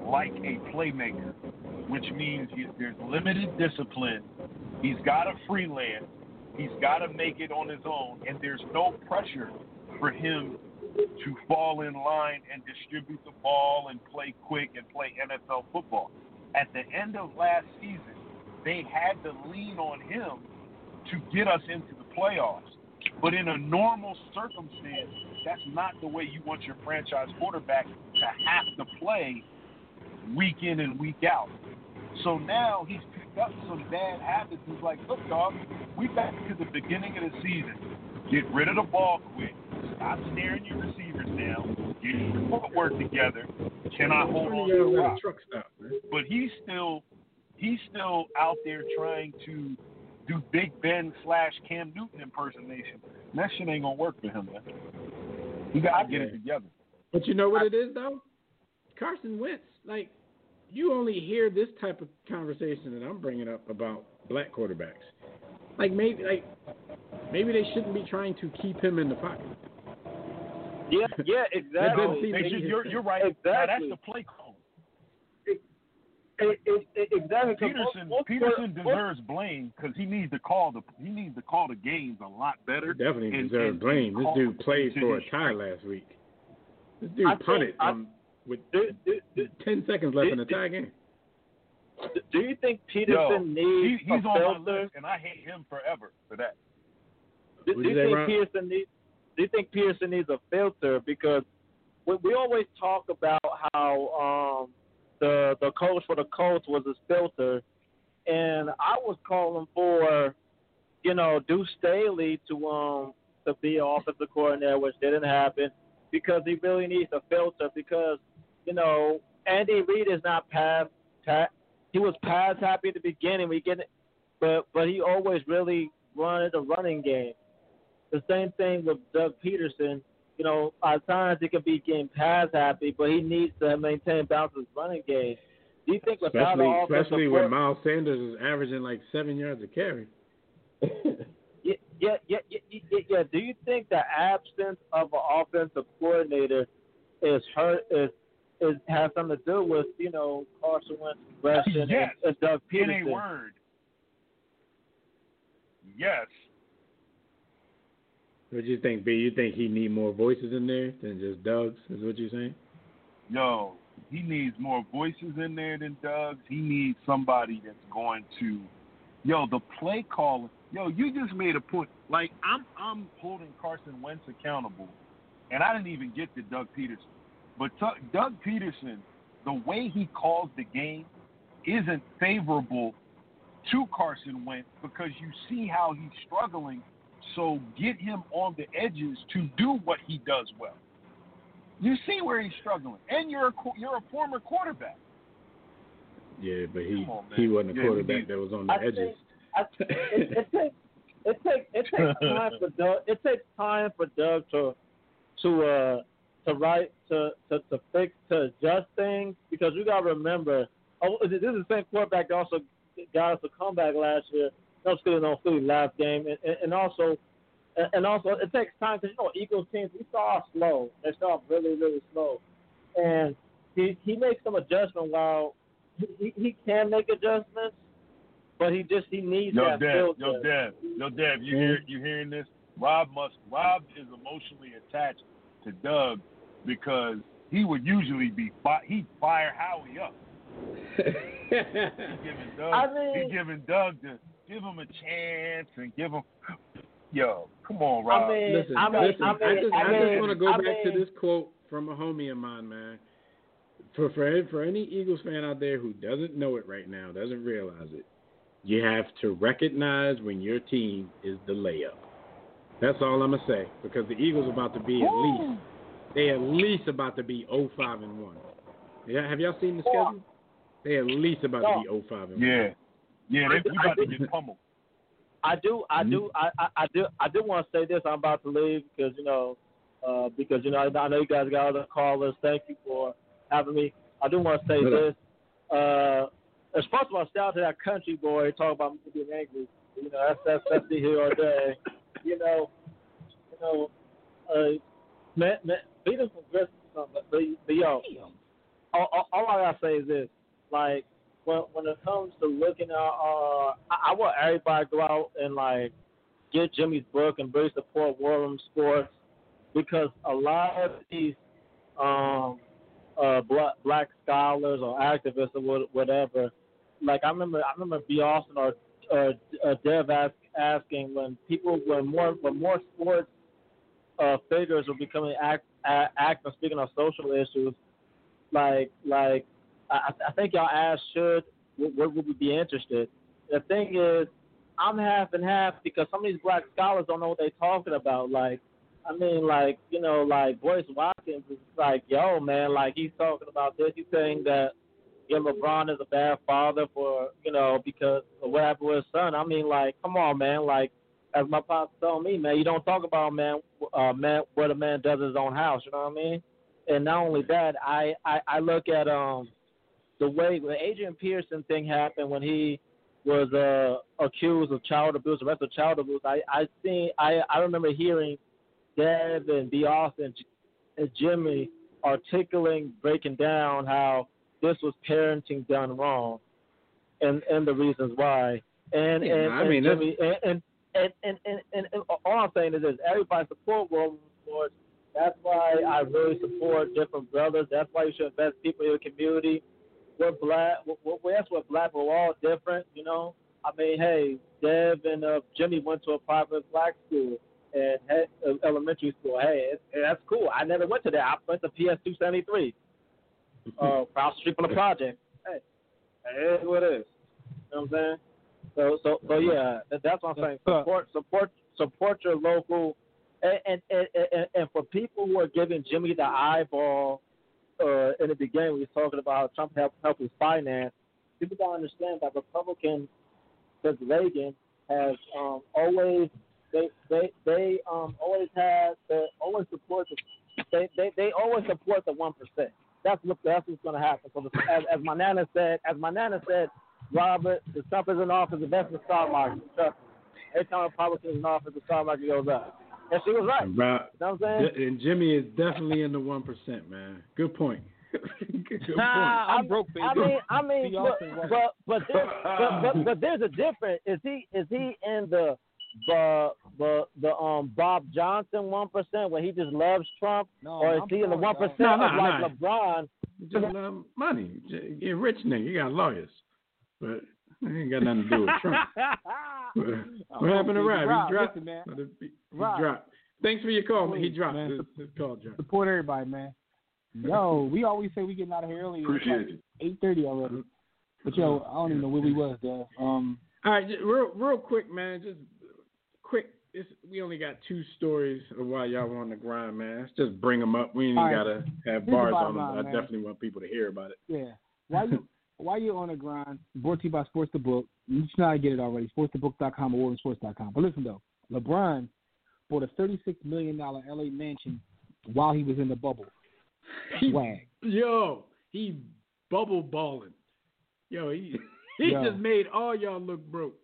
like a playmaker, which means he, there's limited discipline. He's got to freelance. He's got to make it on his own, and there's no pressure for him to fall in line and distribute the ball and play quick and play NFL football. At the end of last season, they had to lean on him to get us into the playoffs. But in a normal circumstance, that's not the way you want your franchise quarterback to have to play week in and week out. So now he's picked up some bad habits. He's like, look, dog, we back to the beginning of the season. Get rid of the ball quick. Stop staring your receivers down. Get your footwork together. Cannot hold on to the rock. truck stop. But he's still he's still out there trying to do Big Ben slash Cam Newton impersonation. And that shit ain't gonna work for him, man. He gotta get it together. But you know what it is though? Carson Wentz. Like you only hear this type of conversation that I'm bringing up about black quarterbacks. Like maybe like maybe they shouldn't be trying to keep him in the pocket. Yeah, yeah, (laughs) exactly. seem They to should- be- you're, you're right. Now, that's the play call. It- it- it- exactly. 'cause most- Pederson most- Pederson most- deserves blame because he needs to call the he needs to call the games a lot better. Definitely and- deserves and- blame. This dude played for a his tie last week. This dude I think- punted I- um, with ten seconds left in the do- tie game. do you think Yo, Pederson he, needs he's a on my filter? list, and I hate him forever for that. Do, do you you say, think Ron? Pearson needs? Do you think Pearson needs a filter? Because we, we always talk about how um, the the coach for the Colts was his filter, and I was calling for, you know, Deuce Staley to um to be offensive coordinator, which didn't happen because he really needs a filter. Because you know Andy Reid is not pass. Pa- he was pass happy at the beginning. We get it, but but he always really wanted the running game. The same thing with Doug Pederson. You know, at times he could be getting pass happy, but he needs to maintain balance with running game. Do you think without Especially the offensive especially when Miles Sanders is averaging like seven yards a carry. (laughs) yeah, yeah, yeah, yeah, yeah, yeah. Do you think the absence of an offensive coordinator is hurt is is has something to do with you know Carson Wentz progression Yes. and, and Doug In Pederson? a word, yes. What do you think, B? You think he need more voices in there than just Doug's? Is what you're saying? Yo, he needs more voices in there than Doug's. He needs somebody that's going to, yo, the play caller. Yo, you just made a point. Like I'm, I'm holding Carson Wentz accountable, and I didn't even get to Doug Pederson. But Tu- Doug Pederson, the way he calls the game, isn't favorable to Carson Wentz because you see how he's struggling. So get him on the edges to do what he does well. You see where he's struggling, and you're a you're a former quarterback. Yeah, but he on, he wasn't a Yeah, quarterback need- that was on the I edges. think I, it, it takes it takes it takes (laughs) time for Doug. It takes time for Doug to to uh to write to to, to fix to adjust things because you got to remember. Oh, this is the same quarterback that also got us a comeback last year. No Philly, on Philly last game, and, and, and also. and- And also, it takes time because you know Eagles teams we start slow. They start really, really slow, and he he makes some adjustment while he, he, he can make adjustments, but he just he needs Yo, that Deb, filter. yo, Deb, yo, Deb, you hear you hearing this? Rob must Rob is emotionally attached to Doug because he would usually be he'd fire Howie up. (laughs) He's giving Doug I mean- he's giving Doug to give him a chance and give him (laughs) Yo, come on, Rob. I mean, listen, I mean, listen. I mean, just, I I just want to go I back to this quote from a homie of mine, man. For for for any Eagles fan out there who doesn't know it right now, doesn't realize it, you have to recognize when your team is the layup. That's all I'm gonna say because the Eagles are about to be at least they at least about to be 05 and one. Yeah, have y'all seen the schedule? They at least about to be 05 and one. Yeah. Yeah, they, we about to get pummeled. I do, I do, I, I, I do, I do want to say this. I'm about to leave because you know, uh, because you know, I, I know you guys got other callers. Thank you for having me. I do want to say this. Uh, as first of all, shout out to that country boy talking about me being angry. You know, that's that's that's the here all day. You know, you know, uh, man, man, beat him from Griffin, but, but, but yo, all, all, all I gotta say is this: like when when it comes to looking at, uh, I, I want everybody to go out and like get Jimmy's book and really support War Room Sports because a lot of these um, uh, black, black scholars or activists or whatever, like I remember I remember B. Austin or uh, uh, Dev ask, asking when people when more when more sports uh, figures were becoming act, uh, active speaking on social issues, like like I, I think y'all asked should would, would we be interested? The thing is, I'm half and half because some of these black scholars don't know what they're talking about. Like, I mean, like you know, like Boyce Watkins is like, yo, man, like he's talking about this. He's saying that yeah, LeBron is a bad father for you know because of what happened with his son. I mean, like, come on, man. Like, as my pops told me, man, you don't talk about man, uh, man, what a man does in his own house. You know what I mean? And not only that, I I, I look at um the way the Adrian Peterson thing happened when he was uh, accused of child abuse, arrested of child abuse. I I seen I I remember hearing Dev and B. Austin and Jimmy articulating, breaking down how this was parenting done wrong, and and the reasons why. And Yeah, and, I and mean, Jimmy and and and, and, and, and, and all I'm saying is this: everybody support World Sports. That's why I really support different brothers. That's why you should invest people in your community. We're black. We're, that's what black. We're all different, you know. I mean, hey, Dev and uh, Jimmy went to a private black school and had, uh, elementary school. Hey, it's, that's cool. I never went to that. I went to PS two seventy three. (laughs) Uh, the street from the project. Hey, it is what it is. You know what I'm saying? So, so, so yeah, that's what I'm saying. Support, support, support your local, and and and, and, and for people who are giving Jimmy the eyeball uh, in the beginning, we were talking about how Trump helped help his finance. People don't understand that Republicans, since Reagan, has um, always they they they um always have they always support the they they, they always support the one percent. That's what that's what's going to happen. So the, as, as my nana said, as my nana said, Robert, the Trump is in office, invest in the stock market. Trust me. Every time a Republican in office, the stock market goes up. And she was right. About, You know what I'm saying? and Jimmy is definitely in the one percent, man. Good point. (laughs) Good point. Nah, I'm broke, baby. I mean, I mean, See, but but but, there, but but but there's a difference. Is he is he in the the the the um Bob Johnson one percent where he just loves Trump, No, or is I'm he in the one No, no, like no. LeBron? Just love money. J- You're rich nigga. You got lawyers, but it ain't got nothing to do with (laughs) Trump. What what happened to Rob? Rob, He dropped. listen, man. Let it be- He Rob. dropped. Thanks for your call, man. He dropped. man. His, his call dropped. Support everybody, man. Yo, we always say we getting out of here early. Appreciate it. Eight thirty already. But yo, I don't even know where we was, Dev. Um, All right, just real, real quick, man. Just quick. It's, we only got two stories of why y'all on the grind, man. Let's just bring them up. We ain't All right. gotta have Here's bars on them. line, I man. definitely want people to hear about it. yeah. Why you why you're on the grind? Brought to you by Sports the Book. You should how get it already. SportsTheBook.com or WarRoomSports.com. But listen though, LeBron bought a thirty-six million dollar LA mansion while he was in the bubble. Swag. Yo, he bubble balling. Yo, he (laughs) he Yo. just made all y'all look broke.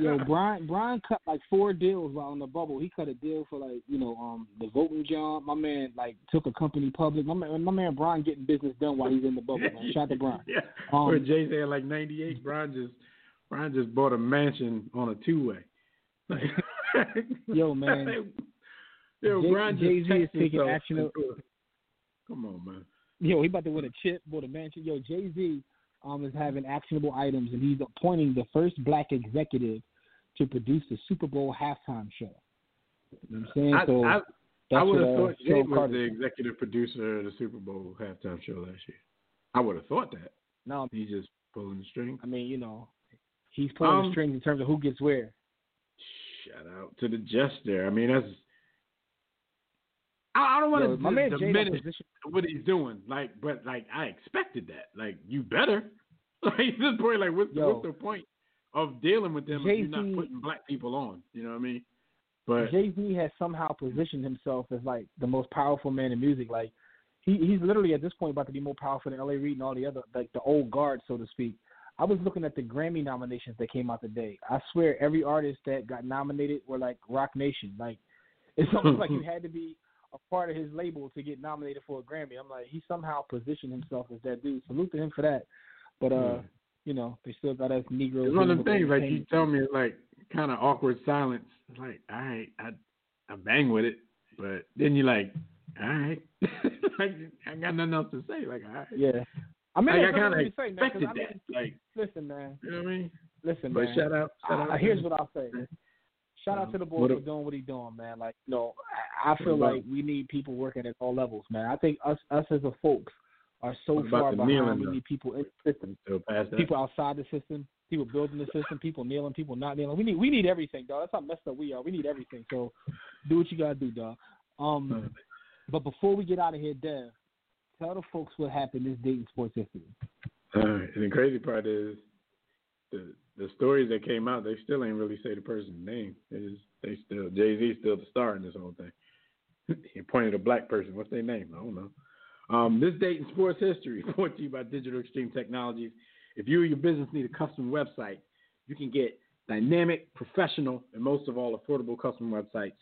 Yo, (laughs) Brian Brian cut like four deals while in the bubble. He cut a deal for like you know um the voting job. My man like took a company public. My man, my man Brian getting business done while he's in the bubble. Man, shout to Brian. (laughs) Yeah. Um, Where Jay said like ninety eight, Brian just Brian just bought a mansion on a two way. (laughs) Yo, man. Yo, Jay- Brian just Jay-Z is taking action of- into it. Come on, man. Yo, he about to win a chip, bought a mansion. Yo, Jay Z um is having actionable items, and he's appointing the first black executive to produce the Super Bowl halftime show. You know what I'm saying? I, so I, I would have uh, thought Jay was Carter the executive producer of the Super Bowl halftime show last year. I would have thought that. No, He's just pulling the string. I mean, you know, he's pulling Um, the strings in terms of who gets where. Shout out to the jester. I mean, that's. I, I don't want to my man diminish what he's doing. Like, but like, I expected that. Like, you better. (laughs) Like, this point, like, what's, Yo. what's the point of dealing with them if you're not putting black people on? You know what I mean? But Jay Z has somehow positioned himself as like the most powerful man in music. Like he he's literally at this point about to be more powerful than L.A. Reid and all the other like the old guard, so to speak. I was looking at the Grammy nominations that came out today. I swear every artist that got nominated were like Roc Nation. Like it's almost like (laughs) you had to be a part of his label to get nominated for a Grammy. I'm like he somehow positioned himself as that dude. Salute to him for that. But uh, Yeah. you know they still got us Negroes. it's one of the things. Like, you tell me, like kind of awkward silence. It's like, all right, I I bang with it, but then you're like, all right, (laughs) like I got nothing else to say. Like, all right. Yeah. I mean, Like, I kind nothing of to say, man, expected I mean, that. Like, listen, man. you know what I mean? Listen, But man. shout out, shout out. I- here's what I'll say. Shout out to the boy What for doing what he's doing, man. Like, you know, I, I feel about- like we need people working at all levels, man. I think us, us as a folks, are so far behind. we need people in the (laughs) system, Still past that. people outside the system, people building the system, people kneeling, people not kneeling. We need, we need everything, dog. That's how messed up we are. We need everything. So, do what you gotta do, dog. Um, but before we get out of here, Dev, tell the folks what happened this date in sports history. All right. And the crazy part is the the stories that came out, they still ain't really say the person's name. They just they still Jay Z still the star in this whole thing. (laughs) he pointed a black person. What's their name? I don't know. Um, this date in sports history (laughs) brought to you by Digital Extreme Technologies. If you or your business need a custom website, you can get dynamic, professional, and most of all, affordable custom websites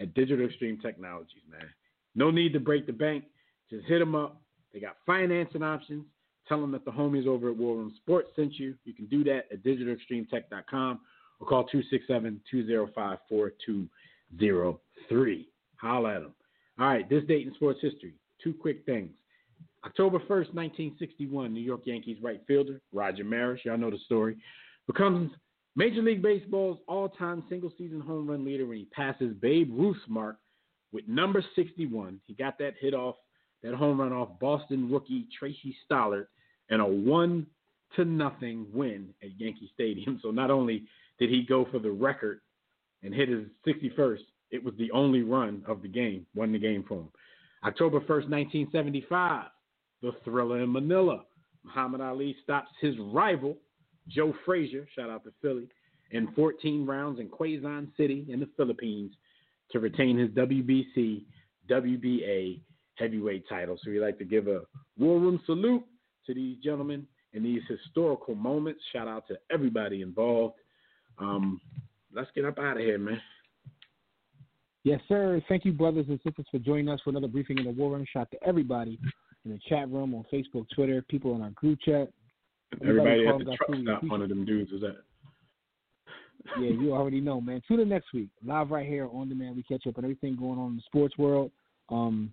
at Digital Extreme Technologies, man. No need to break the bank. Just hit them up. They got financing options. Tell them that the homies over at War Room Sports sent you. You can do that at digitalextremetech.com or call 267-205-4203. Holla at them. All right, this date in sports history. Two quick things. October 1st, 1961, New York Yankees right fielder Roger Maris, y'all know the story, becomes Major League Baseball's all-time single-season home run leader when he passes Babe Ruth's mark with number 61. He got that hit off, that home run off Boston rookie Tracy Stallard, and a one to nothing win at Yankee Stadium. (laughs) So not only did he go for the record and hit his 61st, it was the only run of the game, won the game for him. October 1st, 1975, the thriller in Manila. Muhammad Ali stops his rival, Joe Frazier, shout out to Philly, in 14 rounds in Quezon City in the Philippines to retain his WBC, WBA heavyweight title. So we like to give a war room salute to these gentlemen in these historical moments. Shout out to everybody involved. Um, let's get up out of here, man. Yes, sir. Thank you, brothers and sisters, for joining us for another briefing in the War Room. Shout to everybody in the chat room, on Facebook, Twitter, people in our group chat. Everybody at calling the truck stop, one of them dudes was at. yeah, you already know, man. Tune in next week, live right here on demand. We catch up on everything going on in the sports world. Um,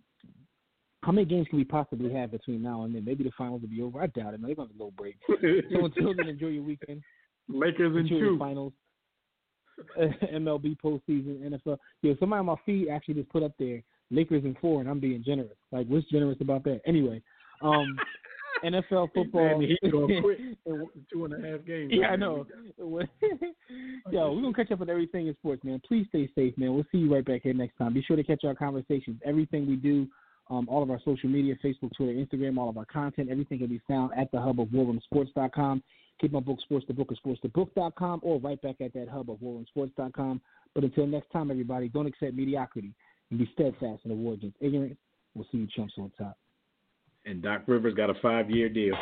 how many games can we possibly have between now and then? Maybe the finals will be over. I doubt it. Man. They're gonna have a little break. (laughs) so until then, enjoy your weekend. Lakers in Enjoy two. finals. (laughs) MLB postseason, NFL. Yo, somebody on my feed actually just put up there Lakers in four, and I'm being generous. Like, what's generous about that? Anyway, um, (laughs) NFL football. Man, he gonna quit in two and a half games. Yeah, I know. Yo, we're gonna catch up on everything in sports, man. Please stay safe, man. We'll see you right back here next time. Be sure to catch our conversations. Everything we do, um, all of our social media, Facebook, Twitter, Instagram, all of our content, everything can be found at the hub of warroomsports.com. Keep my book, Sports the Book, at sportsthebook.com, or right back at that hub of warroomsports.com. But until next time, everybody, don't accept mediocrity and be steadfast in the war against ignorance. We'll see you chumps on top. And Doc Rivers got a five year deal.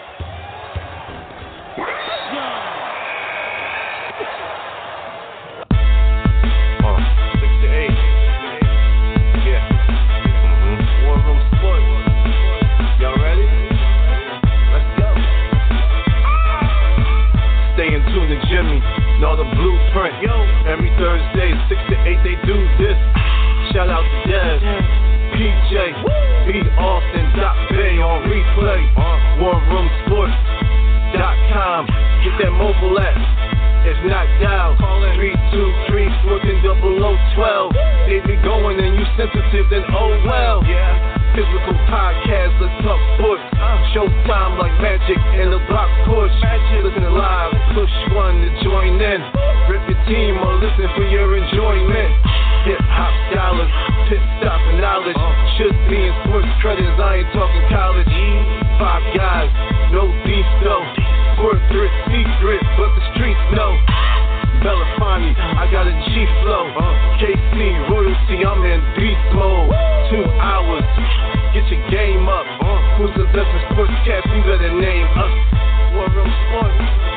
Know the blueprint. Yo. Every Thursday, six to eight, they do this. Shout out to Dev. PJ, B. Austin, Doc Bay on replay. Uh-huh. WarRoomSports.com. Get that mobile app. If not dial, 323 14 0012. They be going and you sensitive, then oh well. Yeah. Physical podcast, let's talk sports. Showtime like magic in the block push. Listen live, push one to join in. Rip your team or listen for your enjoyment. Hip hop scholars, pit stop and knowledge. Should be in sports credits, I ain't talking college. Five guys, no beef though. Corporate secret, but the streets know. Belafonte, I got a G flow. KC royalty, I'm in beast mode. Two hours, get your game up. Who's the best in sportscast? You better name us. War Room Sports.